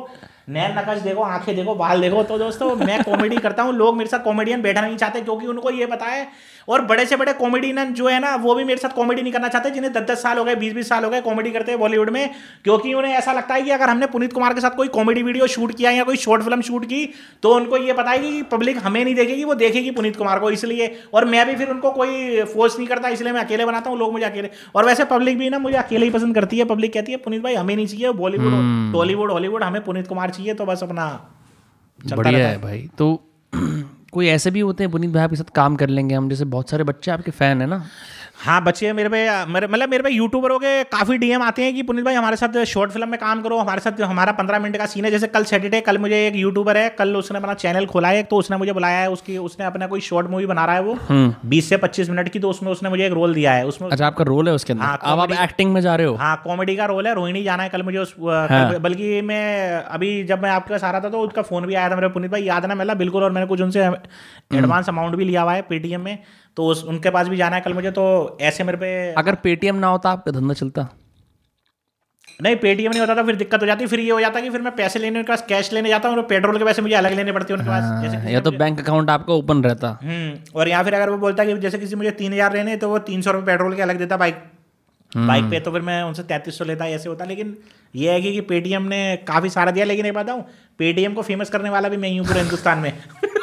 नैन नकश देखो आँखें देखो बाल देखो। तो दोस्तों मैं कॉमेडी करता हूँ। लोग मेरे साथ कॉमेडियन बैठना नहीं चाहते क्योंकि उनको ये पता है। और बड़े से बड़े कॉमेडियन जो है ना वो भी मेरे साथ कॉमेडी नहीं करना चाहते जिन्हें दस दस साल हो गए बीस बीस साल हो गए कॉमेडी करते हैं बॉलीवुड में। क्योंकि उन्हें ऐसा लगता है कि अगर हमने पुनीत कुमार के साथ कोई कॉमेडी वीडियो शूट किया या कोई शॉर्ट फ़िल्म शूट की तो उनको ये पता है कि पब्लिक हमें नहीं देखेगी वो देखेगी पुनीत कुमार को इसलिए। और मैं भी फिर उनको कोई फोर्स नहीं करता इसलिए मैं अकेले बनाता हूँ लोग मुझे अकेले। और वैसे पब्लिक भी ना मुझे अकेले ही पसंद करती है। पब्लिक कहती है पुनीत भाई हमें नहीं चाहिए बॉलीवुड टॉलीवुड हॉलीवुड हमें पुनीत कुमार चाहिए तो बस अपना बढ़िया है भाई। तो कोई ऐसे भी होते हैं पुनीत भाई आपके साथ काम कर लेंगे हम? जैसे बहुत सारे बच्चे आपके फ़ैन है ना। हाँ बच्चे मेरे पे मेरे मतलब मेरे पे यूट्यूबरों के काफ़ी डीएम आते हैं कि पुनीत भाई हमारे साथ शॉर्ट फ़िल्म में काम करो हमारे साथ हमारा पंद्रह मिनट का सीन है जैसे कल सैटरडे कल मुझे एक यूट्यूबर है कल उसने अपना चैनल खोला है तो उसने मुझे बुलाया है उसकी उसने अपना कोई शॉर्ट मूवी बना रहा है वो बीस से पच्चीस मिनट की तो उसमें उसने मुझे एक रोल दिया है उसमें अच्छा आपका रोल है उसके अंदर? हाँ, अब आप एक्टिंग में जा रहे हो? हाँ कॉमेडी का रोल है रोहिणी जाना है कल मुझे उस बल्कि मैं अभी जब मैं आपके पास आ रहा था तो उसका फ़ोन भी आया था मेरे पुनीत भाई याद ना मेला बिल्कुल और मैंने कुछ उनसे एडवांस अमाउंट भी लिया हुआ है पेटीएम में तो उस उनके पास भी जाना है कल मुझे तो ऐसे मेरे पे अगर पेटीएम ना होता आपका धंधा चलता। नहीं पेटीएम नहीं होता था फिर दिक्कत हो जाती फिर ये हो जाता कि फिर मैं पैसे लेने उनके पास कैश लेने जाता हूँ और पेट्रोल के पैसे मुझे अलग लेने पड़ते हैं उनके पास जैसे हाँ, या तो बैंक अकाउंट आपका ओपन रहता। हम्म और यहाँ फिर अगर वो बोलता कि जैसे किसी मुझे तीन हज़ार लेने तो वो तीन सौ रुपये पेट्रोल के अलग देता बाइक बाइक पे तो फिर मैं उनसे तैंतीस सौ लेता ऐसे होता। लेकिन ये है कि, कि पेटीएम ने काफ़ी सारा दिया लेकिन बात बताऊँ पेटीएम को फ़ेमस करने वाला भी मैं ही हूँ पूरे हिंदुस्तान में।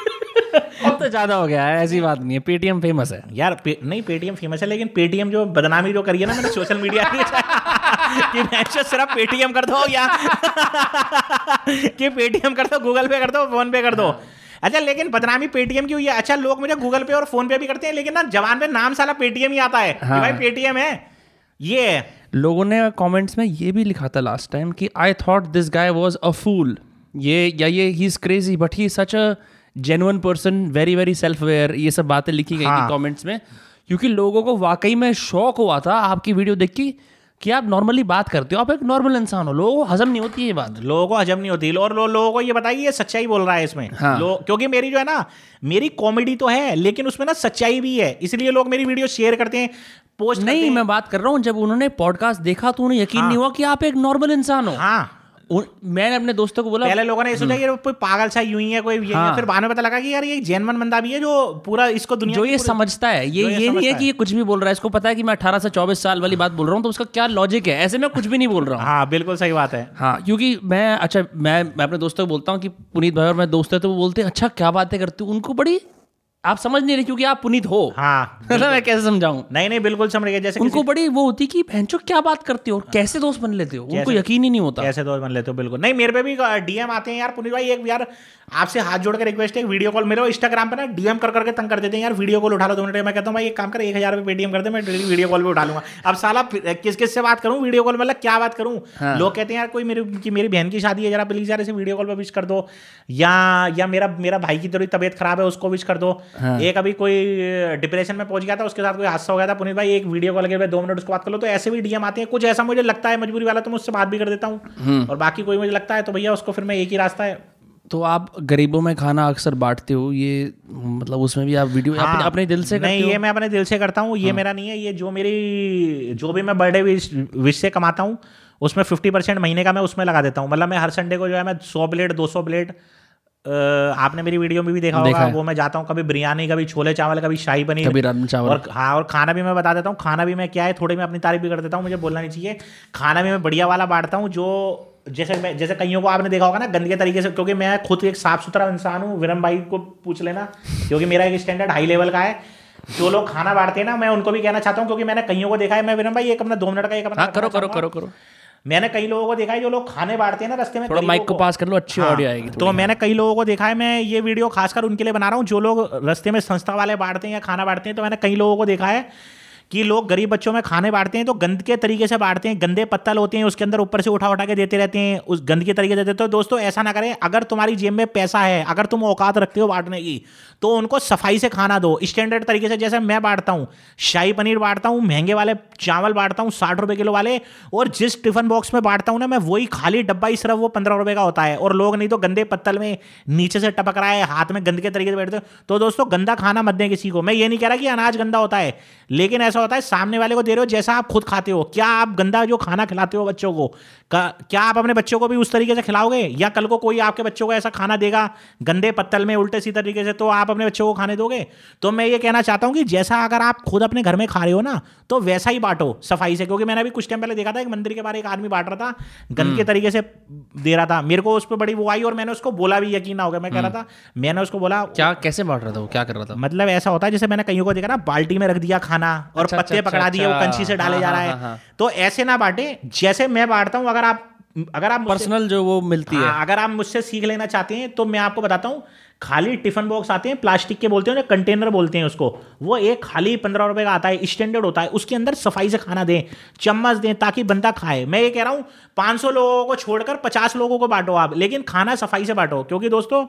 अब तो ज़्यादा हो गया है ऐसी बात नहीं है। पेटीएम फ़ेमस है। यार पे, नहीं पेटीएम फ़ेमस है लेकिन पेटीएम जो बदनामी जो करी है ना मैंने सोशल मीडिया कि मैं सिर्फ़ पेटीएम कर दो या कि पेटीएम कर दो गूगल पे कर दो फ़ोन पे कर दो। अच्छा लेकिन बदनामी पेटीएम की हुई है? अच्छा लोग मुझे गूगल पे और फ़ोन पे भी करते हैं लेकिन ना जवान पे नाम साला पेटीएम ही आता है। हाँ। भाई पेटीएम है। ये है। लोगों ने कमेंट्स में ये भी लिखा था लास्ट टाइम कि I thought this guy was a fool ये या ये he is crazy but he such a genuine person very very self aware ये सब बातें लिखी गई हाँ। थी कमेंट्स में। क्योंकि लोगों को वाकई में शौक हुआ था आपकी वीडियो देख के कि आप नॉर्मली बात करते हो आप एक नॉर्मल इंसान हो लोगों को हजम नहीं होती ये बात। लोगों को हजम नहीं होती। और लो, लोगों को ये बताइए ये सच्चाई बोल रहा है इसमें। हाँ। लो, क्योंकि मेरी जो है ना मेरी कॉमेडी तो है लेकिन उसमें ना सच्चाई भी है। इसलिए लोग मेरी वीडियो शेयर करते हैं पोस्ट नहीं मैं बात कर रहा हूँ जब उन्होंने पॉडकास्ट देखा तो उन्हें यकीन हाँ। नहीं हुआ कि आप एक नॉर्मल इंसान हो। हाँ। मैंने अपने दोस्तों को बोला पहले लोगों ने सोचा कि ये कोई पागल सा यूँ ही है कोई ये हाँ। फिर बाद में पता लगा कि यार ये जेनवन बंदा भी है जो पूरा इसको दुनिया जो ये समझता है ये ये नहीं है कि ये कुछ भी बोल रहा है। इसको पता है कि मैं 18 से 24 साल वाली बात बोल रहा हूँ तो उसका क्या लॉजिक है? ऐसे में कुछ भी नहीं बोल रहा हूँ। हाँ बिल्कुल सही बात है। हाँ क्योंकि मैं अच्छा मैं मैं अपने दोस्तों को बोलता हूँ कि पुनीत भाई और मैं दोस्त है तो वो बोलते हैं अच्छा क्या बातें करती हूँ? उनको बड़ी आप समझ नहीं रहे क्योंकि आप पुनीत हो। हाँ मतलब मैं कैसे समझाऊं? नहीं नहीं बिल्कुल समझ गए जैसे उनको बड़ी वो होती कि भैंचो क्या बात करते हो? और कैसे दोस्त बन लेते हो? उनको यकीन ही नहीं होता। कैसे दोस्त बन लेते हो? बिल्कुल। नहीं मेरे पे भी डीएम आते हैं यार पुनीत भाई एक यार आपसे हाथ जोड़ के रिक्वेस्ट है वीडियो कॉल मेरे इंस्टाग्राम पे ना डीएम कर करके तंग कर देते हैं यार वीडियो कॉल उठा लो दो मिनट मैं। कहता हूँ भाई एक काम कर एक हज़ार रुपये पेटीएम कर दे मैं वीडियो कॉल पे उठा लूँगा। अब साला किस किस से बात करूँ? वीडियो कॉल मतलब क्या बात करूँ? लोग कहते हैं यार कोई मेरी कि मेरी बहन की शादी है जरा प्लीज़ यार इसे वीडियो कॉल पे विश कर दो। या या मेरा मेरा भाई की थोड़ी तबियत खराब है उसको विश कर दो। एक अभी कोई डिप्रेशन में पहुँच गया था उसके साथ कोई हादसा हो गया था पुनीत भाई एक वीडियो कॉल के दो मिनट उसको बात कर लो तो ऐसे भी डीएम आते हैं। कुछ ऐसा मुझे लगता है मजबूरी वाला तो मैं उससे बात भी कर देता हूँ। और बाकी कोई मुझे लगता है तो भैया उसको फिर मैं एक ही रास्ता है। तो आप गरीबों में खाना अक्सर बांटते हो ये मतलब उसमें भी आप वीडियो हाँ, अपने, अपने दिल से करते नहीं हो? ये मैं अपने दिल से करता हूँ ये हाँ। मेरा नहीं है ये जो मेरी जो भी मैं बर्थडे विश विश से कमाता हूँ उसमें फिफ्टी परसेंट महीने का मैं उसमें लगा देता हूँ। मतलब मैं हर संडे को जो है मैं सौ प्लेट दो सौ प्लेट आपने मेरी वीडियो में भी देखा देखा होगा वो मैं जाता हूँ कभी बिरयानी कभी छोले चावल कभी शाही पनीर। कभी राजमा चावल। और हाँ और खाना भी मैं बता देता हूँ खाना भी मैं क्या है थोड़ी मैं अपनी तारीफ़ भी कर देता हूँ मुझे बोलना नहीं चाहिए। खाना भी मैं बढ़िया वाला बांटता हूँ जो जैसे मैं जैसे कईयों को आपने देखा होगा ना गंदे तरीके से क्योंकि मैं खुद एक साफ़ सुथरा इंसान हूँ विरम भाई को पूछ लेना क्योंकि मेरा एक स्टैंडर्ड हाई लेवल का है। जो लोग खाना बांटते हैं ना मैं उनको भी कहना चाहता हूँ क्योंकि मैंने कईयों को देखा है मैं विरम भाई एक अपना दो मिनट का एक अपना हाँ करो करो करो करो। मैंने कई लोगों को देखा है जो लोग खाने बांटते हैं ना रस्ते में थोड़ा माइक को पास कर लो अच्छी हाँ, ऑडियो आएगी तो मैंने कई लोगों को देखा है मैं ये वीडियो खासकर उनके लिए बना रहा हूँ जो लोग रस्ते में संस्था वाले बांटते हैं या खाना बांटते हैं तो मैंने कई लोगों को देखा है कि लोग गरीब बच्चों में खाने बांटते हैं तो गंद के तरीके से बांटते हैं, गंदे पत्तल होते हैं, उसके अंदर ऊपर से उठा उठा के देते रहते हैं, उस गंद के तरीके से देते तो दोस्तों, ऐसा ना करें, अगर तुम्हारी जेब में पैसा है, अगर तुम औकात रखते हो बांटने की तो उनको सफ़ाई से खाना दो। स्टैंडर्ड तरीके से जैसे मैं बांटता हूँ, शाही पनीर बांटता हूँ, महँगे वाले चावल बांटता हूँ, साठ रुपए किलो वाले, और जिस टिफ़िन बॉक्स में बांटता हूँ ना, मैं वही खाली डब्बा ही सिर्फ़ वो पंद्रह रुपए का होता है, और लोग नहीं तो गंदे पत्तल में नीचे से टपक रहा है, हाथ में गंद के तरीके से बैठते हो। तो दोस्तों, गंदा खाना मत दें किसी को। मैं ये नहीं कह रहा कि अनाज गंदा होता है, लेकिन ऐसा होता है सामने वाले को दे रहे हो जैसा आप खुद खाते हो। क्या आप गंदा जो खाना खिलाते हो बच्चों को? क्या आप अपने बच्चों को भी उस तरीके से खिलाओगे? या कल को कोई आपके बच्चों को ऐसा खाना देगा गंदे पत्तल में उल्टे सी तरीके से तो आप अपने बच्चों को खाने दोगे? तो मैं ये कहना चाहता हूँ कि जैसा अगर आप खुद अपने घर में खा रहे हो ना तो वैसा ही बांटो सफ़ाई से। क्योंकि मैंने अभी कुछ टाइम पहले देखा था एक मंदिर के बारे एक आदमी बांट रहा था गंद के तरीके से दे रहा था। मेरे को उस पर बड़ी वो आई और मैंने उसको बोला भी यकीन ना हो गया। मैं कह रहा था मैंने उसको बोला क्या कैसे बांट रहा था वो? क्या कर रहा था? मतलब ऐसा होता है जैसे मैंने कहीं को देखा ना बाल्टी में रख दिया खाना और अच्छा, पत्ते अच्छा, पकड़ा दिए वो अच्छा। कंची से डाले जा रहा है। तो ऐसे ना बांटे जैसे मैं बांटता हूँ अगर आप अगर आप पर्सनल जो वो मिलती है। हाँ, अगर आप मुझसे सीख लेना चाहते हैं तो मैं आपको बताता हूँ खाली टिफ़िन बॉक्स आते हैं प्लास्टिक के बोलते हैं ना कंटेनर बोलते हैं उसको। वो एक खाली पंद्रह रुपए का आता है स्टैंडर्ड होता है उसके अंदर सफ़ाई से खाना दें चम्मच दें ताकि बंदा खाए। मैं ये कह रहा हूँ 500 लोगों को छोड़कर 50 लोगों को बांटो आप लेकिन खाना सफ़ाई से बांटो। क्योंकि दोस्तों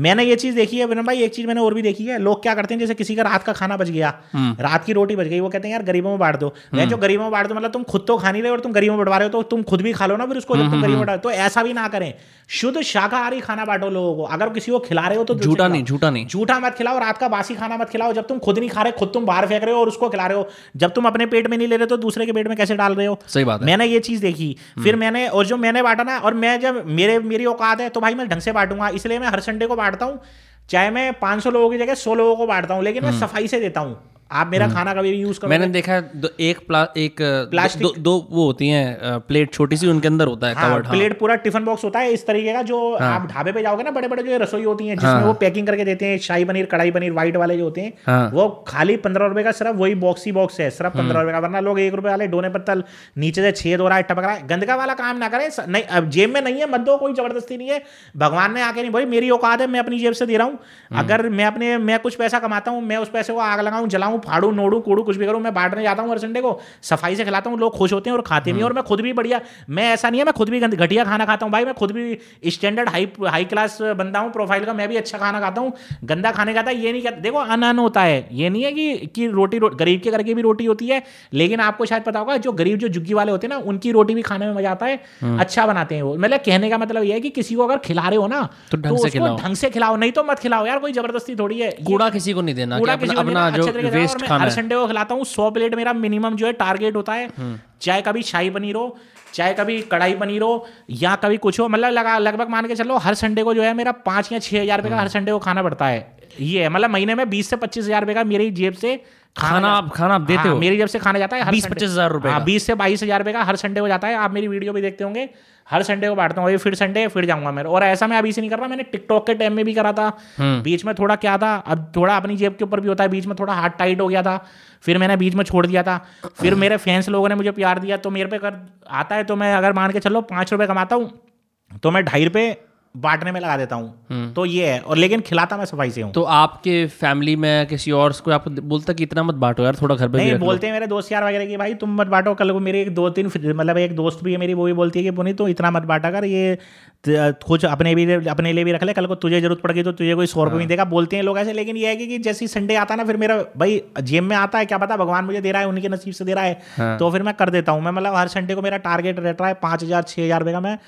मैंने ये चीज़ देखी है विनम भाई एक चीज़ मैंने और भी देखी है लोग क्या करते हैं जैसे किसी का रात का खाना बच गया हम्म। रात की रोटी बच गई वो कहते हैं यार गरीबों में बांट दो। मैं हम्म। जो गरीबों में बांट दो मतलब तुम खुद तो खा नहीं रहे और तुम गरीबों में बढ़वा रहे हो तो तुम खुद भी खा लो ना फिर उसको जब तुम हम्म, गरीबों में तो ऐसा भी ना करें। शुद्ध शाकाहारी खाना बांटो लोगों को। अगर किसी को खिला रहे हो तो झूठा नहीं झूठा नहीं। झूठा मत खिलाओ रात का बासी खाना मत खिलाओ। जब तुम खुद नहीं खा रहे खुद तुम बाहर फेंक रहे हो और उसको खिला रहे हो। जब तुम अपने पेट में नहीं ले रहे तो दूसरे के पेट में कैसे डाल रहे हो? सही बात मैंने ये चीज़ देखी। फिर मैंने और जो मैंने बांटा ना और मैं जब मेरे मेरी औकात है तो भाई मैं ढंग से बांटूँगा। इसलिए मैं हर संडे को बांटता हूँ। चाहे मैं 500 लोगों की जगह सौ लोगों को बांटता हूँ लेकिन मैं हम्म। सफ़ाई से देता हूँ। आप मेरा हम्म। खाना कभी भी यूज़ करो मैंने देखा है एक प्ला, एक प्लास्टिक दो, दो वो होती हैं प्लेट छोटी सी उनके अंदर होता है हाँ, कवर्ड हाँ. प्लेट पूरा टिफ़िन बॉक्स होता है इस तरीके का जो हाँ. आप ढाबे पे जाओगे ना बड़े बड़े जो रसोई होती हैं जिसमें हाँ. वो पैकिंग करके देते हैं शाही पनीर कढ़ाई पनीर व्हाइट वाले जो होते हैं हाँ. वो खाली पंद्रह रुपए का सिर्फ़ वही बॉक्स ही बॉक्स है सिर्फ़ पंद्रह रुपए का वरना लोग एक रुपए वाले डोने पत्तल नीचे से छेद हो रहा है टपक रहा है गंदगा वाला काम ना करें नहीं अब जेब में नहीं है मत दो कोई ज़बरदस्ती नहीं है भगवान ने आके नहीं भाई मेरी औकात है मैं अपनी जेब से दे रहा हूँ हम्म। अगर मैं अपने मैं कुछ पैसा कमाता हूँ मैं उस पैसे को आग लगाऊँ जलाऊं फाड़ू नोड़ू कूड़ू कुछ भी करूँ मैं बांटने जाता हूँ हर संडे को सफ़ाई से खिलाता हूँ लोग खुश होते हैं और खाते भी और मैं खुद भी बढ़िया मैं ऐसा नहीं है मैं खुद भी घटिया खाना खाता हूँ भाई मैं खुद भी स्टैंडर्ड हाई हाई क्लास बंदा हूँ प्रोफ़ाइल का मैं भी अच्छा खाना खाता हूँ गंदा खाने खाता ये नहीं कहता देखो अन होता है ये नहीं है कि कि रोटी गरीब के घर की भी रोटी होती है लेकिन आपको शायद पता होगा जो गरीब जो जुग्गी वाले होते हैं ना उनकी रोटी भी खाने में मज़ा आता है हम्म। अच्छा बनाते हैं वो मतलब कहने का मतलब ये है कि किसी को अगर खिला रहे हो ना तो ढंग से खिलाओ ढंग से खिलाओ नहीं तो मत खिलाओ यार कोई ज़बरदस्ती थोड़ी है कूड़ा किसी को नहीं देना अपना जो वेस्ट खाना हर संडे को खिलाता हूँ सौ प्लेट मेरा मिनिमम जो है टारगेट होता है। हम्म। चाहे कभी शाही पनीर हो चाहे कभी कढ़ाई पनीर हो या कभी कुछ हो मतलब लगा लगभग मान के चलो हर संडे को जो है मेरा पाँच या छः हज़ार रुपये का हर संडे को खाना पड़ता है। ये है मतलब महीने में बीस से पच्चीस हज़ार रुपये का मेरी जेब से खाना आप खाना आप देते हाँ, हो। मेरी जब से खाना जाता है बीस पच्चीस हज़ार रुपये हाँ, बीस से बाईस हज़ार रुपये का हर संडे को जाता है। आप मेरी वीडियो भी देखते होंगे हर संडे को बांटता हूँ। फिर संडे फिर जाऊँगा मैं। और ऐसा मैं अभी से नहीं कर रहा मैंने टिकटॉक के टाइम में भी करा था। हम्म। बीच में थोड़ा क्या था अब थोड़ा अपनी जेब के ऊपर भी होता है। बीच में थोड़ा हाथ टाइट हो गया था। फिर मैंने बीच में छोड़ दिया था। फिर मेरे फैंस लोगों ने मुझे प्यार दिया। तो मेरे पे कर आता है तो मैं अगर मान के चलो पाँच रुपये कमाता हूँ तो मैं ढाई रुपये बांटने में लगा देता हूँ हम्म। तो ये है और लेकिन खिलाता मैं सफ़ाई से हूँ तो आपके फैमिली में किसी और को आपको बोलता कि इतना मत बांटो यार थोड़ा घर पे नहीं बोलते हैं मेरे दोस्त यार वगैरह कि भाई तुम मत बांटो कल को मेरे एक दो तीन मतलब एक दोस्त भी है मेरी वो भी बोलती है कि पुनी तो इतना मत बांटा कर ये कुछ अपने भी अपने लिए भी रख ले कल को तुझे ज़रूरत पड़ेगी तो तुझे कोई सौ रुपये नहीं हाँ। देगा बोलते हैं लोग ऐसे लेकिन ये है कि जैसे संडे आता ना फिर मेरा भाई जेब में आता है क्या पता भगवान मुझे दे रहा है उनके नसीब से दे रहा है हाँ। तो फिर मैं कर देता हूँ मैं मतलब हर संडे को मेरा टारगेट रहता है पाँच हज़ार छः हज़ार रुपये का मैं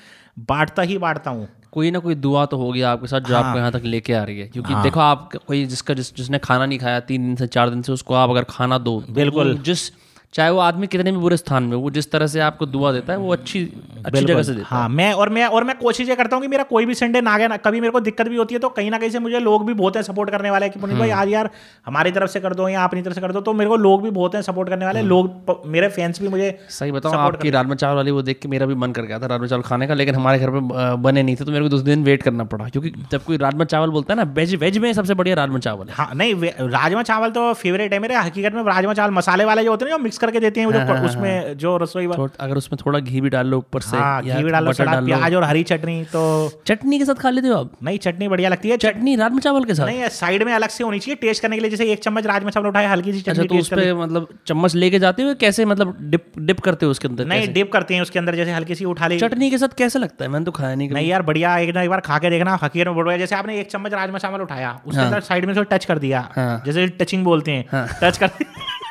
बांटता ही बांटता हूँ कोई ना कोई दुआ तो होगी आपके साथ जो हाँ, आपको यहाँ तक लेके आ रही है। क्योंकि हाँ, देखो आप कोई जिसका जिस जिसने खाना नहीं खाया तीन दिन से चार दिन से उसको आप अगर खाना दो बिल्कुल। जिस चाहे वो आदमी कितने भी बुरे स्थान में वो जिस तरह से आपको दुआ देता है वो अच्छी अच्छी जगह से देता हाँ मैं और मैं और मैं कोशिश ये करता हूँ कि मेरा कोई भी संडे ना गया ना कभी मेरे को दिक्कत भी होती है तो कहीं ना कहीं से मुझे लोग भी बहुत हैं सपोर्ट करने वाले कि पुनीत भाई हम्म। आज यार हमारी तरफ़ से कर दो या अपनी तरफ़ से कर दो तो मेरे को लोग भी बहुत हैं सपोर्ट करने वाले। लोग मेरे फैंस भी मुझे सही बताओ आपकी राजमा चावल वाली वो देख के मेरा भी मन कर गया था राजमा चावल खाने का लेकिन हमारे घर पे बने नहीं थे तो मेरे को दो दिन वेट करना पड़ा क्योंकि जब कोई राजमा चावल बोलता है ना वेज वेज में सबसे बढ़िया राजमा चावल है हाँ नहीं राजमा चावल तो फेवरेट है मेरे हकीकत में राजमा चावल मसाले वाले जो होते हैं जो मिक्स करके देते हैं वो जो उसमें जो रसोई अगर उसमें थोड़ा घी भी डाल लो ऊपर से हाँ घी भी डालो प्याज और हरी चटनी तो चटनी के साथ खा लेते हो आप? नहीं चटनी बढ़िया लगती है। चटनी राजमा चावल के साथ? नहीं साइड में अलग से होनी चाहिए टेस्ट करने के लिए जैसे एक चम्मच राजमा चावल उठाए हल्की सी अच्छा चटनी तो उस मतलब चम्मच लेके जाते हो कैसे मतलब डिप डिप करते हो उसके अंदर नहीं डिप करते हैं उसके अंदर जैसे हल्की सी उठा ली। चटनी के साथ कैसे लगता है? मैंने तो खाया नहीं नहीं यार बढ़िया एक ना एक बार खा के देखना हकीर में बढ़िया जैसे आपने एक चम्मच राजमा चावल उठाया उसके हाँ। अंदर साइड में टच कर दिया हाँ। जैसे टचिंग बोलते हैं। हाँ। टच कर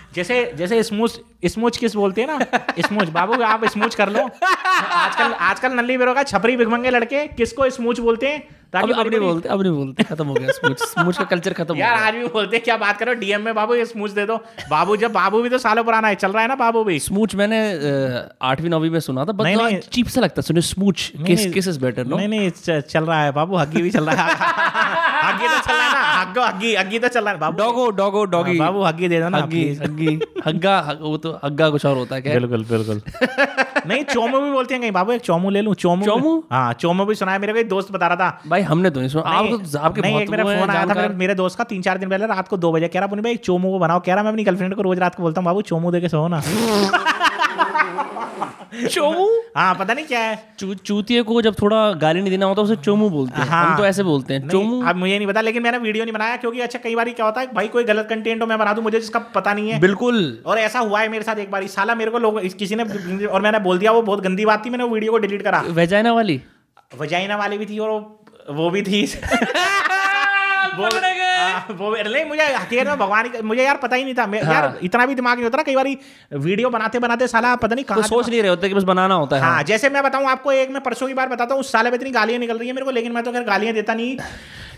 जैसे जैसे स्मूच स्मूच किस बोलते हैं ना? स्मूच। बाबू आप स्मूच कर लो। आजकल आजकल नल्ली बेरो का छपरी भिगमंगे लड़के किसको स्मूच बोलते हैं? अब ताकि अब नहीं बोलते अब नहीं बोलते खत्म हो गया स्मूच। स्मूच का कल्चर खत्म यार आज भी बोलते हैं क्या बात करो? डीएम में बाबू ये स्मूच दे दो। बाबू जब बाबू भी तो सालों पुराना है चल रहा है ना बाबू भी? स्मूच मैंने आठवीं नौवीं में सुना था। बट चीप सा लगता सुनो स्मूच किस किस इज़ बेटर नो नहीं नहीं चल रहा है बाबू हग्गी भी चल रहा है। हग्गी तो चल रहा है ना। हग्गो हग्गी हग्गी तो चल रहा है। बाबू डॉगो डॉगो डॉगी बाबू हग्गी दे दो ना हग्गी। हग्गी हग्गा हग- वो तो हग्गा कुछ और होता है क्या बिल्कुल बिल्कुल। नहीं चोमू भी बोलते हैं कहीं। बाबू एक चोमू ले लू चोमू। चोमू? हाँ चोमो भी सुना है मेरे को दोस्त बता रहा था। भाई हमने तो नहीं सुना। आप तो आपके नहीं एक मेरा फ़ोन आया था मेरे, दोस्त का तीन चार दिन पहले रात को दो बजे। कह रहा पुनी भाई एक चोमू को बनाओ। कह रहा मैं अपनी गर्लफ्रेंड को रोज रात को बोलता हूँ बाबू चोमू दे के सो ना। चोमू? हाँ पता नहीं क्या है। चू, चूतिए को जब थोड़ा गाली नहीं देना होता उसे चोमू बोलते हैं। हाँ। हम तो ऐसे बोलते हैं। चोमू अब मुझे नहीं पता लेकिन मैंने वीडियो नहीं बनाया क्योंकि अच्छा कई बार क्या होता है भाई कोई गलत कंटेंट हो मैं बना दूँ मुझे जिसका पता नहीं है। बिल्कुल। और ऐसा हुआ है मेरे साथ एक बार साला मेरे को लोग किसी ने और मैंने बोल दिया वो बहुत गंदी बात थी मैंने वो वीडियो को डिलीट करा। वेजाइना वाली? वजाइना वाली भी थी और वो- वो भी थी। वो वो नहीं मुझे हकीकत में भगवान मुझे यार पता ही नहीं था। मैं हाँ। यार इतना भी दिमाग नहीं होता ना कई बार वीडियो बनाते बनाते साला पता नहीं तो कहाँ सोच नहीं रहे होते कि बस बनाना होता है। हाँ जैसे मैं बताऊँ आपको एक मैं परसों की बार बताता हूँ उस साले में इतनी गालियाँ निकल रही है मेरे को लेकिन मैं तो खैर गालियाँ देता नहीं।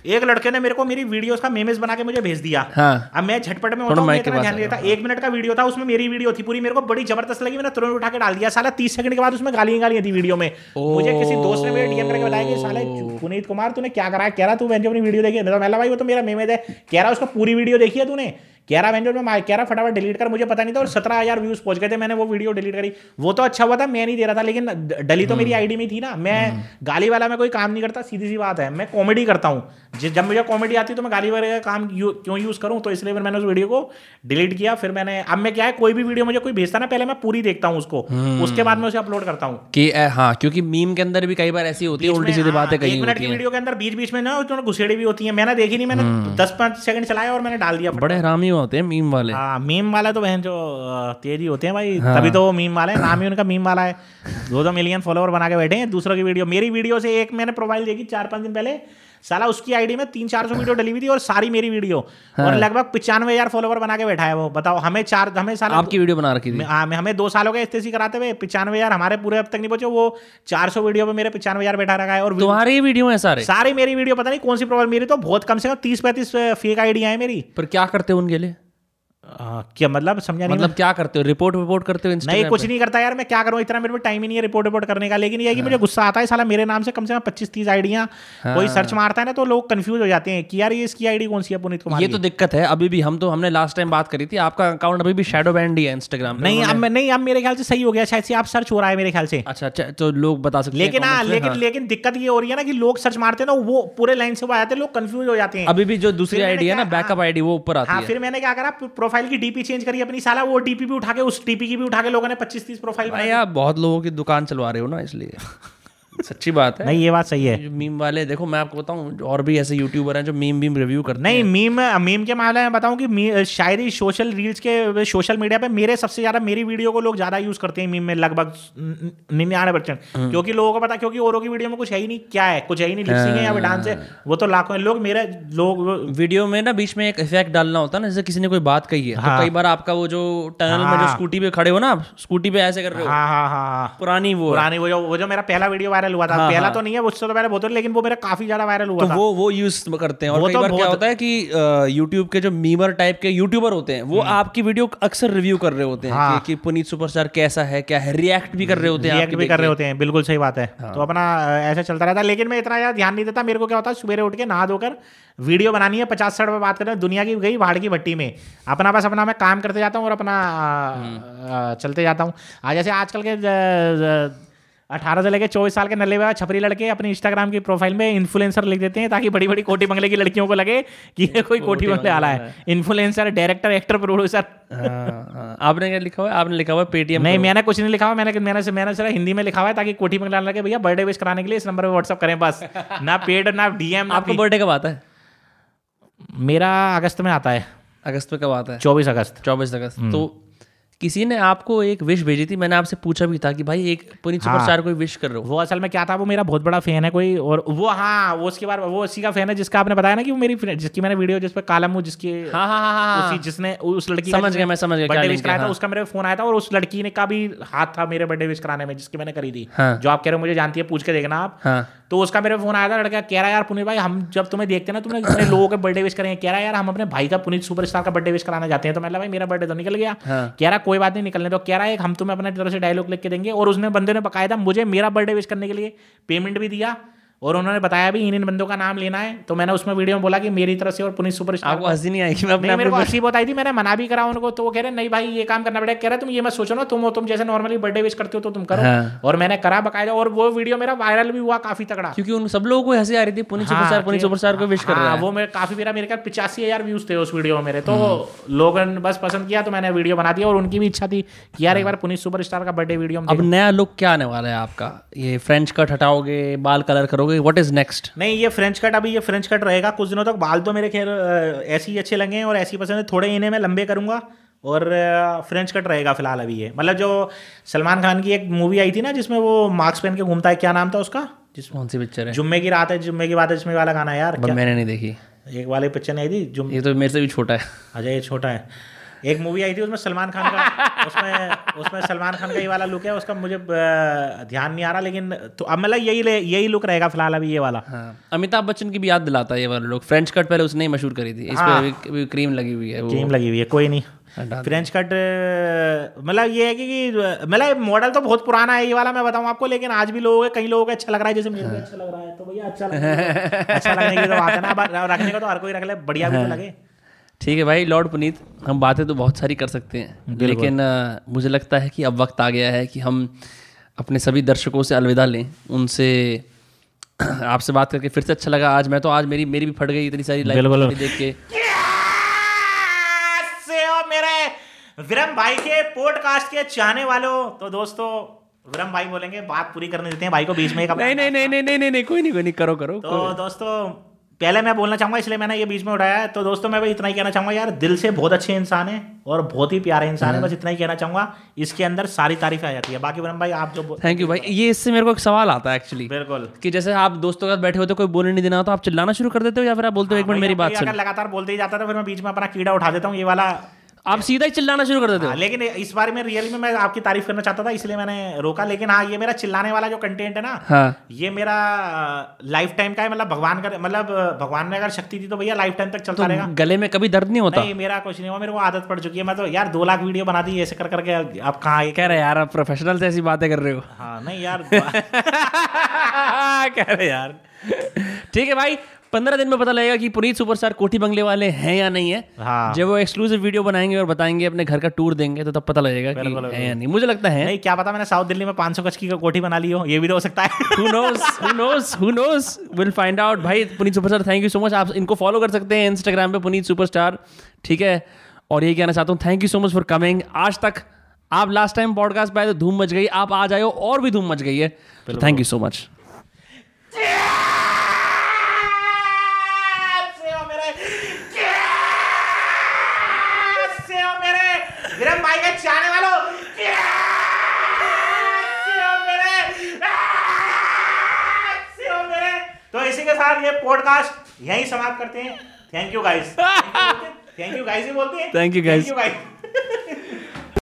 एक लड़के ने मेरे को मेरी वीडियोस का मेमेज बना के मुझे भेज दिया। हाँ। अब मैं झटपट में होता हूँ ध्यान नहीं देता। एक मिनट का वीडियो था उसमें मेरी वीडियो थी पूरी मेरे को बड़ी ज़बरदस्त लगी मैंने तुरंत उठा के डाल दिया। साला तीस सेकंड के बाद उसमें गालियाँ गालियाँ थी वीडियो में। मुझे किसी दोस्त ने मेरे डीएम करके बताया कि साला पुनीत कुमार तूने क्या करा कह रहा तू मैंने अपनी वीडियो देखी मैं भाई वो तो मेरा मेमेज है? कह रहा है उसका पूरी वीडियो देखी है तूने? कह रहा वेंजर में कह रहा फटाफट डिलीट कर मुझे पता नहीं था और सत्रह हज़ार व्यूज़ पहुँच गए थे मैंने वो वीडियो डिलीट करी। वो तो अच्छा हुआ था मैं नहीं दे रहा था लेकिन डली तो मेरी आईडी में थी ना। मैं गाली वाला मैं कोई काम नहीं करता सीधी सी बात है। मैं कॉमेडी करता हूँ। जब मुझे कॉमेडी आती तो मैं गाली वाले का काम क्यों यूज़ करूँ? तो इसलिए मैंने उस वीडियो को डिलीट किया। फिर मैंने अब मैं क्या है कोई भी वीडियो मुझे कोई भेजता ना पहले मैं पूरी देखता हूँ उसको। उसके बाद मैं उसे अपलोड करता हूँ। कि हाँ क्योंकि मीम के अंदर भी कई बार ऐसी होती है उल्टी सीधी हाँ, बातें कही एक मिनट की वीडियो के अंदर बीच बीच में ना घुसेड़ी भी होती है। मैंने देखी नहीं मैंने दस पाँच सेकंड चलाया और मैंने डाल दिया बड़े हरामी होते हैं मीम वाले। हाँ मीम वाले तो बहन जो तेज़ी होते हैं भाई। हाँ। तभी तो वो मीम वाले हैं नाम ही उनका मीम वाला है। दो दो मिलियन फॉलोअर बना के बैठे हैं दूसरों की वीडियो मेरी वीडियो से एक मैंने प्रोफ़ाइल देखी चार पाँच दिन पहले साला उसकी आईडी में तीन चार सौ वीडियो डली हुई थी और सारी मेरी वीडियो। और लगभग पिचानवे हज़ार फॉलोवर बना के बैठा है वो। बताओ हमें चार हमें साला आपकी वीडियो बना रखी थी? हमें हाँ, हमें दो सालों हो गए एसटीसी कराते हुए पिचानवे हज़ार हमारे पूरे अब तक नहीं पहुँचे वो चार सौ वीडियो में मेरे पिचानवे हज़ार बैठा रखा है और तुम्हारी वीडियो है सारे? सारी मेरी वीडियो पता नहीं कौन सी प्रॉब्लम मेरी तो बहुत कम से कम तीस पैंतीस फेक आईडिया है मेरी। पर क्या करते हो उनके लिए? आ, क्या मतलब? समझा नहीं मतलब क्या करते हो? रिपोर्ट रिपोर्ट करते हो नहीं कुछ नहीं करता यार मैं क्या करूँ? इतना मेरे पे टाइम ही नहीं है रिपोर्ट रिपोर्ट करने का। लेकिन ये है कि मुझे गुस्सा आता है साला मेरे नाम से कम से कम पच्चीस तीस आईडियाँ कोई सर्च मारता है ना तो लोग कंफ्यूज हो जाते हैं कि यार ये इसकी आईडी कौन सी है पुनीत कुमार ये तो दिक्कत है। अभी भी हम तो हमने लास्ट टाइम बात करी थी आपका अकाउंट अभी भी शेडो बैंड ही है इंस्टाग्राम नहीं अब नहीं अब मेरे ख्याल से सही हो गया शायद से आप सर्च हो रहा है मेरे ख्याल से। अच्छा अच्छा तो लोग बता सकते लेकिन हाँ लेकिन हाँ। लेकिन दिक्कत ये हो रही है ना कि लोग सर्च मारते हैं ना वो पूरे लाइन से वो आ जाते हैं लोग कंफ्यूज हो जाते हैं। अभी भी जो दूसरी आईडी है ना बैकअप आईडी वो ऊपर आती हाँ है। फिर मैंने क्या करा प्रोफ़ाइल की डीपी चेंज करी अपनी साला वो डीपी भी उठा के उस डीपी की भी उठा के लोगों ने पच्चीस तीस प्रोफ़ाइल भाई आप बहुत लोगों की दुकान चलवा रहे हो ना इसलिए। सच्ची बात है। नहीं ये बात सही है। जो मीम वाले देखो मैं आपको बताऊँ और भी ऐसे यूट्यूबर हैं जो मीम बीम रिव्यू करते नहीं हैं। मीम मीम के मामले में बताऊँ कि शायरी सोशल रील्स के सोशल मीडिया पे मेरे सबसे ज़्यादा मेरी वीडियो को लोग ज़्यादा यूज़ करते हैं मीम में लगभग निन्यानवे परसेंट हम्म। क्योंकि लोगों को पता क्योंकि औरों की वीडियो में कुछ है ही नहीं क्या है? कुछ है ही नहीं लिपसिंग है या डांस है। वो तो लाखों लोग मेरे लोग वीडियो में ना बीच में एक इफ़ेक्ट डालना होता है ना जैसे किसी ने कोई बात कही है हाँ। तो कई बार आपका वो जो टनल में जो हाँ। स्कूटी पे खड़े हो ना आप स्कूटी पे ऐसे कर रहे हो। हाँ हाँ हाँ हाँ। पुरानी वो पुरानी वो जो वो जो मेरा पहला वीडियो वायरल हुआ था हाँ, पहला हाँ। तो नहीं है उससे तो पहले बहुत लेकिन वो मेरा काफ़ी ज़्यादा वायरल हुआ तो था वो वो यूज़ करते हैं और कई तो बार क्या होता है कि यूट्यूब के जो मीमर टाइप के यूट्यूबर होते हैं वो आपकी वीडियो अक्सर रिव्यू कर रहे होते हैं हम्म। हाँ। कि, पुनीत सुपरस्टार कैसा है क्या है रिएक्ट भी कर रहे होते हैं रिएक्ट भी कर रहे होते हैं बिल्कुल सही बात है हाँ। तो अपना ऐसे चलता रहता है लेकिन मैं इतना यार ध्यान नहीं देता मेरे को क्या होता है सवेरे उठ के नहा धोकर वीडियो बनानी है पचास साठ में बात करें दुनिया की गई भाड़ की भट्टी में अपना बस अपना मैं काम करते जाता हूँ और अपना हम्म। चलते जाता हूँ आज जैसे आजकल के अठारह से लेके चौबीस साल के नल्ले हुए छपरी लड़के अपने इंस्टाग्राम की प्रोफ़ाइल में इन्फ्लुएंसर लिख देते हैं ताकि बड़ी बड़ी कोठी बंगले की लड़कियों को लगे कि ये कोई कोठी बंगले आला है। Influencer director actor producer. आपने क्या लिखा हुआ है? आपने लिखा हुआ है पेटीएम नहीं मैंने कुछ नहीं लिखा हुआ मैंने मैंने मैंने सिर्फ़ हिंदी में लिखा हुआ है ताकि कोठी बंगला लगे भैया बर्थडे विश कराने के लिए इस नंबर पर व्हाट्सअप करें बस। ना पेड ना डीएम आपका बर्थडे कब आता है? मेरा अगस्त में आता है। अगस्त में कब आता है? चौबीस अगस्त। चौबीस अगस्त। तो किसी ने आपको एक विश भेजी थी मैंने आपसे पूछा भी था कि भाई एक पुनीत सुपरस्टार को विश कर रहे हो। वो असल में क्या था वो मेरा बहुत बड़ा फ़ैन है कोई और वो हाँ वो उसके बाद वो उसी का फ़ैन है जिसका आपने बताया ना कि वो मेरी जिसकी मैंने वीडियो जिस पे कालम हूँ जिसकी हाँ हाँ हाँ हाँ। उसी जिसने उस लड़की समझ गया, मैं समझ गया, बर्थडे विश कराया था हाँ। उसका मेरे फ़ोन आया था और उस लड़की ने का भी हाथ था मेरे बर्थडे विश कराने में जिसकी मैंने करी थी हाँ। जो आप कह रहे हो मुझे जानती है पूछ के देखना आप। हाँ। तो उसका मेरे फ़ोन आया था लड़का कह रहा यार पुनीत भाई हम जब तुम्हें देखते ना तुमने इतने लोगों के बर्थडे विश करेंगे कह रहा यार हम अपने भाई का पुनीत सुपरस्टार का बर्थडे विश कराना चाहते हैं। तो मतलब भाई मेरा बर्थडे तो निकल गया। हाँ। कह रहा कोई बात नहीं निकलने तो कह रहा है हम तुम्हें अपने तरफ़ से डायलॉग लिख के देंगे। और उसने बंदे ने बकायदा मुझे मेरा बर्थडे विश करने के लिए पेमेंट भी दिया। और उन्होंने बताया भी इन इन बंदों का नाम लेना है। तो मैंने उसमें वीडियो में बोला कि मेरी तरफ़ से और पुनीत सुपरस्टार आपको हँसी नहीं आई मैं अपने मेरे को हँसी बहुत आई थी मैंने मना भी करा उनको तो वो कह रहे नहीं भाई ये काम करना पड़ेगा। कह रहे तुम ये मत सोचो ना तुम हो तुम जैसे नॉर्मली बर्थडे विश करते हो तो तुम करो। हाँ। और मैंने करा बकायदा और वो वीडियो मेरा वायरल भी हुआ काफ़ी तगड़ा। क्योंकि उन सब लोगों को हँसी आ रही थी पुनीत हाँ, सुपरस्टार पुनीत कि- सुपरस्टार को विश कर हाँ, रहा है वो मेरे काफ़ी मेरा मेरे ख्याल पिचासी हज़ार व्यूज़ थे उस वीडियो में मेरे तो हम्म। लोगों ने बस पसंद किया तो मैंने वीडियो बना दिया और उनकी भी इच्छा थी कि यार एक बार पुनीत सुपरस्टार का बर्थडे वीडियो अब नया लुक क्या आने वाला है आपका? ये फ्रेंच कट हटाओगे बाल कलर करोगे व्हाट इज़ नेक्स्ट नहीं ये फ्रेंच कट अभी ये फ्रेंच कट रहेगा। कुछ दिनों तक बाल तो मेरे खैर ऐसे ही अच्छे लगे हैं और ऐसी पसंद है। थोड़े इन्हें मैं लंबे करूँगा और फ्रेंच कट रहेगा फ़िलहाल अभी ये। मतलब जो सलमान खान की एक मूवी आई थी ना जिसमें वो मास्क पहन के घूमता है क्या नाम था उसका? जिस कौन सी पिक्चर है? जुम्मे की रात है जुम्मे की बात है जिसमें वाला गाना यार मैंने नहीं देखी। एक वाले पिक्चर नहीं थी जुम ये तो मेरे से भी छोटा है। अच्छा ये छोटा है। एक मूवी आई थी उसमें सलमान खान का। उसमें उसमें सलमान खान का ये वाला लुक है उसका मुझे ध्यान नहीं आ रहा लेकिन तो अब मतलब यही यही लुक रहेगा फ़िलहाल अभी ये वाला। हाँ। अमिताभ बच्चन की भी याद दिलाता है ये वाले लोग फ्रेंच कट पहले उसने ही मशहूर करी थी। इस पे हाँ। अभी- अभी क्रीम लगी हुई है वो। क्रीम लगी हुई है कोई नहीं। फ्रेंच कट मतलब ये है कि मतलब मॉडल तो बहुत पुराना है ये वाला मैं बताऊँ आपको लेकिन आज भी लोगों के कई लोगों को अच्छा लग रहा है जैसे मुझे अच्छा लग रहा है तो भैया अच्छा लग अच्छा लगने की तो बात है ना रखने को तो हर कोई रख ले बढ़िया भी तो लगे। ठीक है भाई लॉर्ड पुनीत हम बातें तो बहुत सारी कर सकते हैं लेकिन मुझे लगता है कि अब वक्त आ गया है कि हम अपने सभी दर्शकों से अलविदा लें उनसे आपसे बात करके फिर से अच्छा लगा। आज मैं तो आज मेरी मेरी भी फट गई इतनी सारी। लाइव देख के। से मेरे विरम भाई के पॉडकास्ट के चाहने वालों? तो दोस्तों विरम भाई बोलेंगे बात पूरी करने देते हैं भाई को बीच में नहीं नहीं नहीं नहीं नहीं नहीं कोई नहीं कोई नहीं करो करो तो दोस्तों पहले मैं बोलना चाहूँगा इसलिए मैंने ये बीच में उठाया है। तो दोस्तों मैं भाई इतना ही कहना चाहूँगा यार दिल से बहुत अच्छे इंसान है और बहुत ही प्यारे इंसान है। बस इतना ही कहना चाहूँगा इसके अंदर सारी तारीफ़ आ जाती है। बाकी वरम भाई आप जो थैंक यू भाई। ये इससे मेरे को एक सवाल आता है एक्चुअली बिल्कुल। कि जैसे आप दोस्तों के साथ बैठे होते कोई बोलने नहीं देना होता तो आप चिल्लाना शुरू कर देते हो या फिर आप बोलते हो एक मिनट मेरी बात लगातार बोलते ही जाता था फिर मैं बीच में अपना कीड़ा उठा देता हूँ ये वाला आप सीधा ही चिल्लाना शुरू कर देते हो। हाँ, लेकिन इस बारे में रियली में मैं आपकी तारीफ़ करना चाहता था इसलिए मैंने रोका। लेकिन हाँ ये मेरा चिल्लाने वाला जो कंटेंट है ना हाँ। ये मेरा लाइफ टाइम का है। मतलब भगवान का मतलब भगवान में अगर शक्ति दी तो भैया लाइफ टाइम तक चलता रहेगा। तो गले में कभी दर्द नहीं होता? नहीं मेरा कुछ नहीं हुआ मेरे को आदत पड़ चुकी है। मैं तो यार दो लाख वीडियो बना दी ऐसे कर करके आप कहाँ कह रहे यार आप प्रोफेशनल से ऐसी बातें कर रहे हो। हाँ नहीं यार कह रहे यार। ठीक है भाई पंद्रह दिन में पता लगेगा कि पुनीत सुपरस्टार कोठी बंगले वाले हैं या नहीं है। हाँ। जब वो एक्सक्लूसिव वीडियो बनाएँगे और बताएँगे अपने घर का टूर देंगे तो तब पता लगेगा कि है या नहीं। मुझे लगता है नहीं क्या पता मैंने साउथ दिल्ली में 500 गज की कोठी बना ली हो। ये भी तो हो सकता है। Who knows? Who knows? Who knows? We'll find out. भाई Puneet superstar thank you so much आप इनको फॉलो कर सकते हैं इंस्टाग्राम पे पुनीत सुपरस्टार। ठीक है? और ये कहना चाहता हूँ thank you so much for coming आज तक आप लास्ट टाइम पॉडकास्ट पे आए तो धूम मच गई। आप आज आए हो और भी धूम मच गई है। Thank you so much Viram भाई का चाहने वालों। तो इसी के साथ ये पॉडकास्ट यही समाप्त करते हैं। Thank you guys thank you guys ही बोलते हैं. Thank you guys